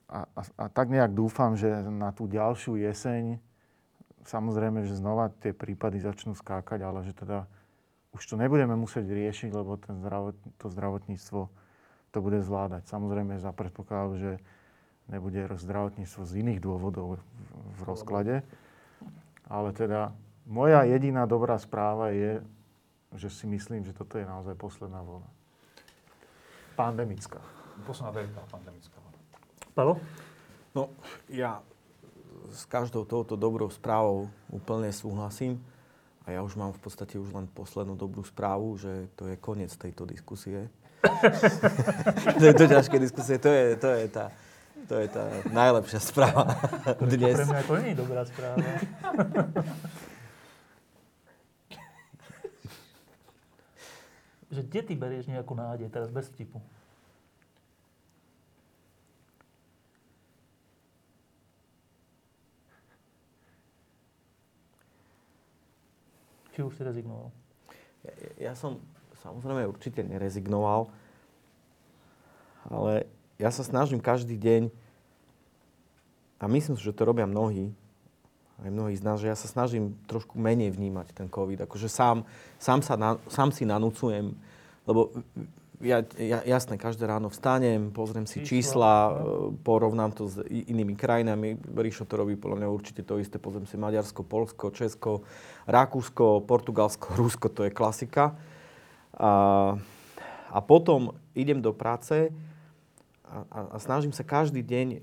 Speaker 5: a, a, a tak nejak dúfam, že na tú ďalšiu jeseň, samozrejme, že znova tie prípady začnú skákať, ale že teda už to nebudeme musieť riešiť, lebo ten zdravot, to zdravotníctvo to bude zvládať. Samozrejme za predpokladu, že nebude zdravotníctvo z iných dôvodov v, rozklade. Ale teda moja jediná dobrá správa je, že si myslím, že toto je naozaj posledná vlna. Pandemická.
Speaker 3: Posledná veľká pandemická vlna.
Speaker 1: Palo?
Speaker 4: No, ja s každou touto dobrou správou úplne súhlasím. A ja už mám v podstate už len poslednú dobrú správu, že to je koniec tejto diskusie. tejto ťažké diskusie, to je, to je tá, to je tá najlepšia správa dnes.
Speaker 1: Pre mňa to nie je dobrá správa. že kde ty berieš nejakú nádej teraz bez vtipu? Či už si rezignoval?
Speaker 4: Ja, ja som samozrejme určite nerezignoval, ale ja sa snažím každý deň, a myslím si, že to robia mnohí, aj mnohí z nás, že ja sa snažím trošku menej vnímať ten COVID. Akože sám, sám, sa na, sám si nanúcujem, lebo ja, ja, jasné, každé ráno vstanem, pozriem si čísla, no. porovnám to s inými krajinami. Ríšo to robí podľa mňa určite to isté. Pozriem si Maďarsko, Polsko, Česko, Rakúsko, Portugalsko, Rusko, to je klasika. A, a potom idem do práce a, a, a snažím sa každý deň e,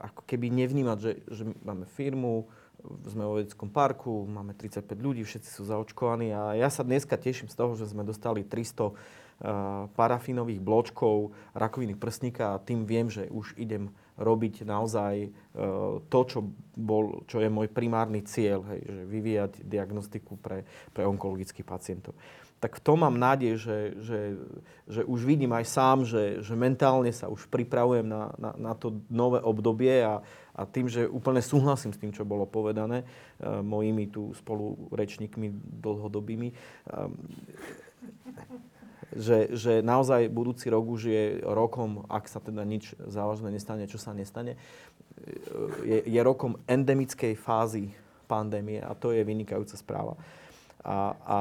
Speaker 4: ako keby nevnímať, že, že máme firmu, sme vo vedeckom parku, máme 35 ľudí, všetci sú zaočkovaní a ja sa dneska teším z toho, že sme dostali 300 Eh, parafínových bločkov, rakoviny prsníka a tým viem, že už idem robiť naozaj eh, to, čo, bol, čo je môj primárny cieľ, hej, že vyvíjať diagnostiku pre, pre onkologických pacientov. Tak v tom mám nádej, že, že, že už vidím aj sám, že, že mentálne sa už pripravujem na, na, na to nové obdobie a, a tým, že úplne súhlasím s tým, čo bolo povedané e, mojimi tu spolurečníkmi dlhodobými. E, že, že naozaj budúci rok už je rokom, ak sa teda nič závažné nestane, čo sa nestane, je, je rokom endemickej fázy pandémie a to je vynikajúca správa. A, a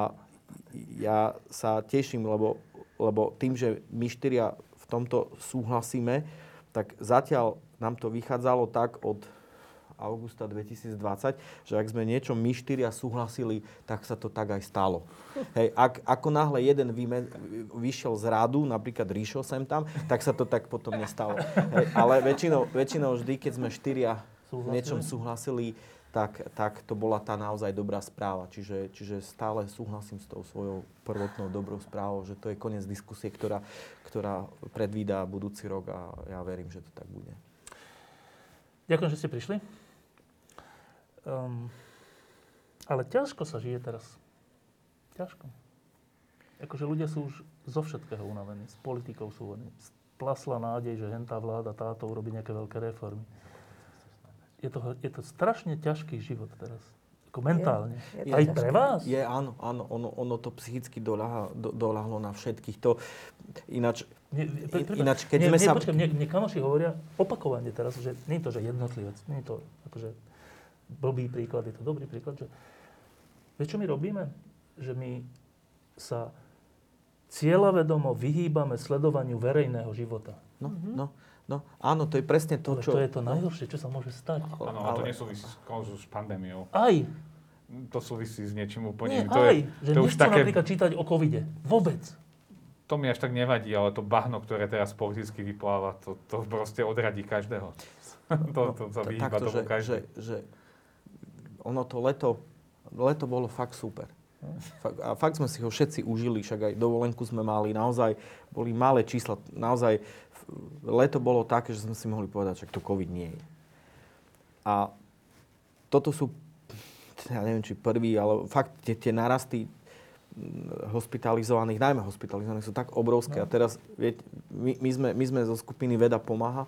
Speaker 4: ja sa teším, lebo, lebo tým, že my štyria v tomto súhlasíme, tak zatiaľ nám to vychádzalo tak od augusta 2020, že ak sme niečo my štyria súhlasili, tak sa to tak aj stalo. Hej, ak, ako náhle jeden vyme, vyšiel z rádu, napríklad Ríšo sem tam, tak sa to tak potom nestalo. Hej, ale väčšinou, väčšinou vždy, keď sme štyria v niečom súhlasili, tak, tak to bola tá naozaj dobrá správa. Čiže, čiže stále súhlasím s tou svojou prvotnou dobrou správou, že to je koniec diskusie, ktorá, ktorá predvídá budúci rok a ja verím, že to tak bude.
Speaker 1: Ďakujem, že ste prišli. Um, ale ťažko sa žije teraz. Ťažko. Akože ľudia sú už zo všetkého unavení. S politikou sú unavení. Plasla nádej, že hentá vláda táto urobí nejaké veľké reformy. Je to, je to strašne ťažký život teraz. Ako mentálne. Je, je Aj pre vás?
Speaker 4: Je, áno, áno. Ono, ono to psychicky doľahlo, do, doľahlo na všetkých. To, ináč, nie, pre, pre, ináč keď
Speaker 1: nie,
Speaker 4: sme
Speaker 1: nie,
Speaker 4: sa...
Speaker 1: Počkaj, mne, mne kamoši hovoria opakovane teraz, že nie je to, že jednotlivec. Nie je to, akože blbý príklad, je to dobrý príklad, že vieš, čo my robíme? Že my sa cieľavedomo vyhýbame sledovaniu verejného života.
Speaker 4: No, mm-hmm. no, no, áno, to je presne to,
Speaker 1: Ale
Speaker 4: čo...
Speaker 1: to je to najhoršie, čo sa môže stať.
Speaker 3: Áno, ale to nesúvisí s, s pandémiou.
Speaker 1: Aj.
Speaker 3: To súvisí s niečím úplne...
Speaker 1: Nie,
Speaker 3: to
Speaker 1: aj.
Speaker 3: Je,
Speaker 1: že to už také... napríklad čítať o covide. Vôbec.
Speaker 3: To mi až tak nevadí, ale to bahno, ktoré teraz politicky vypláva, to, to proste odradí každého. to, to sa vyhýba tomu každý.
Speaker 4: že, že ono to leto, leto bolo fakt super. A fakt sme si ho všetci užili, však aj dovolenku sme mali, naozaj boli malé čísla, naozaj leto bolo také, že sme si mohli povedať, že to COVID nie je. A toto sú, ja neviem, či prvý, ale fakt tie, tie narasty hospitalizovaných, najmä hospitalizovaných, sú tak obrovské. A teraz, viete, my, my, sme, my sme zo skupiny Veda pomáha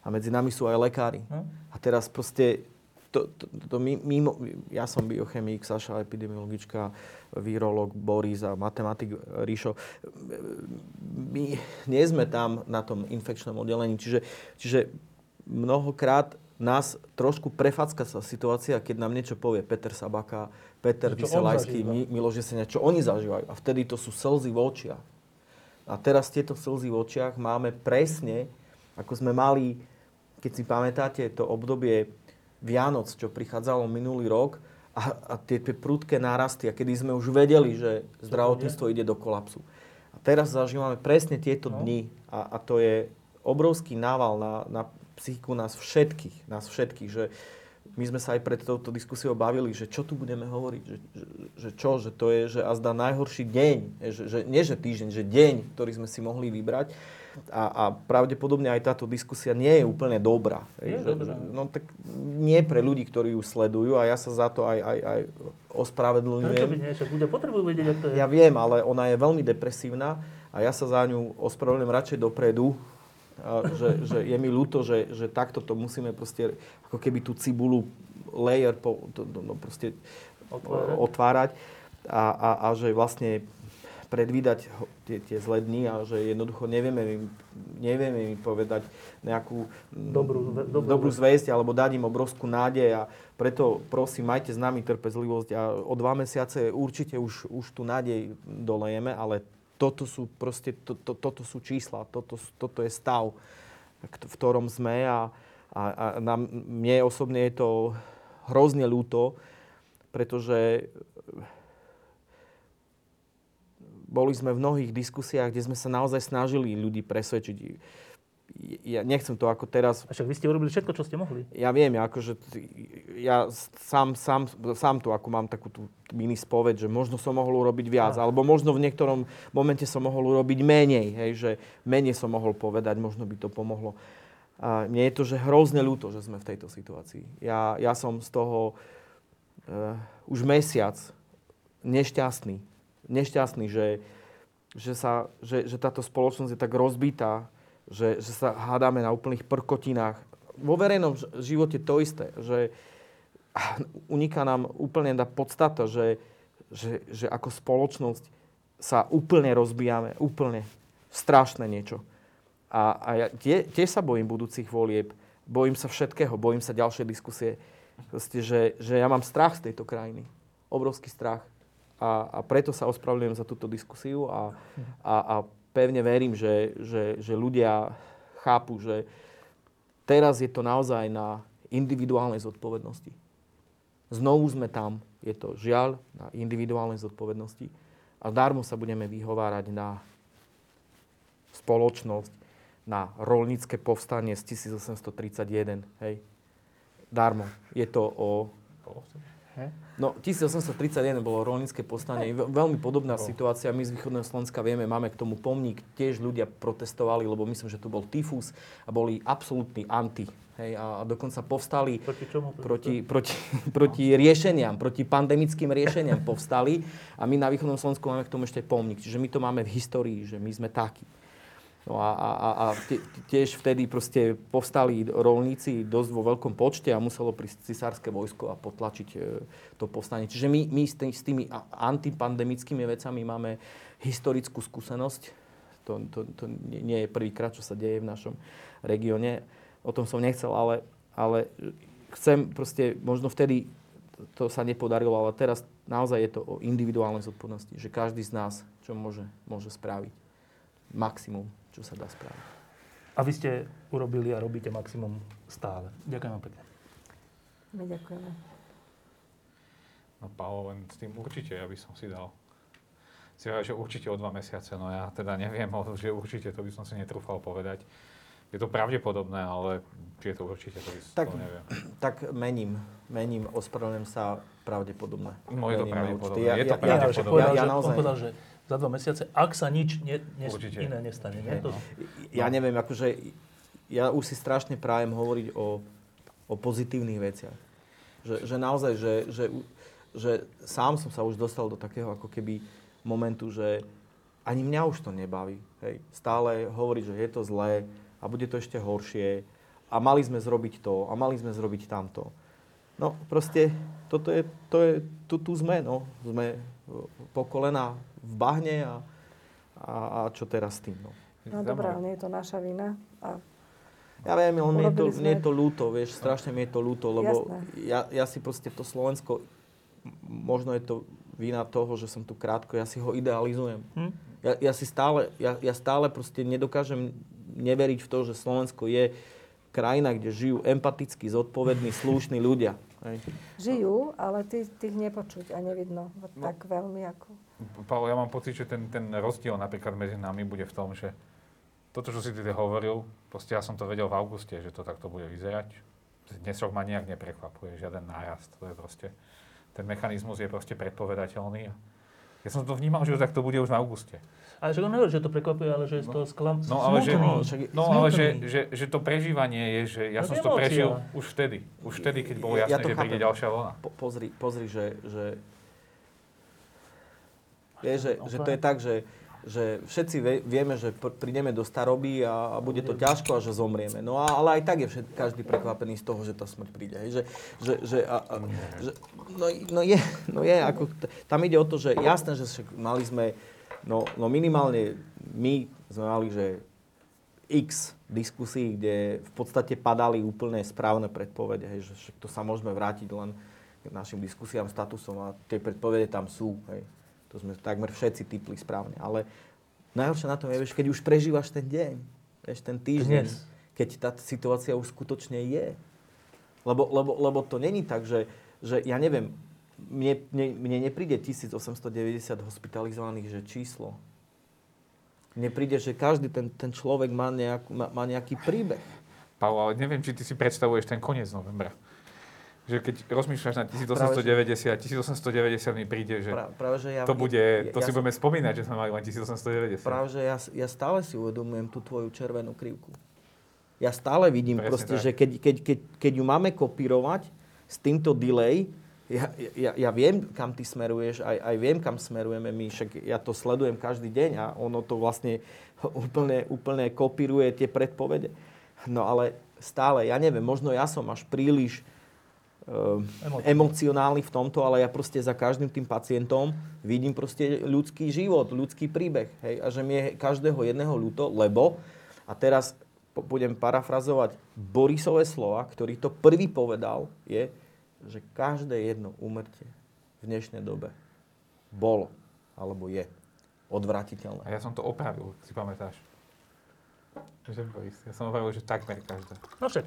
Speaker 4: a medzi nami sú aj lekári.
Speaker 1: No.
Speaker 4: A teraz proste, to, to, to mimo, ja som biochemik, Saša epidemiologička, virológ Boris a matematik Ríšo. My nie sme tam na tom infekčnom oddelení, čiže, čiže mnohokrát nás trošku prefacka sa situácia, keď nám niečo povie Peter Sabaka, Peter Vyselajský, Miloš Jesenia, čo oni zažívajú. A vtedy to sú slzy v očiach. A teraz tieto slzy v očiach máme presne, ako sme mali, keď si pamätáte, to obdobie Vianoc, čo prichádzalo minulý rok a, a tie, tie prudké nárasty, a kedy sme už vedeli, že zdravotníctvo ide do kolapsu. A teraz zažívame presne tieto
Speaker 1: No.
Speaker 4: dni a, a to je obrovský nával na, na psychiku nás všetkých, nás všetkých, že my sme sa aj pred touto diskusiou bavili, že čo tu budeme hovoriť, že, že, že čo, že to je, že azda najhorší deň, že, že nie že týždeň, že deň, ktorý sme si mohli vybrať. A, a pravdepodobne aj táto diskusia nie je úplne dobrá.
Speaker 1: Je dobrá.
Speaker 4: no tak nie pre ľudí, ktorí ju sledujú a ja sa za to aj, aj, aj
Speaker 1: Prečo
Speaker 4: ospravedlňujem.
Speaker 1: by nie? Potrebujú vedieť, ako to je.
Speaker 4: Ja viem, ale ona je veľmi depresívna a ja sa za ňu ospravedlňujem radšej dopredu, že, že je mi ľúto, že, že takto to musíme proste, ako keby tú cibulu layer po, no proste
Speaker 1: Otvárať.
Speaker 4: otvárať a, a, a že vlastne predvídať tie, tie zlé dni a že jednoducho nevieme mi, nevieme mi povedať nejakú mm,
Speaker 1: Dobrú dobrú
Speaker 4: dobrú zväzť alebo dať im obrovskú nádej a preto prosím, majte s nami trpezlivosť a o dva mesiace určite už, už tú nádej dolejeme, ale toto sú proste, to, to, toto sú čísla, toto, toto je stav, v ktorom sme a, a, a nám, mne osobne je to hrozne ľúto, pretože boli sme v mnohých diskusiách, kde sme sa naozaj snažili ľudí presvedčiť. Ja nechcem to ako teraz
Speaker 1: A však vy ste urobili všetko, čo ste mohli.
Speaker 4: ja viem, ja akože, ja sám, sám, sám tu ako mám takú tú mini spoveď, že možno som mohol urobiť viac,
Speaker 1: Áno.
Speaker 4: alebo možno v niektorom momente som mohol urobiť menej, hej, že menej som mohol povedať, možno by to pomohlo. A mne je to, že hrozne ľúto, že sme v tejto situácii. Ja, ja som z toho uh, už mesiac nešťastný. Nešťastný, že, že, sa, že, že táto spoločnosť je tak rozbitá, že, že sa hádame na úplných prkotinách. Vo verejnom živote to isté, že uniká nám úplne tá podstata, že, že, že ako spoločnosť sa úplne rozbijame, úplne strašné niečo. A, a ja tie, tiež sa bojím budúcich volieb, bojím sa všetkého, bojím sa ďalšej diskusie, Proste, že, že ja mám strach z tejto krajiny. Obrovský strach. A, a preto sa ospravedlňujem za túto diskusiu a, a, a pevne verím, že, že, že ľudia chápu, že teraz je to naozaj na individuálnej zodpovednosti. Znovu sme tam, je to žiaľ na individuálnej zodpovednosti a darmo sa budeme vyhovárať na spoločnosť, na rolnícke povstanie z 1831. Hej. Darmo. Je to o... No, 1831 bolo rolnícke povstanie. Ve- Veľmi podobná situácia. My z východného Slovenska vieme, máme k tomu pomník. Tiež ľudia protestovali, lebo myslím, že to bol tyfus a boli absolútni anti. Hej, a a dokonca povstali
Speaker 1: Proti čomu?
Speaker 4: proti, proti, proti riešeniam, proti pandemickým riešeniam povstali a my na východnom Slovensku máme k tomu ešte pomník. Čiže my to máme v histórii, že my sme takí. No a, a, a, a tie- tiež vtedy proste povstali rolníci dosť vo veľkom počte a muselo prísť cisárske vojsko a potlačiť e, to povstanie. Čiže my, my s, tý, s tými antipandemickými vecami máme historickú skúsenosť. To, to, to nie je prvýkrát, čo sa deje v našom regióne. O tom som nechcel, ale, ale chcem proste, možno vtedy to sa nepodarilo, ale teraz naozaj je to o individuálnej zodpovednosti, že každý z nás čo môže, môže spraviť. Maximum, čo sa dá spraviť.
Speaker 1: A vy ste urobili a robíte maximum stále. Ďakujem vám pekne.
Speaker 2: My ďakujeme.
Speaker 3: No Paolo, len s tým určite ja by som si dal. si hovoril, že určite o dva mesiace, no ja teda neviem, že určite, to by som si netrúfal povedať. Je to pravdepodobné, ale či je to určite, to, by,
Speaker 4: tak,
Speaker 3: to neviem.
Speaker 4: Tak mením, mením, ospravedlňujem sa pravdepodobné.
Speaker 3: No je to pravdepodobné,
Speaker 4: Ja,
Speaker 3: je to
Speaker 4: ja, ja,
Speaker 3: pravdepodobné.
Speaker 1: povedal,
Speaker 4: ja, ja
Speaker 1: že,
Speaker 4: naozaj,
Speaker 1: on povedal, že za dva mesiace, ak sa nič ne, ne,
Speaker 3: Určite.
Speaker 1: iné nestane. Nie? To,
Speaker 4: ja neviem, akože ja už si strašne prajem hovoriť o, o pozitívnych veciach. Že, že naozaj, že, že, že sám som sa už dostal do takého ako keby momentu, že ani mňa už to nebaví. Hej. Stále hovoriť, že je to zlé a bude to ešte horšie a mali sme zrobiť to a mali sme zrobiť tamto. No proste, toto je, to je, tu, tu sme, no. Sme po kolena v bahne a, a, a čo teraz s tým, no.
Speaker 2: No dobré, ale nie je to naša vina. A
Speaker 4: Ja viem, ale mne je to, mne je to ľúto, vieš, strašne mi je to ľúto, lebo
Speaker 2: Jasné.
Speaker 4: ja, ja si proste to Slovensko, možno je to vina toho, že som tu krátko, ja si ho idealizujem.
Speaker 1: Hm?
Speaker 4: Ja, ja si stále, ja, ja stále proste nedokážem neveriť v to, že Slovensko je krajina, kde žijú empatickí, zodpovední, slušní ľudia. Hej.
Speaker 2: žijú, ale tých, tých nepočuť a nevidno
Speaker 4: No.
Speaker 2: tak veľmi ako...
Speaker 3: Paolo, ja mám pocit, že ten, ten rozdiel napríklad medzi nami bude v tom, že toto, čo si ty hovoril, proste ja som to vedel v auguste, že to takto bude vyzerať. Dnes ma nejak neprekvapuje, žiaden nárast. To je proste, ten mechanizmus je proste predpovedateľný. Ja som to vnímal, že to takto bude už v auguste.
Speaker 1: Ale že on nehovorí, že to prekvapuje, ale že je z toho sklam...
Speaker 3: No ale, že,
Speaker 4: však-
Speaker 3: no, ale že, že, že to prežívanie je, že ja
Speaker 1: No
Speaker 3: som
Speaker 1: to
Speaker 3: to prežil už vtedy. Už vtedy, keď bolo
Speaker 4: Ja- ja
Speaker 3: jasné,
Speaker 4: to
Speaker 3: že príde
Speaker 4: chápem.
Speaker 3: ďalšia vlna.
Speaker 4: Po, pozri, pozri, že, že, vieš, že, že to je tak, že, že všetci vie, vieme, že pr- prídeme do staroby a, a bude to ťažko a že zomrieme. No a, ale aj tak je všet, každý prekvapený z toho, že tá smrť príde. Hej. Že, že, že, a, a, že, no, no, je, no je, ako, tam ide o to, že jasné, že však mali sme, no, no minimálne my sme mali, že x diskusí, kde v podstate padali úplne správne predpovede, hej, že to sa môžeme vrátiť len k našim diskusiám, statusom a tie predpovede tam sú. Hej. To sme takmer všetci typli správne. Ale najhoršie na tom je, vieš, keď už prežívaš ten deň, vieš, ten týždeň,
Speaker 1: Dnes.
Speaker 4: keď tá situácia už skutočne je. Lebo, lebo, lebo to není tak, že, že ja neviem, mne, mne, mne nepríde 1890 hospitalizovaných, že číslo. Mne príde, že každý ten, ten človek má, nejakú, má, má nejaký príbeh.
Speaker 3: Paolo, ale neviem, či ty si predstavuješ ten koniec novembra. Že keď rozmýšľaš na 1890, 1890 mi príde, že
Speaker 4: Pra, práve, že ja,
Speaker 3: to bude,
Speaker 4: ja,
Speaker 3: to
Speaker 4: ja,
Speaker 3: si budeme spomínať, že sme mali len 1890.
Speaker 4: Práve, že ja, ja stále si uvedomujem tú tvoju červenú krivku. Ja stále vidím
Speaker 3: Presne
Speaker 4: proste,
Speaker 3: tak.
Speaker 4: že keď, keď, keď, keď ju máme kopírovať s týmto delay, ja, ja, ja viem, kam ty smeruješ, aj, aj viem, kam smerujeme my, však ja to sledujem každý deň a ono to vlastne úplne, úplne kopíruje tie predpovede. No ale stále, ja neviem, možno ja som až príliš emocionálny v tomto, ale ja proste za každým tým pacientom vidím proste ľudský život, ľudský príbeh. Hej? A že mi je každého jedného ľúto, lebo, a teraz po- budem parafrazovať Borisové slova, ktorý to prvý povedal, je, že každé jedno úmrtie v dnešnej dobe bolo, alebo je, odvratiteľné.
Speaker 3: A ja som to opravil, si pamätáš. Ja som opravil, že takmer každé.
Speaker 1: No však.